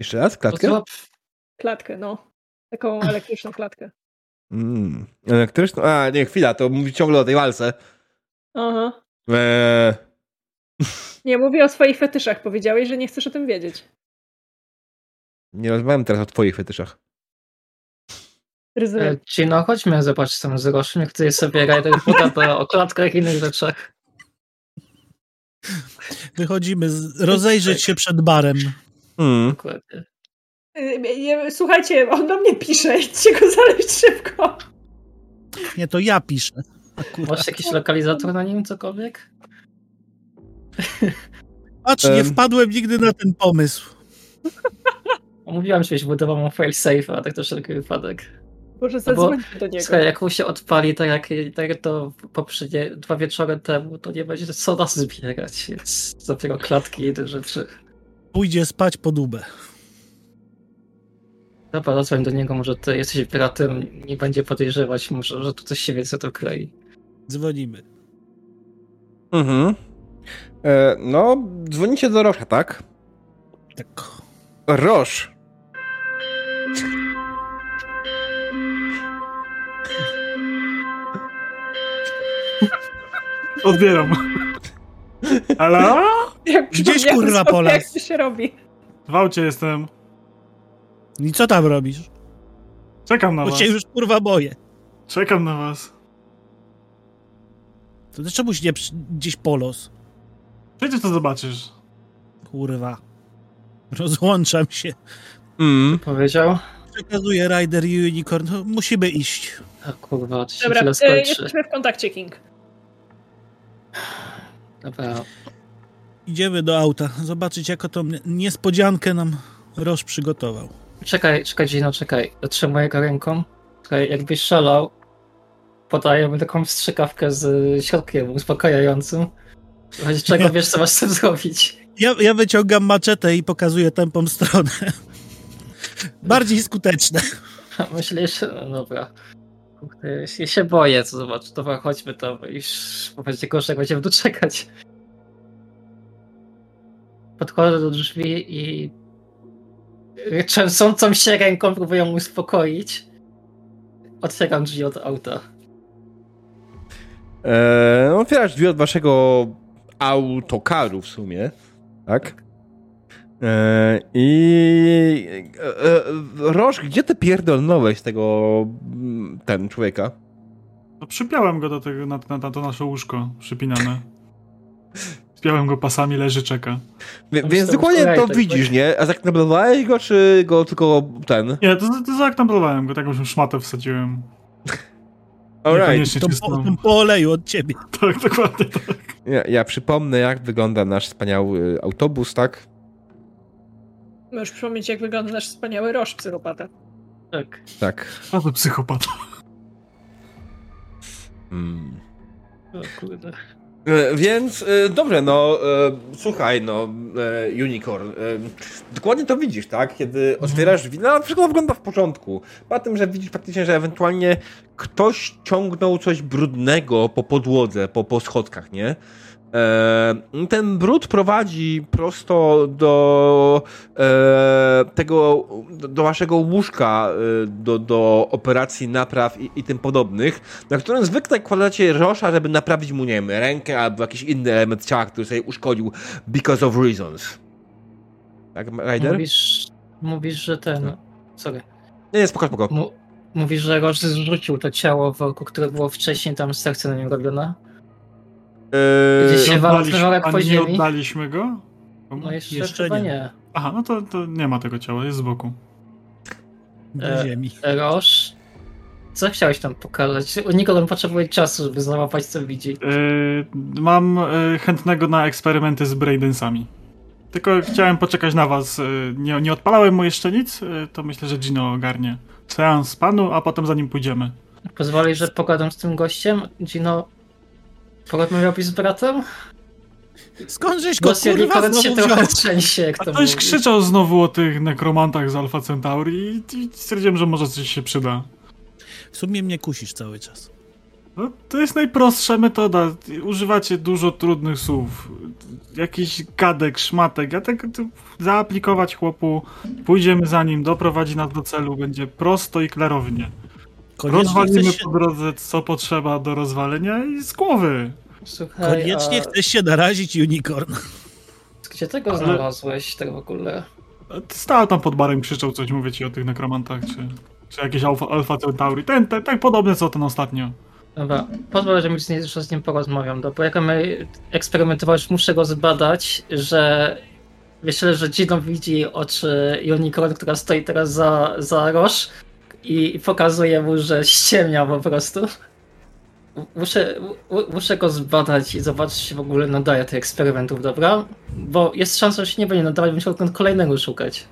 Jeszcze raz? Klatkę? Klatkę, no. Taką elektryczną klatkę. Mm. Elektryczną? A, nie, chwila, to mówi ciągle o tej walce. Aha. Eee, Nie, mówię o swoich fetyszach. Powiedziałeś, że nie chcesz o tym wiedzieć. Nie rozmawiam teraz o twoich fetyszach. Ryzy. E, Gino, chodźmy zobaczyć tam z Roszem, jak tutaj sobie Ryder poda o klatkach i innych rzeczach. Wychodzimy, z, rozejrzeć się przed barem. Mm. Dokładnie. Y, nie, Słuchajcie, on do mnie pisze. Idźcie go znaleźć szybko. Nie, to ja piszę. Akurat. Masz jakiś lokalizator na nim, cokolwiek? Patrz, nie Em. wpadłem nigdy na ten pomysł. Mówiłam, żebyś budował mu fail safe, a tak to wszelki wypadek. Może No bo- zadzwońcie do niego. Słuchaj, jak mu się odpali, tak jak, tak jak to poprzednie dwa wieczory temu, to nie będzie co nas zbierać, więc dopiero klatki i inne rzeczy. Pójdzie spać po dubę. Dobra, zadzwoń do niego, może ty jesteś piratem, nie będzie podejrzewać, może, że tu coś się więcej to klei. Dzwonimy. Mhm. E, no, dzwonicie do Rosza, tak? Tak. Rosz. Odbieram. Halo? Jak Gdzieś, kurwa, Polak. Jak to się robi. W aucie jestem. I co tam robisz? Czekam na Bo was. cię już kurwa boję. Czekam na was. To ty czemuś nie przy- gdzieś polos? Przecież to zobaczysz. Kurwa. Rozłączam się. Mm. Powiedział? Przekazuję Rider i Unicorn. No, musimy iść. A kurwa, to się Dobra, chwilę y, skończy. jesteśmy w kontakcie, King. Dobra, Idziemy do auta. Zobaczyć, jaką tą niespodziankę nam Roż przygotował. czekaj, czekaj Gino, czekaj. Dotrzymuję go ręką. Czekaj, jakbyś szalał, podaję mu taką strzykawkę z środkiem uspokajającym. W razie czego wiesz, co masz z tym zrobić. Ja, ja wyciągam maczetę i pokazuję tępą stronę. [LAUGHS] Bardziej skuteczne. [LAUGHS] Myślisz? No dobra. Kurde, Ja się boję, co zobacz. Dobra, chodźmy tam. Już będzie gorzej, będziemy tu czekać. Podchodzę do drzwi i trzęsącą się ręką próbuję mu uspokoić. Otwieram drzwi od auta. E, otwierasz drzwi od waszego autokaru w sumie, tak? E, I e, e, Roż, gdzie ty pierdolnąłeś tego mm, ten człowieka? No przypiałem go do tego, na, na, na to nasze łóżko przypinane. Spiałem go pasami, leży, czeka. Wie, No, więc dokładnie to słuchaj, widzisz, tak. nie? A zaknablowałeś go, czy go tylko ten? Nie, to, to zaaktamplowałem go, taką szmatę wsadziłem. [LAUGHS] Alright. To po, po oleju od ciebie. [LAUGHS] Tak, dokładnie tak. Ja, ja przypomnę, jak wygląda nasz wspaniały autobus, tak? Możesz przypomnieć, jak wygląda nasz wspaniały roż psychopata. Tak. Tak. A to psychopata. Mm. O kurde. E, Więc e, dobrze, no e, słuchaj, no e, Unicorn, e, dokładnie to widzisz, tak? Kiedy otwierasz drzwi, no wszystko wygląda w porządku. Po tym, że widzisz faktycznie, że ewentualnie ktoś ciągnął coś brudnego po podłodze, po, po schodkach, nie? E, ten brud prowadzi prosto do e, tego, do, waszego łóżka, e, do, do operacji napraw i, i tym podobnych, na którym zwykle kładacie Rosza, żeby naprawić mu, nie wiem, rękę albo jakiś inny element ciała, który sobie uszkodził because of reasons. Tak, Ryder? Mówisz, mówisz, że ten. Sorry. Nie, nie, spoko, spoko. Mu, mówisz, że Roż zrzucił to ciało worku, które było wcześniej tam serce na nim robione? Eee, Gdzieś się Nie walał oddaliśmy- worek a po nie ziemi? oddaliśmy go? No jeszcze, Jeszcze chyba nie. nie. Aha, no to, to nie ma tego ciała, jest z boku. Do E, ziemi. Roż, co chciałeś tam pokazać? Nikogo potrzebuje czasu, żeby załapać, co widzi. Yy, mam yy, chętnego na eksperymenty z braindensami. Tylko chciałem poczekać na was. Yy, nie, nie odpalałem mu jeszcze nic, yy, to myślę, że Gino ogarnie. Seans panu, a potem za nim pójdziemy. Pozwoli, że pogadam z tym gościem? Gino, porozmawiałbyś z bratem? Skąd żeś go Głos kurwa się znowu trochę trzęsie, jak A to ktoś mówi. krzyczał znowu o tych nekromantach z Alpha Centauri i, i stwierdziłem, że może coś się przyda. W sumie mnie kusisz cały czas. No, to jest najprostsza metoda. Używacie dużo trudnych słów. Jakiś gadek, szmatek. Ja tak zaaplikować chłopu, pójdziemy za nim, doprowadzi nas do celu, będzie prosto i klarownie. Koniecznie Rozwalimy się, po drodze, co potrzeba do rozwalenia i z głowy. Słuchaj, koniecznie a chcesz się narazić, unicorn. gdzie tego Ale- znalazłeś, tak w ogóle? Stał tam pod barem, krzyczał coś, mówię ci o tych nekromantach, czy, czy jakieś Alpha, Alpha Centauri. Ten, ten, tak podobne co ten ostatnio. Dobra, pozwól, że mi z nim, że z nim porozmawiam, dobra? Jak my eksperymentowałeś, muszę go zbadać, że myślę, że Gino widzi oczy Unicorn, która stoi teraz za, za Roż i pokazuje mu, że ściemnia po prostu. Muszę, mu- muszę go zbadać i zobaczyć, czy w ogóle nadaje tych eksperymentów, dobra? Bo jest szansa, że się nie będzie nadawać, muszę kolejnego szukać.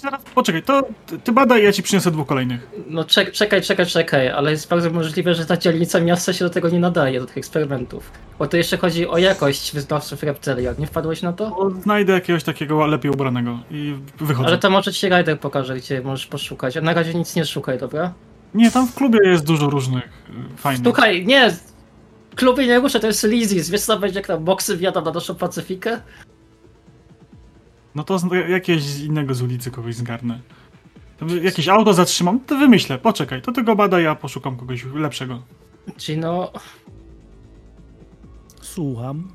Zaraz, poczekaj, to ty, badaj, ja ci przyniosę dwóch kolejnych. No czek, czekaj, czekaj, czekaj, ale jest bardzo możliwe, że ta dzielnica miasta się do tego nie nadaje, do tych eksperymentów. Bo to jeszcze chodzi o jakość wyznawców reptilian. Nie wpadłeś na to? Bo znajdę jakiegoś takiego lepiej ubranego i wychodzę. Ale to może ci Ryder pokaże, gdzie możesz poszukać. A na razie nic nie szukaj, dobra? Nie, tam w klubie jest dużo różnych y, fajnych. Szukaj, nie! Klubie nie ruszę, to jest Lizis. Wiesz co będzie, jak tam boksy wjadam na naszą Pacyfikę? No to jakiegoś z innego z ulicy kogoś zgarnę. To Jakieś auto zatrzymam, to wymyślę. Poczekaj, to tego bada, ja poszukam kogoś lepszego. Gino, Słucham.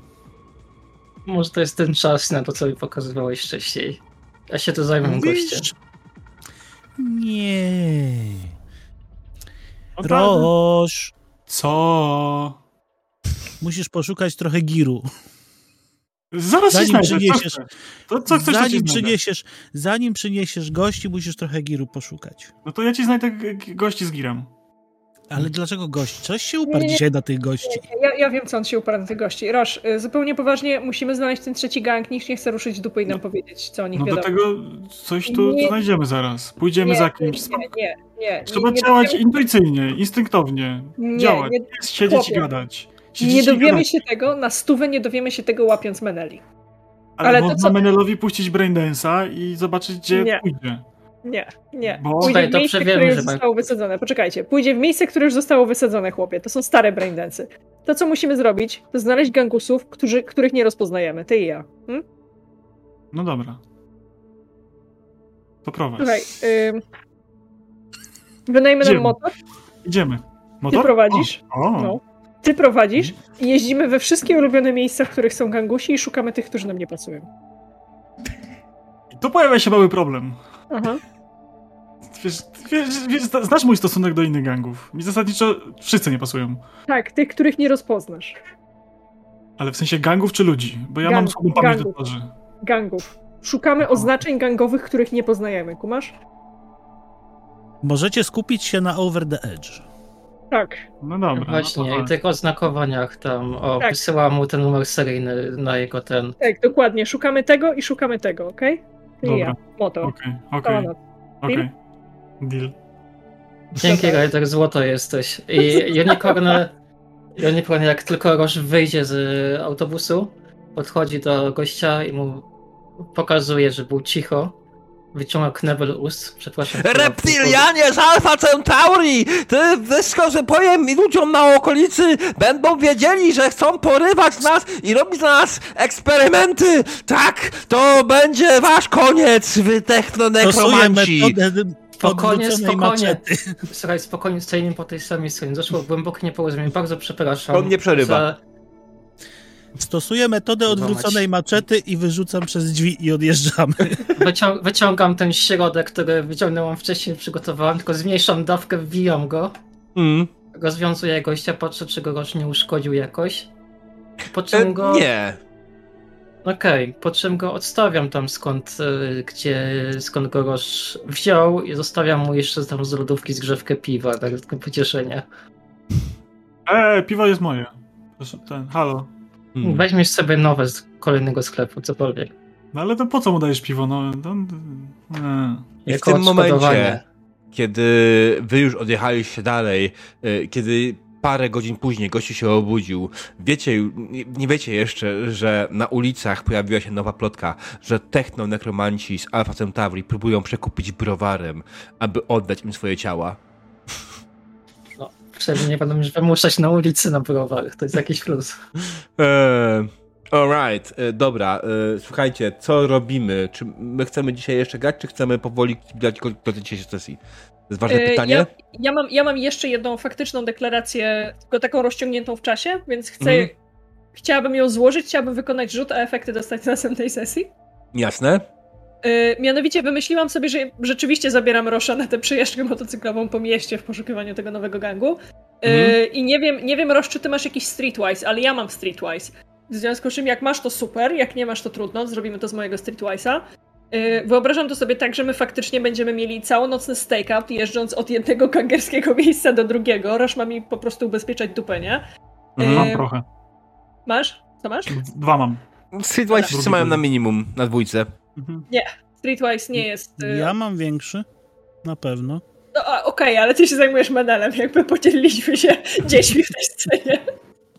może to jest ten czas na to, co mi pokazywałeś wcześniej. Ja się tu zajmę gościem. Nie. No tak. Roż. Co? Musisz poszukać trochę giru. Zaraz Zanim znajdę. przyniesiesz-? To co chcesz, zanim przyniesiesz, zanim przyniesiesz gości, musisz trochę giru poszukać. No to ja ci znajdę gości z girem. Ale dlaczego gości? Coś się uparł Nie, nie. dzisiaj na tych gości. Ja, ja wiem, co on się uparł na tych gości. Roż, y, zupełnie poważnie, musimy znaleźć ten trzeci gang. Nikt nie chce ruszyć dupy i nam powiedzieć, co o nich No do wiadomo. tego coś tu Nie. znajdziemy zaraz. Pójdziemy nie, za kimś. Nie, nie, nie. Trzeba nie, działać nie, intuicyjnie, instynktownie. Nie, działać. nie- siedzieć chłopie. i gadać. Nie dowiemy się tego, na stówę nie dowiemy się tego łapiąc Meneli. Ale, ale to można co- Menelowi puścić braindance'a i zobaczyć, gdzie Nie. pójdzie. Nie, nie. Bo- Pójdzie Słuchaj, w to miejsce, przewiemy, które już zostało wysadzone. Poczekajcie. Pójdzie w miejsce, które już zostało wysadzone, chłopie. To są stare braindensy. To, co musimy zrobić, to znaleźć gangusów, którzy, których nie rozpoznajemy. Ty i ja. Hm? No dobra. To prowadź. Słuchaj, ym... wynajmy nam Idziemy. motor, Idziemy. ty Motor? prowadzisz, O, o. no. Ty prowadzisz i jeździmy we wszystkie ulubione miejsca, w których są gangusi i szukamy tych, którzy nam nie pasują. tu pojawia się mały problem. Aha. Wiesz, wiesz, wiesz, znasz mój stosunek do innych gangów. Mi zasadniczo wszyscy nie pasują. Tak, tych, których nie rozpoznasz. Ale w sensie gangów czy ludzi? Bo ja mam słabą pamięć do gangów. twarzy. Gangów. Szukamy oznaczeń gangowych, których nie poznajemy, kumasz? Możecie skupić się na Over the Edge. Tak. No dobra. Właśnie, no to i w tych oznakowaniach tam, o, Tak. wysyłam mu ten numer seryjny na jego ten. Tak, dokładnie. Szukamy tego i szukamy tego, okej? Ty i Dobra. ja. Moto. Okej, Cała okej, okej. Deal. Dzięki. Ryder, złoto jesteś. I [LAUGHS] Unicorn, Unicorn jak tylko Roż wyjdzie z autobusu, podchodzi do gościa i mu pokazuje, że był cicho. Wyciąga knebel ust, przepraszam. Reptilianie z Alpha Centauri! Ty wszystko, że powiem ludziom na okolicy, będą wiedzieli, że chcą porywać nas i robić na nas eksperymenty! Tak, to będzie wasz koniec, wy technonekromanci! Spokojnie, spokojnie. Słuchaj, spokojnie stoimy po tej samej stronie. Doszło głębokie nieporozumienie. Bardzo przepraszam. On nie przerywa. Za... Stosuję metodę odwróconej maczety i wyrzucam przez drzwi i odjeżdżamy. [LAUGHS] Wycią wyciągam ten środek, który wyciągnęłam wcześniej, przygotowałam, tylko zmniejszam dawkę, wbijam go. Mm. Rozwiązuję gościa, patrzę, czy go Roż nie uszkodził jakoś. Po E, czym go. nie. Okej, po czym go odstawiam tam skąd, y, gdzie, skąd go Roż wziął i zostawiam mu jeszcze tam z lodówki zgrzewkę piwa, tak tylko pocieszenie. Eee, piwo jest moje. Ten, halo. Mm. Weźmiesz sobie nowe z kolejnego sklepu, cokolwiek. No ale to po co mu dajesz piwo? No, to, nie. I w tym momencie, kiedy wy już odjechaliście dalej, y, kiedy parę godzin później gościu się obudził, wiecie, nie wiecie jeszcze, że na ulicach pojawiła się nowa plotka, że techno-nekromanci z Alpha Centauri próbują przekupić browarem, aby oddać im swoje ciała. Przynajmniej nie będą już wymuszać na ulicy na browar, to jest jakiś plus. Eee, alright, e, dobra, e, słuchajcie, co robimy? Czy my chcemy dzisiaj jeszcze grać, czy chcemy powoli grać do dzisiejszej sesji? To jest ważne E, pytanie. Ja, ja, mam, ja mam jeszcze jedną faktyczną deklarację, tylko taką rozciągniętą w czasie, więc chcę, Mhm. chciałabym ją złożyć, chciałabym wykonać rzut, a efekty dostać na następnej sesji. Jasne? E, mianowicie wymyśliłam sobie, że rzeczywiście zabieram Rosza na tę przejażdżkę motocyklową po mieście w poszukiwaniu tego nowego gangu. E, Mhm. I nie wiem, nie wiem, Rosz, czy ty masz jakiś Streetwise, ale ja mam Streetwise. W związku z czym, jak masz to super, jak nie masz to trudno, zrobimy to z mojego Streetwise'a. E, Wyobrażam to sobie tak, że my faktycznie będziemy mieli całonocny stakeout, jeżdżąc od jednego gangerskiego [LAUGHS] miejsca do drugiego. Rosz ma mi po prostu ubezpieczać dupę, nie? Mhm. Mam trochę. Masz? Co masz? Dwa mam. Streetwise wszyscy mają na minimum, na dwójce. Mhm. Streetwise nie jest... e, Ja mam większy, na pewno. No, a, Okej, ale ty się zajmujesz menelem, jakby podzieliliśmy się [LAUGHS] dziećmi w tej scenie.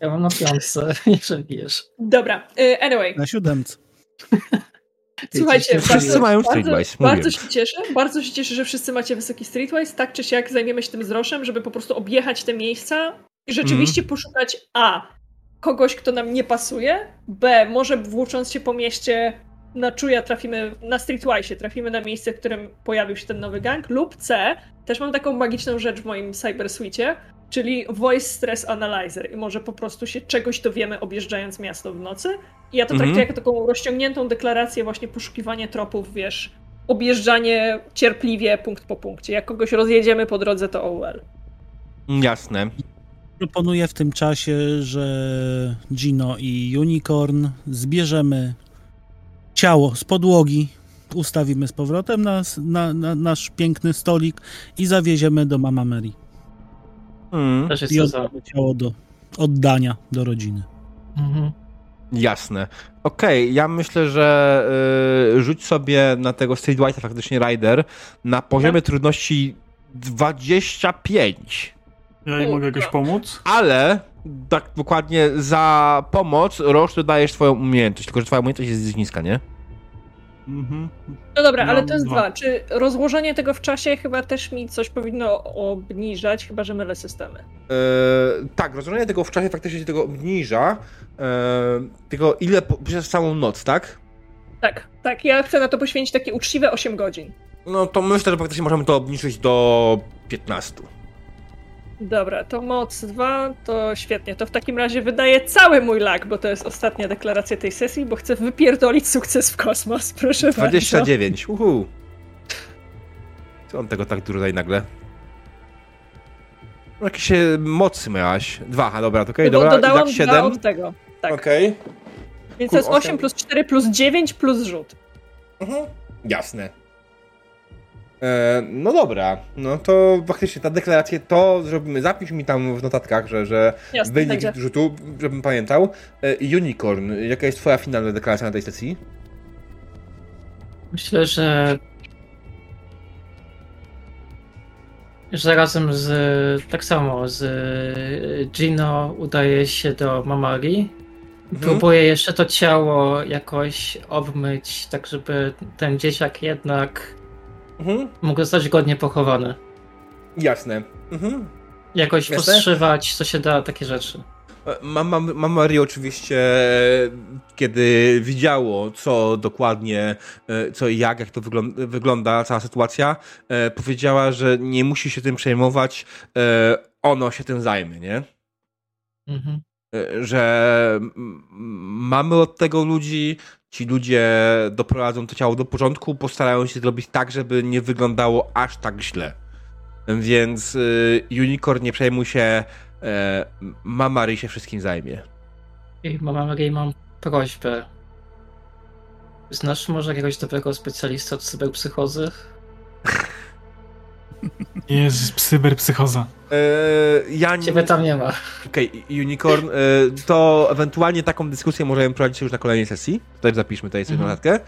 Ja mam na piątce, [LAUGHS] jeżeli wiesz. Dobra, y, anyway. Na siódemce. [LAUGHS] Słuchajcie, Wszyscy bardzo, mają bardzo, Streetwise, bardzo mówię. się cieszę, bardzo się cieszę, że wszyscy macie wysoki Streetwise, tak czy siak zajmiemy się tym z Roszem, żeby po prostu objechać te miejsca i rzeczywiście Mhm. poszukać A. Kogoś, kto nam nie pasuje, B. Może włócząc się po mieście na czuja trafimy, na Streetwise trafimy na miejsce, w którym pojawił się ten nowy gang, lub C. Też mam taką magiczną rzecz w moim cybersuicie, czyli Voice Stress Analyzer i może po prostu się czegoś dowiemy objeżdżając miasto w nocy. I ja to Mhm. traktuję jako taką rozciągniętą deklarację, właśnie poszukiwanie tropów, wiesz, objeżdżanie cierpliwie punkt po punkcie. Jak kogoś rozjedziemy po drodze, to OUL. Jasne. Proponuję w tym czasie, że Gino i Unicorn zbierzemy ciało z podłogi, ustawimy z powrotem na, na, na nasz piękny stolik i zawieziemy do Mama Mary. Mm, Też jest I oddamy ciało do oddania do rodziny. Mhm. jasne. Okej, ja myślę, że y, rzuć sobie na tego Streetwise faktycznie Rider na poziomie trudności 25. Ja jej mogę jakoś pomóc? Ale tak dokładnie za pomoc Roż dodajesz swoją umiejętność, tylko że twoja umiejętność jest niska, nie? Mhm. No dobra, ale to jest dwa. dwa. Czy rozłożenie tego w czasie chyba też mi coś powinno obniżać, chyba że mylę systemy. E, tak, rozłożenie tego w czasie faktycznie się tego obniża. E, tylko ile po, przez całą noc, tak? Tak, tak, ja chcę na to poświęcić takie uczciwe 8 godzin. No to myślę, że faktycznie możemy to obniżyć do 15. Dobra, to moc 2, to świetnie. To w takim razie wydaję cały mój lak, bo to jest ostatnia deklaracja tej sesji, bo chcę wypierdolić sukces w kosmos, [LAUGHS] proszę bardzo. 29. Uhu. Co on tego tak dużo daje nagle? No, Jakieś mocy miałaś. Dwa, a dobra, to okej, Bo dobra. Dodałam tak dwa 7. od tego. Tak. Okej. Więc to jest Kur- 8 osiem. plus 4 plus 9 plus rzut. Mhm. Jasne. E, no dobra, no to faktycznie ta deklaracja, to zrobimy, zapisz mi tam w notatkach, że, że Jasne, wynik będzie. rzutu, żebym pamiętał. E, Unicorn, jaka jest twoja finalna deklaracja na tej sesji? Myślę, że. Że razem z. Tak samo z Gino udaje się do Mamari. Próbuję jeszcze to ciało jakoś obmyć, tak żeby ten dzieciak jednak Mhm. mógł zostać godnie pochowany. Jasne. Mhm. Jakoś Jasne. postrzywać, co się da, takie rzeczy. Mama, mama Maria oczywiście, kiedy widziało, co dokładnie, e, co i jak, jak to wygląda, wygląda cała sytuacja, e, powiedziała, że nie musi się tym przejmować, e, ono się tym zajmie, nie? Mhm. E, Że mamy od tego ludzi, ci ludzie doprowadzą to ciało do porządku, postarają się zrobić tak, żeby nie wyglądało aż tak źle. Więc y, Unicorn nie przejmuj się, e, Mama Ry się wszystkim zajmie. I Mama Marii, mam prośbę. Znasz może jakiegoś dobrego specjalista od cyberpsychozy? [LAUGHS] Jest cyberpsychoza. E, ja nie... Ciebie tam nie ma. Okej, Unicorn, e, to ewentualnie taką dyskusję możemy prowadzić już na kolejnej sesji. Tutaj zapiszmy tutaj sobie Mhm. notatkę,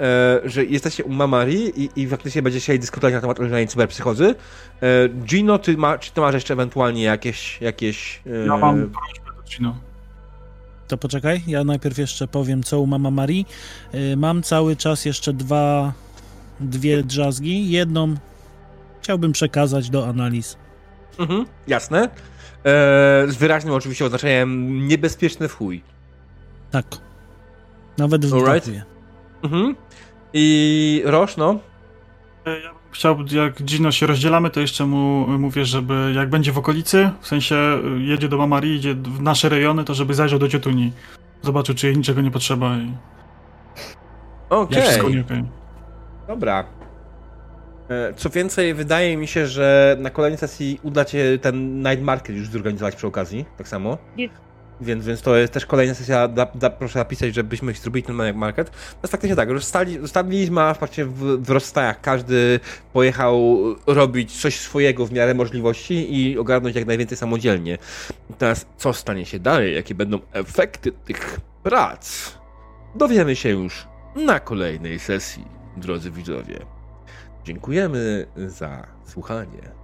e, że jesteście u Mamari i, i faktycznie będziecie chcieli dyskutować na temat organizacji cyberpsychozy. E, Gino, ty ma, czy ty masz jeszcze ewentualnie jakieś... jakieś e, Ja mam prośbę do Gino. To poczekaj, ja najpierw jeszcze powiem, co u Mama Marii. Y, Mam cały czas jeszcze dwa, dwie drzazgi. Jedną chciałbym przekazać do analiz. Mhm, jasne. E, z wyraźnym oczywiście oznaczeniem niebezpieczny w chuj. Tak. Nawet w brakuje. Mhm. I Roż, no. E, Ja bym chciał, jak Gino się rozdzielamy, to jeszcze mu mówię, żeby jak będzie w okolicy, w sensie y, jedzie do Mamari, idzie w nasze rejony, to żeby zajrzał do Ciotuni. Zobaczył, czy jej niczego nie potrzeba i Okej. jak wszystko nie okej. Dobra. E, Co więcej, wydaje mi się, że na kolejnej sesji uda cię ten Night Market już zorganizować przy okazji, tak samo. Więc, więc to jest też kolejna sesja, da, da, proszę napisać, żebyśmy zrobili ten Night Market. To jest faktycznie tak, rozstali, zostawiliśmy a faktycznie w, w rozstajach. Każdy pojechał robić coś swojego w miarę możliwości i ogarnąć jak najwięcej samodzielnie. Teraz, co stanie się dalej? Jakie będą efekty tych prac? Dowiemy się już na kolejnej sesji, drodzy widzowie. Dziękujemy za słuchanie.